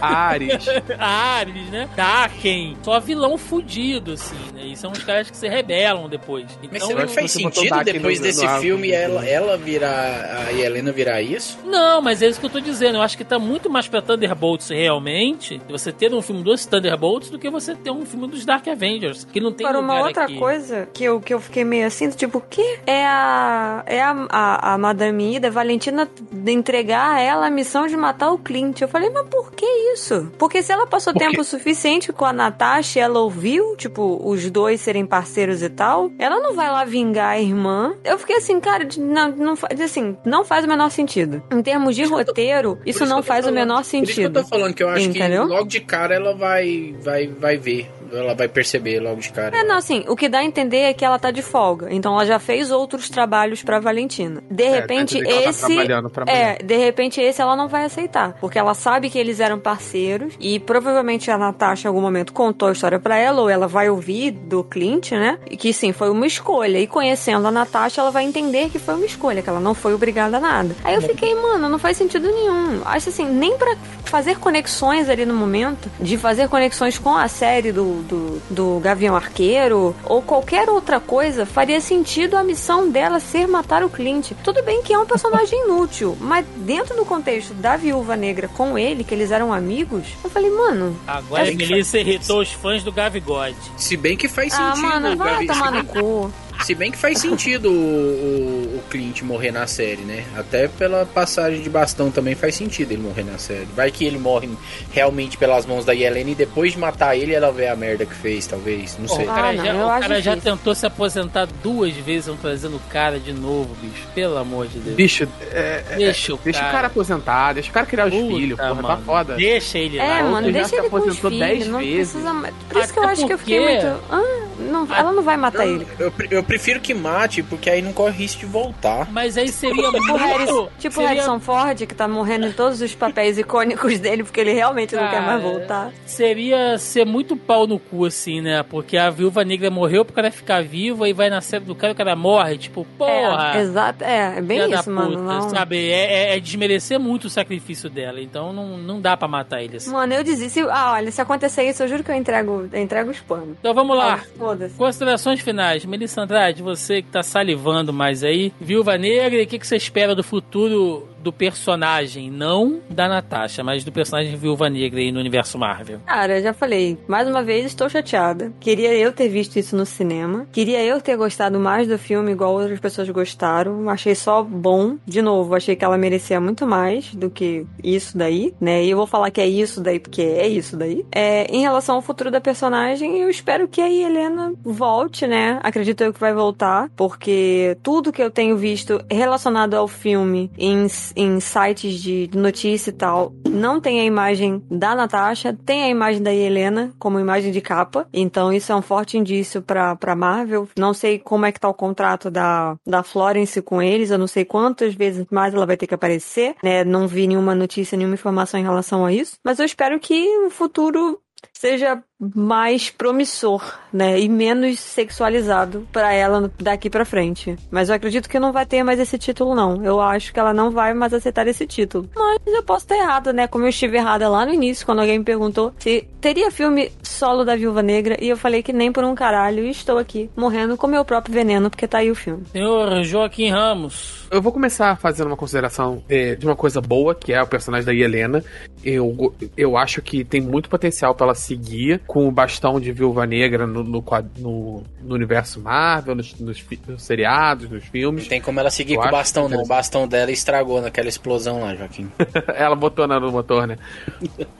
Ares. Ares, né? Daken. Só vilão fudido, assim, né? E são os caras que se rebelam depois. Então, Mas será que faz sentido depois no, desse no filme ela, ela virar. A Helena virar isso? Não, mas é isso que eu tô dizendo. Eu acho que tá muito mais pra Thunderbolts realmente, você ter um filme dos Thunderbolts, do que você ter um filme dos Dark Avengers. Que não tem Para uma outra aqui. coisa que eu, que eu fiquei meio assim, tipo, o que é a. É a, a, a Madame Ida, Valentina, de entregar a ela a missão de matar o Clint Clint. Eu falei, mas por que isso? Porque se ela passou tempo suficiente com a Natasha e ela ouviu, tipo, os dois serem parceiros e tal, ela não vai lá vingar a irmã. Eu fiquei assim, cara, não, não, assim, não faz o menor sentido. Em termos de roteiro, isso, não faz falando, o menor sentido. Por isso que eu tô falando que eu acho Entendeu? que logo de cara ela vai, vai, vai ver ela vai perceber logo de cara. É, não, assim, o que dá a entender é que ela tá de folga. Então ela já fez outros trabalhos pra Valentina. De é, repente, esse. Tá é, de repente, esse ela não vai aceitar. Porque ela sabe que eles eram parceiros. E provavelmente a Natasha, em algum momento, contou a história pra ela, ou ela vai ouvir do Clint, né? E que sim, foi uma escolha. E conhecendo a Natasha, ela vai entender que foi uma escolha, que ela não foi obrigada a nada. Aí eu fiquei, mano, não faz sentido nenhum. Acho assim, nem pra fazer conexões ali no momento, de fazer conexões com a série do, do, do Gavião Arqueiro ou qualquer outra coisa, faria sentido a missão dela ser matar o Clint. Tudo bem que é um personagem inútil, mas dentro do contexto da Viúva Negra com ele, que eles eram amigos, eu falei, mano. Agora a Melissa irritou os fãs do Gavigode. Se bem que faz ah, sentido. Ah, mano, vai tomar no cu. Se bem que faz sentido o, o, o, Clint morrer na série, né? Até pela passagem de bastão também faz sentido ele morrer na série. Vai que ele morre realmente pelas mãos da Yelena e depois de matar ele, ela vê a merda que fez, talvez. Não sei. o cara, ah, já, o cara já tentou se aposentar duas vezes, vão trazendo o cara de novo, bicho. Pelo amor de Deus. Bicho, é, é deixa, o, deixa cara. o cara aposentar, deixa o cara criar os Puta, filhos, porra, tá mano. tá foda. Deixa ele é, lá. É, mano, deixa ele com os filhos. Não precisa... Por isso Até que eu acho porque... que eu fiquei muito... Ah, não, ela não vai matar ele. Eu, eu prefiro que mate, porque aí não corre risco de voltar. Mas aí seria tipo muito... Harris, tipo seria... Harrison Ford, que tá morrendo em todos os papéis icônicos dele, porque ele realmente Cara, não quer mais voltar. Seria ser muito pau no cu, assim, né? Porque a viúva negra morreu pro cara ficar vivo, aí vai na série do cara e o cara morre. Tipo, porra! É, exato, é, é bem isso, puta, mano. Não... Sabe? É, é, é, desmerecer muito o sacrifício dela. Então não, não dá pra matar ele assim. Mano, eu disse, ah, olha, se acontecer isso, eu juro que eu entrego, eu entrego os panos. Então vamos lá. Ah, Considerações finais. Melissa Andrade, você que tá salivando mais aí. Viúva Negra, e o que, que você espera do futuro do personagem, não da Natasha, mas do personagem Viúva Negra aí no universo Marvel? Cara, já falei, mais uma vez estou chateada. Queria eu ter visto isso no cinema. Queria eu ter gostado mais do filme, igual outras pessoas gostaram. Achei só bom. De novo, achei que ela merecia muito mais do que isso daí, né? E eu vou falar que é isso daí porque é isso daí. É, em relação ao futuro da personagem, eu espero que a Helena volte, né? Acredito eu que vai voltar, porque tudo que eu tenho visto relacionado ao filme em em sites de notícia e tal, não tem a imagem da Natasha, tem a imagem da Helena como imagem de capa. Então isso é um forte indício pra, pra Marvel. Não sei como é que tá o contrato da, da Florence com eles, eu não sei quantas vezes mais ela vai ter que aparecer, né? Não vi nenhuma notícia, nenhuma informação em relação a isso. Mas eu espero que o futuro seja mais promissor, né, e menos sexualizado para ela daqui para frente. Mas eu acredito que não vai ter mais esse título não. Eu acho que ela não vai mais aceitar esse título. Mas eu posso estar errada, né? Como eu estive errada lá no início, quando alguém me perguntou se teria filme solo da Viúva Negra e eu falei que nem por um caralho e estou aqui morrendo com meu próprio veneno porque tá aí o filme. Senhor Joaquim Ramos. Eu vou começar fazendo uma consideração é, de uma coisa boa, que é o personagem da Helena. Eu, eu acho que tem muito potencial para ela seguir com o bastão de Viúva Negra no, no, no, no universo Marvel, nos, nos, nos, seriados, nos filmes. Não tem como ela seguir Eu com o bastão, não. O bastão dela estragou naquela explosão lá, Joaquim. ela botou na- no motor, né?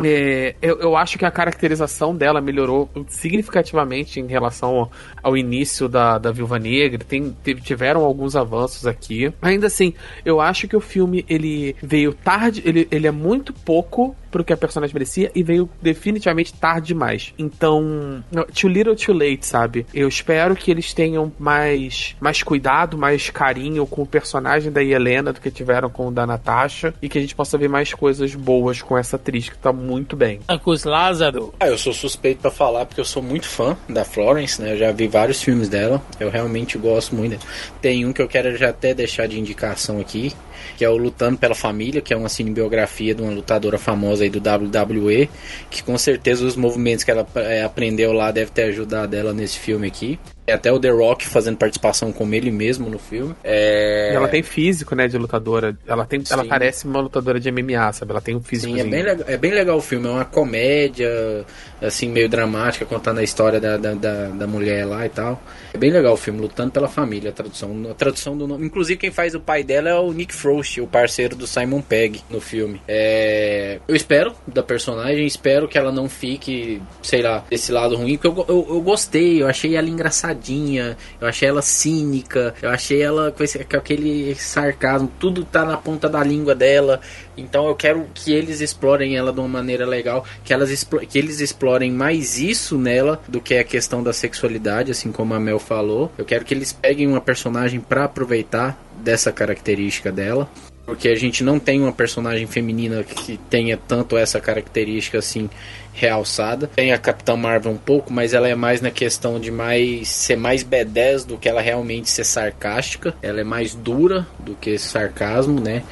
É, eu, eu acho que a caracterização dela melhorou significativamente em relação ao, ao início da, da Viúva Negra. Tem, tiveram alguns avanços aqui. Ainda assim, eu acho que o filme ele veio tarde, ele, ele é muito pouco pro que a personagem merecia e veio definitivamente tarde demais. Então, too little too late, sabe? Eu espero que eles tenham mais, mais cuidado, mais carinho com o personagem da Helena do que tiveram com o da Natasha e que a gente possa ver mais coisas boas com essa atriz que tá muito bem. Marcos Lázaro. Ah, eu sou suspeito pra falar porque eu sou muito fã da Florence, né? Eu já vi vários filmes dela. Eu realmente gosto muito. dela. Tem um que eu quero já até deixar de indicação aqui, que é o Lutando pela Família, que é uma cinebiografia de uma lutadora famosa aí do WWE, que com certeza os movimentos que ela eh, aprendeu lá deve ter ajudado ela nesse filme aqui. É até o The Rock fazendo participação com ele mesmo no filme. É... E ela tem físico, né, de lutadora. Ela tem, ela parece uma lutadora de MMA, sabe? Ela tem um físico. Sim, é bem, legal, é bem legal o filme. É uma comédia, assim, meio dramática, contando a história da, da, da, da mulher lá e tal. É bem legal o filme, Lutando pela Família, a tradução. A tradução do nome. Inclusive, quem faz o pai dela é o Nick Frost, o parceiro do Simon Pegg no filme. É... Eu espero da personagem, espero que ela não fique, sei lá, desse lado ruim, porque eu, eu, eu gostei, eu achei ela engraçadinha, eu achei ela cínica, eu achei ela com, esse, com aquele sarcasmo, tudo tá na ponta da língua dela. Então eu quero que eles explorem ela de uma maneira legal, que, elas que eles explorem mais isso nela do que a questão da sexualidade, assim como a Mel falou. Eu quero que eles peguem uma personagem pra aproveitar dessa característica dela. Porque a gente não tem uma personagem feminina que tenha tanto essa característica assim realçada. Tem a Capitã Marvel um pouco, mas ela é mais na questão de mais ser mais B10 do que ela realmente ser sarcástica. Ela é mais dura do que esse sarcasmo, né?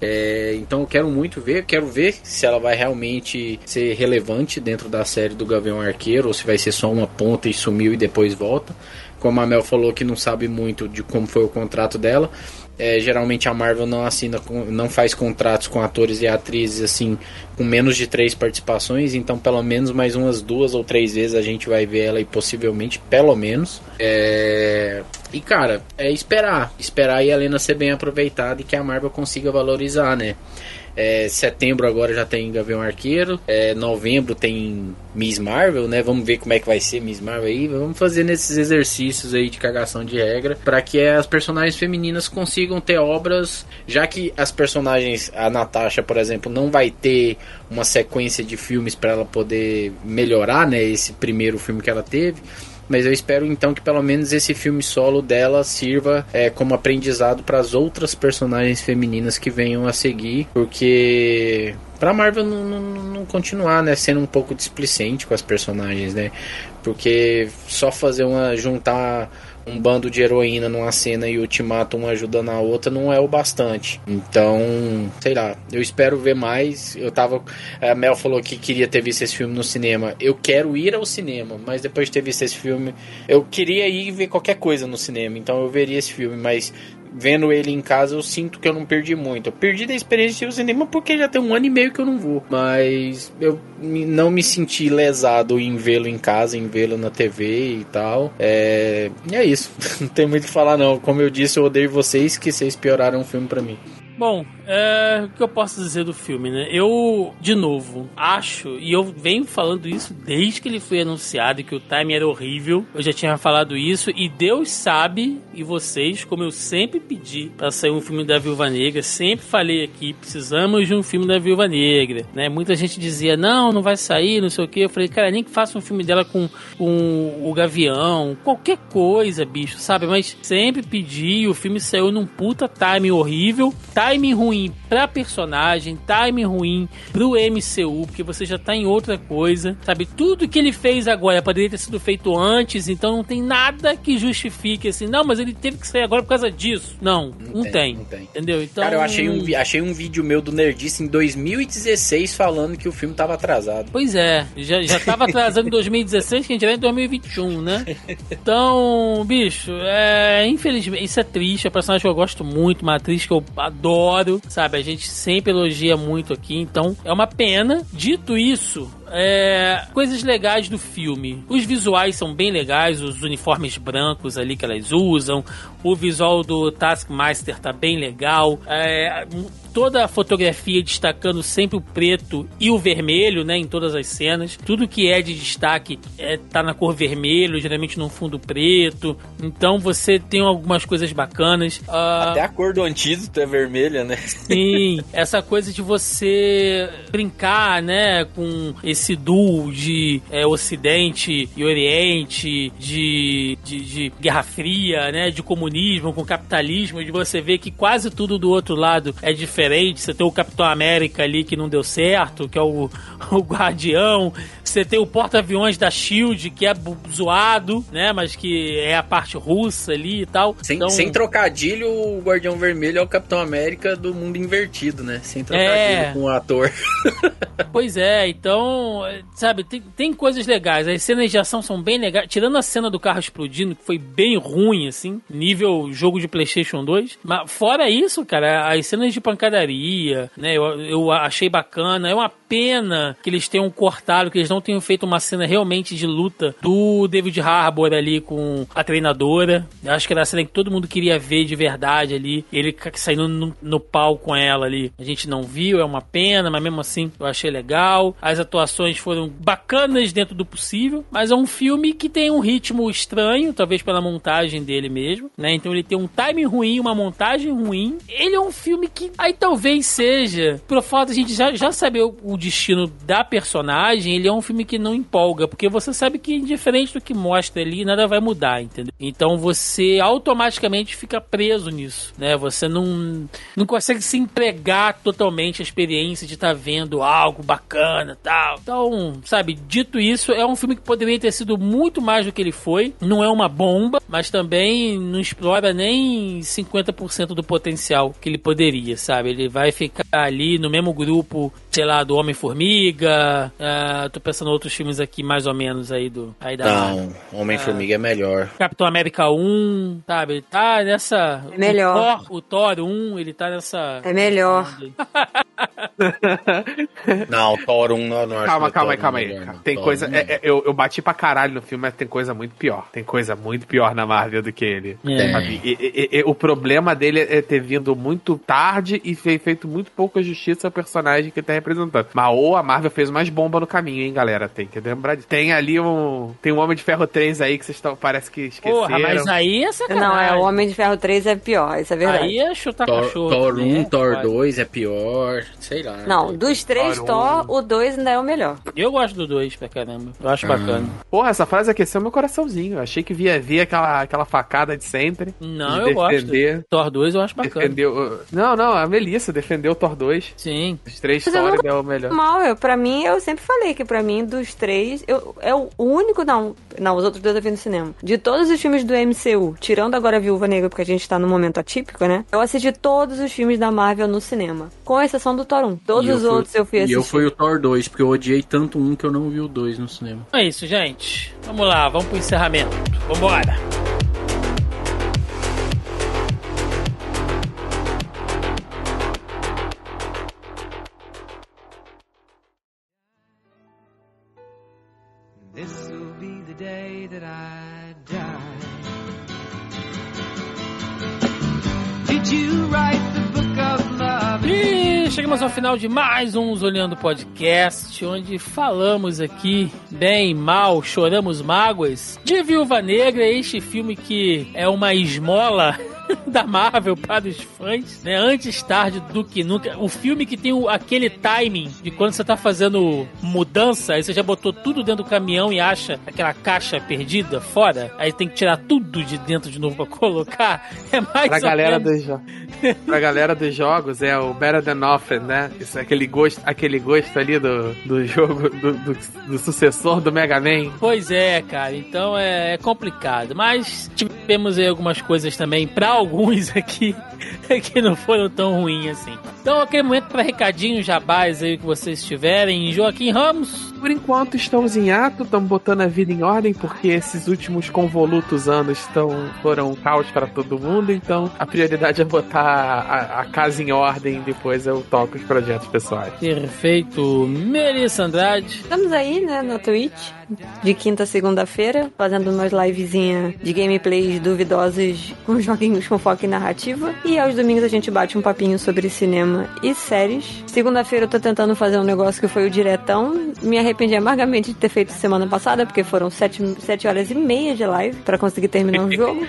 É, então eu quero muito ver, quero ver se ela vai realmente ser relevante dentro da série do Gavião Arqueiro ou se vai ser só uma ponta e sumiu e depois volta. Como a Mel falou que não sabe muito de como foi o contrato dela, é, geralmente a Marvel não assina, não faz contratos com atores e atrizes assim com menos de três participações, então pelo menos mais umas duas ou três vezes a gente vai ver ela e possivelmente pelo menos. É, E cara, é esperar, esperar a Helena ser bem aproveitada e que a Marvel consiga valorizar, né? É, setembro agora já tem Gavião Arqueiro. É, novembro tem Miss Marvel, né? Vamos ver como é que vai ser Miss Marvel aí. Vamos fazer nesses exercícios aí de cagação de regra para que as personagens femininas consigam ter obras, já que as personagens, a Natasha, por exemplo, não vai ter uma sequência de filmes para ela poder melhorar, né? Esse primeiro filme que ela teve. Mas eu espero então que pelo menos esse filme solo dela sirva é, como aprendizado para as outras personagens femininas que venham a seguir, porque pra Marvel não, não, não continuar, né, sendo um pouco displicente com as personagens, né? Porque só fazer uma juntar um bando de heroína numa cena e o ultimato uma ajudando a outra não é o bastante. Então, sei lá, eu espero ver mais. Eu tava. A Mel falou que queria ter visto esse filme no cinema. Eu quero ir ao cinema, mas depois de ter visto esse filme, eu queria ir ver qualquer coisa no cinema. Então eu veria esse filme, mas vendo ele em casa, eu sinto que eu não perdi muito. Eu perdi da experiência de cinema porque já tem um ano e meio que eu não vou. Mas eu não me senti lesado em vê-lo em casa, em vê-lo na TV e tal. É, e é isso. não tem muito o que falar, não. Como eu disse, eu odeio vocês que vocês pioraram o filme pra mim. Bom, é, o que eu posso dizer do filme, né? Eu, de novo, acho, e eu venho falando isso desde que ele foi anunciado que o time era horrível. Eu já tinha falado isso e Deus sabe, e vocês, como eu sempre pedi pra sair um filme da Viúva Negra, sempre falei aqui, precisamos de um filme da Viúva Negra, né? Muita gente dizia, não, não vai sair, não sei o que. Eu falei, cara, nem que faça um filme dela com, com o Gavião, qualquer coisa, bicho, sabe? Mas sempre pedi, o filme saiu num puta time horrível, time ruim pra personagem, time ruim pro MCU, porque você já tá em outra coisa, sabe? Tudo que ele fez agora poderia ter sido feito antes, então não tem nada que justifique assim, não, mas ele teve que sair agora por causa disso. Não, não, tem, tem, não tem. Entendeu? Então, Cara, eu achei um, achei um vídeo meu do Nerdice em 2016 falando que o filme tava atrasado. Pois é, já, já tava atrasando em 2016, que a gente vai em 2021, né? Então, bicho, é, infelizmente, isso é triste. É um personagem que eu gosto muito, uma atriz que eu adoro, sabe? A gente sempre elogia muito aqui, então é uma pena. Dito isso, é, coisas legais do filme. Os visuais são bem legais, os uniformes brancos ali que elas usam, o visual do Taskmaster tá bem legal. É, toda a fotografia destacando sempre o preto e o vermelho, né, em todas as cenas. Tudo que é de destaque é, tá na cor vermelho, geralmente num fundo preto. Então você tem algumas coisas bacanas. Uh, Até a cor do antídoto é vermelha, né? Sim, essa coisa de você brincar, né, com esse duo de é, Ocidente e Oriente, de, de, de Guerra Fria, né, de comunismo com capitalismo, de você ver que quase tudo do outro lado é diferente diferente. Você tem o Capitão América ali que não deu certo, que é o, o Guardião. Você tem o porta-aviões da Shield, que é zoado, né? Mas que é a parte russa ali e tal. Sem, então... sem trocadilho, o Guardião Vermelho é o Capitão América do mundo invertido, né? Sem trocadilho é... com o ator. pois é, então, sabe, tem, tem coisas legais. As cenas de ação são bem legais. Tirando a cena do carro explodindo, que foi bem ruim, assim, nível jogo de PlayStation 2. Mas fora isso, cara, as cenas de pancadaria, né? Eu, eu achei bacana. É uma pena que eles tenham cortado, que eles não tenham feito uma cena realmente de luta do David Harbour ali com a treinadora. Eu acho que era a cena que todo mundo queria ver de verdade ali. Ele saindo no, no pau com ela ali. A gente não viu, é uma pena, mas mesmo assim eu achei legal. As atuações foram bacanas dentro do possível, mas é um filme que tem um ritmo estranho, talvez pela montagem dele mesmo, né? Então ele tem um timing ruim, uma montagem ruim. Ele é um filme que aí talvez seja, por falta a gente já, já saber o, o destino da personagem, ele é um filme que não empolga, porque você sabe que indiferente do que mostra ali, nada vai mudar, entendeu? Então você automaticamente fica preso nisso, né? Você não, não consegue se entregar totalmente à experiência de estar tá vendo algo bacana tal. Então, sabe, dito isso, é um filme que poderia ter sido muito mais do que ele foi. Não é uma bomba, mas também não explora nem 50% do potencial que ele poderia, sabe? Ele vai ficar ali no mesmo grupo, sei lá, do Homem-Formiga. Uh, tô pensando em outros filmes aqui, mais ou menos, aí do. Aí da Não, Homem-Formiga uh, é melhor. Capitão América 1, sabe? Ele tá nessa. É melhor. O Thor, o Thor 1, ele tá nessa. É melhor. não, Thor 1 não, não Calma, calma aí, calma aí. Tem Thor coisa. É, é, eu, eu bati pra caralho no filme, mas tem coisa muito pior. Tem coisa muito pior na Marvel do que ele. É. E, e, e, o problema dele é ter vindo muito tarde e feito muito pouca justiça ao personagem que ele tá representando. Mas ou a Marvel fez mais bomba no caminho, hein, galera? Tem que lembrar disso. Tem ali um. Tem um Homem de Ferro 3 aí que vocês estão. Parece que esqueceram. Porra, mas aí é sacanagem. Não, é o Homem de Ferro 3 é pior, isso é verdade. Aí é chutar Thor, cachorro. Thor 1, né? Thor 2 é pior. Sei lá. Não, dos três Thor, o 2 ainda é o melhor. Eu gosto do 2 pra caramba. Eu acho ah. bacana. Porra, essa frase aqueceu meu coraçãozinho. Eu achei que via vir aquela, aquela facada de sempre. Não, de eu defender, gosto. Thor 2 eu acho bacana. Defendeu, não, não, a Melissa defendeu o Thor 2. Sim. Os três Thor é o melhor. Mal, eu, pra mim, eu sempre falei que pra mim, dos três, eu, é o único, não, não, os outros dois eu vi no cinema. De todos os filmes do MCU, tirando agora a Viúva Negra, porque a gente tá num momento atípico, né? Eu assisti todos os filmes da Marvel no cinema. Com exceção do Thor 1. Todos os outros eu fui assistir. E eu fui o Thor 2, porque eu odiei tanto um que eu não vi o 2 no cinema. É isso, gente. Vamos lá, vamos pro encerramento. Vambora. This will be the day that I die. Did you write chegamos ao final de mais um Olhando Podcast, onde falamos aqui, bem, mal, choramos mágoas, de Viúva Negra, este filme que é uma esmola da Marvel para os fãs, né? Antes tarde do que nunca. O filme que tem o, aquele timing de quando você tá fazendo mudança, aí você já botou tudo dentro do caminhão e acha aquela caixa perdida fora, aí tem que tirar tudo de dentro de novo para colocar. É mais pra galera menos... dos pra galera dos jogos é o Better Than Nothing, né? Isso é aquele gosto, aquele gosto ali do, do jogo do, do, do sucessor do Mega Man. Pois é, cara. Então é, é complicado, mas tivemos aí algumas coisas também para alguns aqui que não foram tão ruins assim. Então, aquele momento para recadinhos jabás aí que vocês tiverem. Joaquim Ramos. Por enquanto estamos em ato, estamos botando a vida em ordem, porque esses últimos convolutos anos estão, foram um caos para todo mundo, então a prioridade é botar a, a casa em ordem, depois eu toco os projetos pessoais. Perfeito. Melissa Andrade. Estamos aí, né, na Twitch, de quinta a segunda-feira, fazendo umas livezinhas de gameplays duvidosos com joguinhos com foco em narrativa. E aos domingos a gente bate um papinho sobre cinema e séries. Segunda-feira eu tô tentando fazer um negócio que foi o diretão. Me arrependi amargamente de ter feito semana passada, porque foram sete, sete horas e meia de live para conseguir terminar o jogo.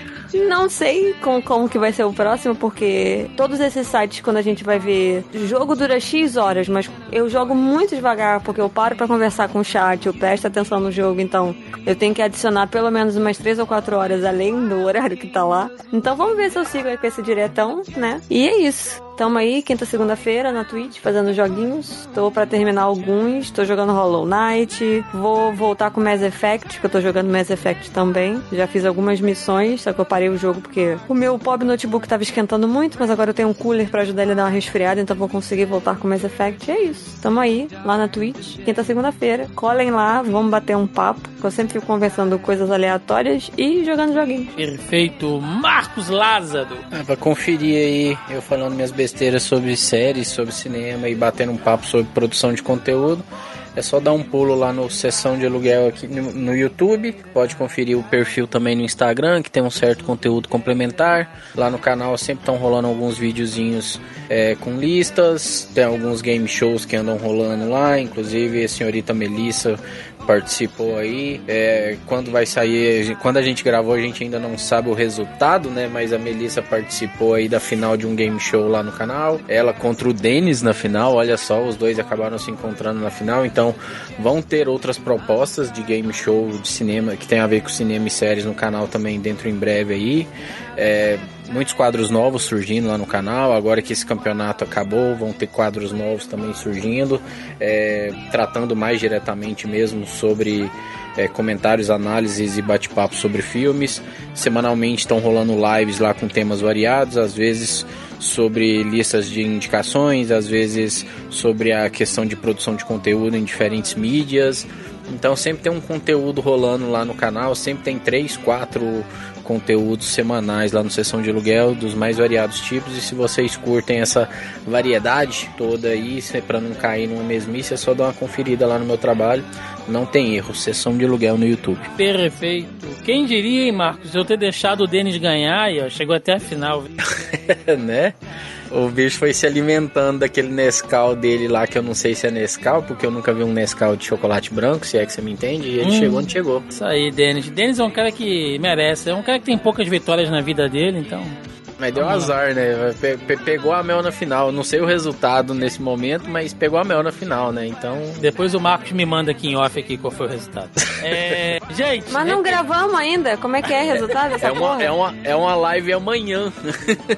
Não sei com, como que vai ser o próximo, porque todos esses sites, quando a gente vai ver, jogo dura X horas, mas eu jogo muito devagar, porque eu paro para conversar com o chat, eu presto atenção no jogo, então eu tenho que adicionar pelo menos umas 3 ou 4 horas além do horário que tá lá. Então vamos ver se eu sigo aí com esse diretão, né? E é isso. Tamo aí, quinta, segunda-feira, na Twitch, fazendo joguinhos. Tô para terminar alguns. Tô jogando Hollow Knight. Vou voltar com Mass Effect, que eu tô jogando Mass Effect também. Já fiz algumas missões, só que eu parei o jogo porque o meu pobre notebook tava esquentando muito, mas agora eu tenho um cooler para ajudar ele a dar uma resfriada, então vou conseguir voltar com Mass Effect. E é isso. Tamo aí, lá na Twitch, quinta, segunda-feira. Colhem lá, vamos bater um papo. Que eu sempre fico conversando coisas aleatórias e jogando joguinhos. Perfeito. Marcos Lázaro. Ah, pra conferir aí, eu falando minhas besteiras sobre séries, sobre cinema e batendo um papo sobre produção de conteúdo. É só dar um pulo lá no Sessão de Aluguel aqui no, no, YouTube. Pode conferir o perfil também no Instagram, que tem um certo conteúdo complementar. Lá no canal sempre estão rolando alguns videozinhos é, com listas. Tem alguns game shows que andam rolando lá. Inclusive a senhorita Melissa participou aí. É, quando vai sair, quando a gente gravou, a gente ainda não sabe o resultado, né? Mas a Melissa participou aí da final de um game show lá no canal. Ela contra o Denis na final, olha só, os dois acabaram se encontrando na final. Então vão ter outras propostas de game show de cinema que tem a ver com cinema e séries no canal também dentro em breve aí. É, muitos quadros novos surgindo lá no canal. Agora que esse campeonato acabou, vão ter quadros novos também surgindo, é, tratando mais diretamente mesmo sobre é, comentários, análises e bate-papo sobre filmes. Semanalmente estão rolando lives lá com temas variados, às vezes sobre listas de indicações, às vezes sobre a questão de produção de conteúdo em diferentes mídias. Então sempre tem um conteúdo rolando lá no canal, sempre tem três, quatro conteúdos semanais lá no Sessão de Aluguel dos mais variados tipos. E se vocês curtem essa variedade toda aí, para não cair numa mesmice, é só dar uma conferida lá no meu trabalho. Não tem erro, Sessão de Aluguel no YouTube. Perfeito. Quem diria, hein, Marcos, eu ter deixado o Denis ganhar e ó, chegou até a final. né? O bicho foi se alimentando daquele Nescau dele lá, que eu não sei se é Nescau, porque eu nunca vi um Nescau de chocolate branco, se é que você me entende, e ele hum, chegou onde chegou. Isso aí, Denis. Denis é um cara que merece, é um cara que tem poucas vitórias na vida dele, então mas deu azar, né? Pe pe pegou a Mel na final. Não sei o resultado nesse momento, mas pegou a Mel na final, né? Então. Depois o Marcos me manda aqui em off aqui qual foi o resultado. é... Gente. Mas não é... gravamos ainda. Como é que é o resultado dessa é uma, é uma É uma live amanhã.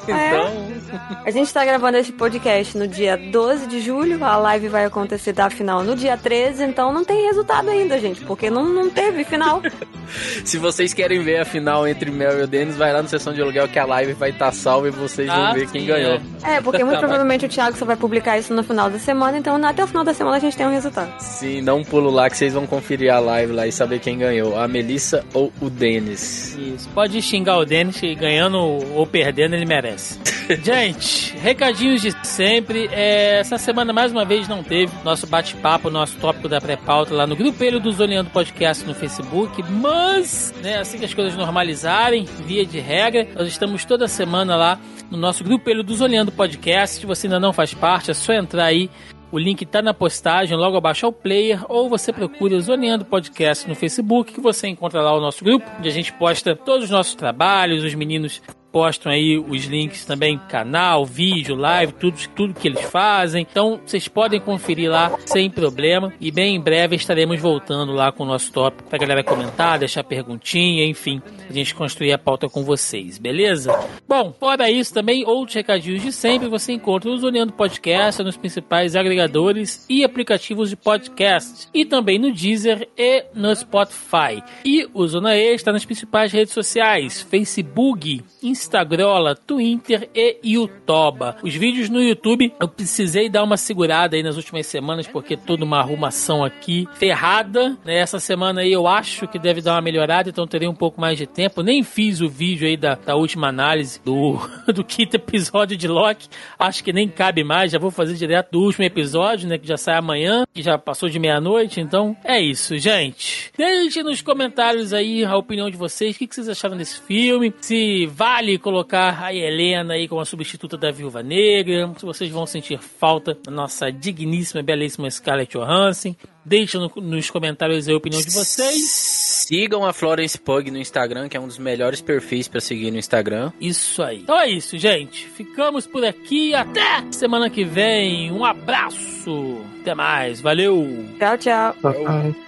É. então. A gente tá gravando esse podcast no dia 12 de julho. A live vai acontecer da final no dia 13. Então não tem resultado ainda, gente. Porque não, não teve final. Se vocês querem ver a final entre Mel e o Denis, vai lá no sessão de aluguel que a live vai estar tá salva e vocês ah, vão ver quem sim, ganhou. É, é porque muito provavelmente o Thiago só vai publicar isso no final da semana, então até o final da semana a gente tem um resultado. Sim, dá um pulo lá que vocês vão conferir a live lá e saber quem ganhou, a Melissa ou o Denis. Isso, pode xingar o Denis que ganhando ou perdendo ele merece. gente, recadinhos de sempre. É, essa semana mais uma vez não teve nosso bate-papo, nosso tópico da pré-pauta lá no grupelho do Zoneando Podcast no Facebook, mas né, assim que as coisas normalizarem, via de regra, nós estamos toda semana semana lá no nosso grupo Ele dos Olhando Podcast. Se você ainda não faz parte, é só entrar aí. O link está na postagem, logo abaixo ao player, ou você procura Zoneando Podcast no Facebook, que você encontra lá o nosso grupo, onde a gente posta todos os nossos trabalhos, os meninos postam aí os links também, canal, vídeo, live, tudo, tudo que eles fazem. Então vocês podem conferir lá sem problema. E bem em breve estaremos voltando lá com o nosso tópico pra galera comentar, deixar perguntinha, enfim, a gente construir a pauta com vocês, beleza? Bom, fora isso também, outros recadinhos de sempre, você encontra o Zoneando Podcast nos principais agregadores e aplicativos de podcast. E também no Deezer e no Spotify. E o Zona E está nas principais redes sociais, Facebook, Instagram, Instagram, Twitter e Youtuba. Os vídeos no YouTube eu precisei dar uma segurada aí nas últimas semanas porque toda uma arrumação aqui ferrada. Né? Essa semana aí eu acho que deve dar uma melhorada, então terei um pouco mais de tempo. Nem fiz o vídeo aí da, da última análise do, do quinto episódio de Loki. Acho que nem cabe mais, já vou fazer direto do último episódio, né? Que já sai amanhã, que já passou de meia-noite. Então é isso, gente. Deixe nos comentários aí a opinião de vocês. O que, que vocês acharam desse filme? Se vale colocar a Helena aí como a substituta da Viúva Negra. Se vocês vão sentir falta da nossa digníssima, belíssima Scarlett Johansson. Deixa no, nos comentários a opinião de vocês. Sigam a Florence Pug no Instagram, que é um dos melhores perfis para seguir no Instagram. Isso aí. Então é isso, gente. Ficamos por aqui. Até semana que vem. Um abraço. Até mais. Valeu. Tchau, tchau.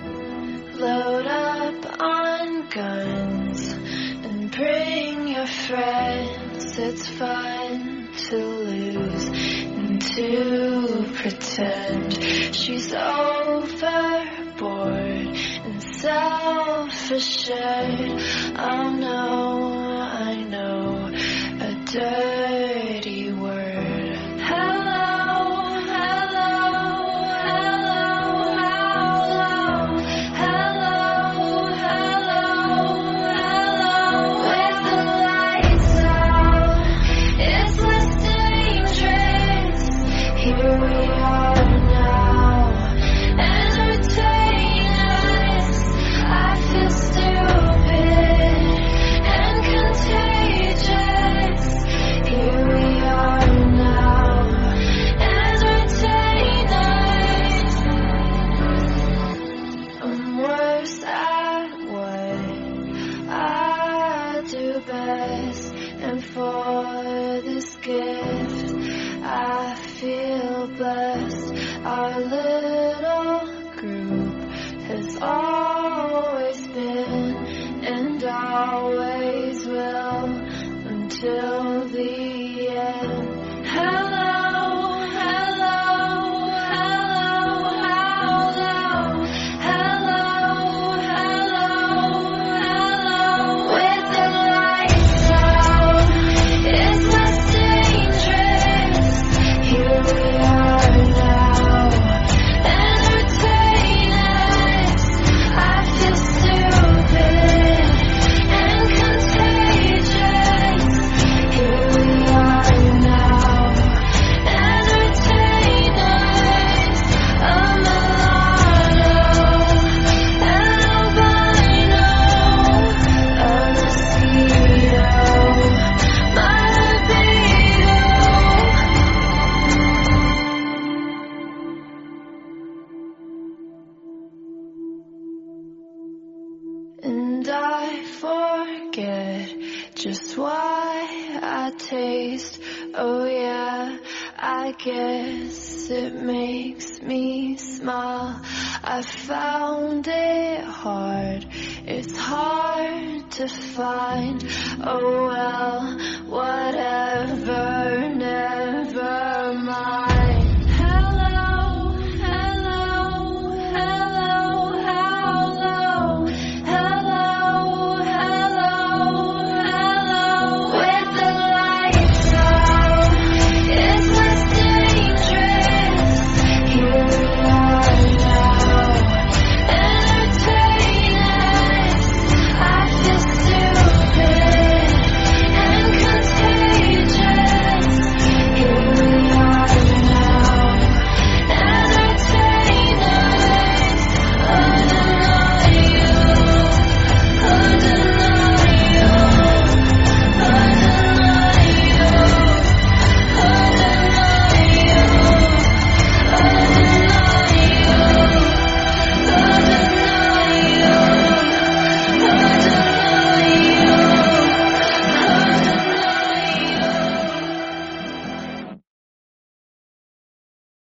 To pretend she's overboard and self-assured. Oh no, I know a dirty find. Oh well.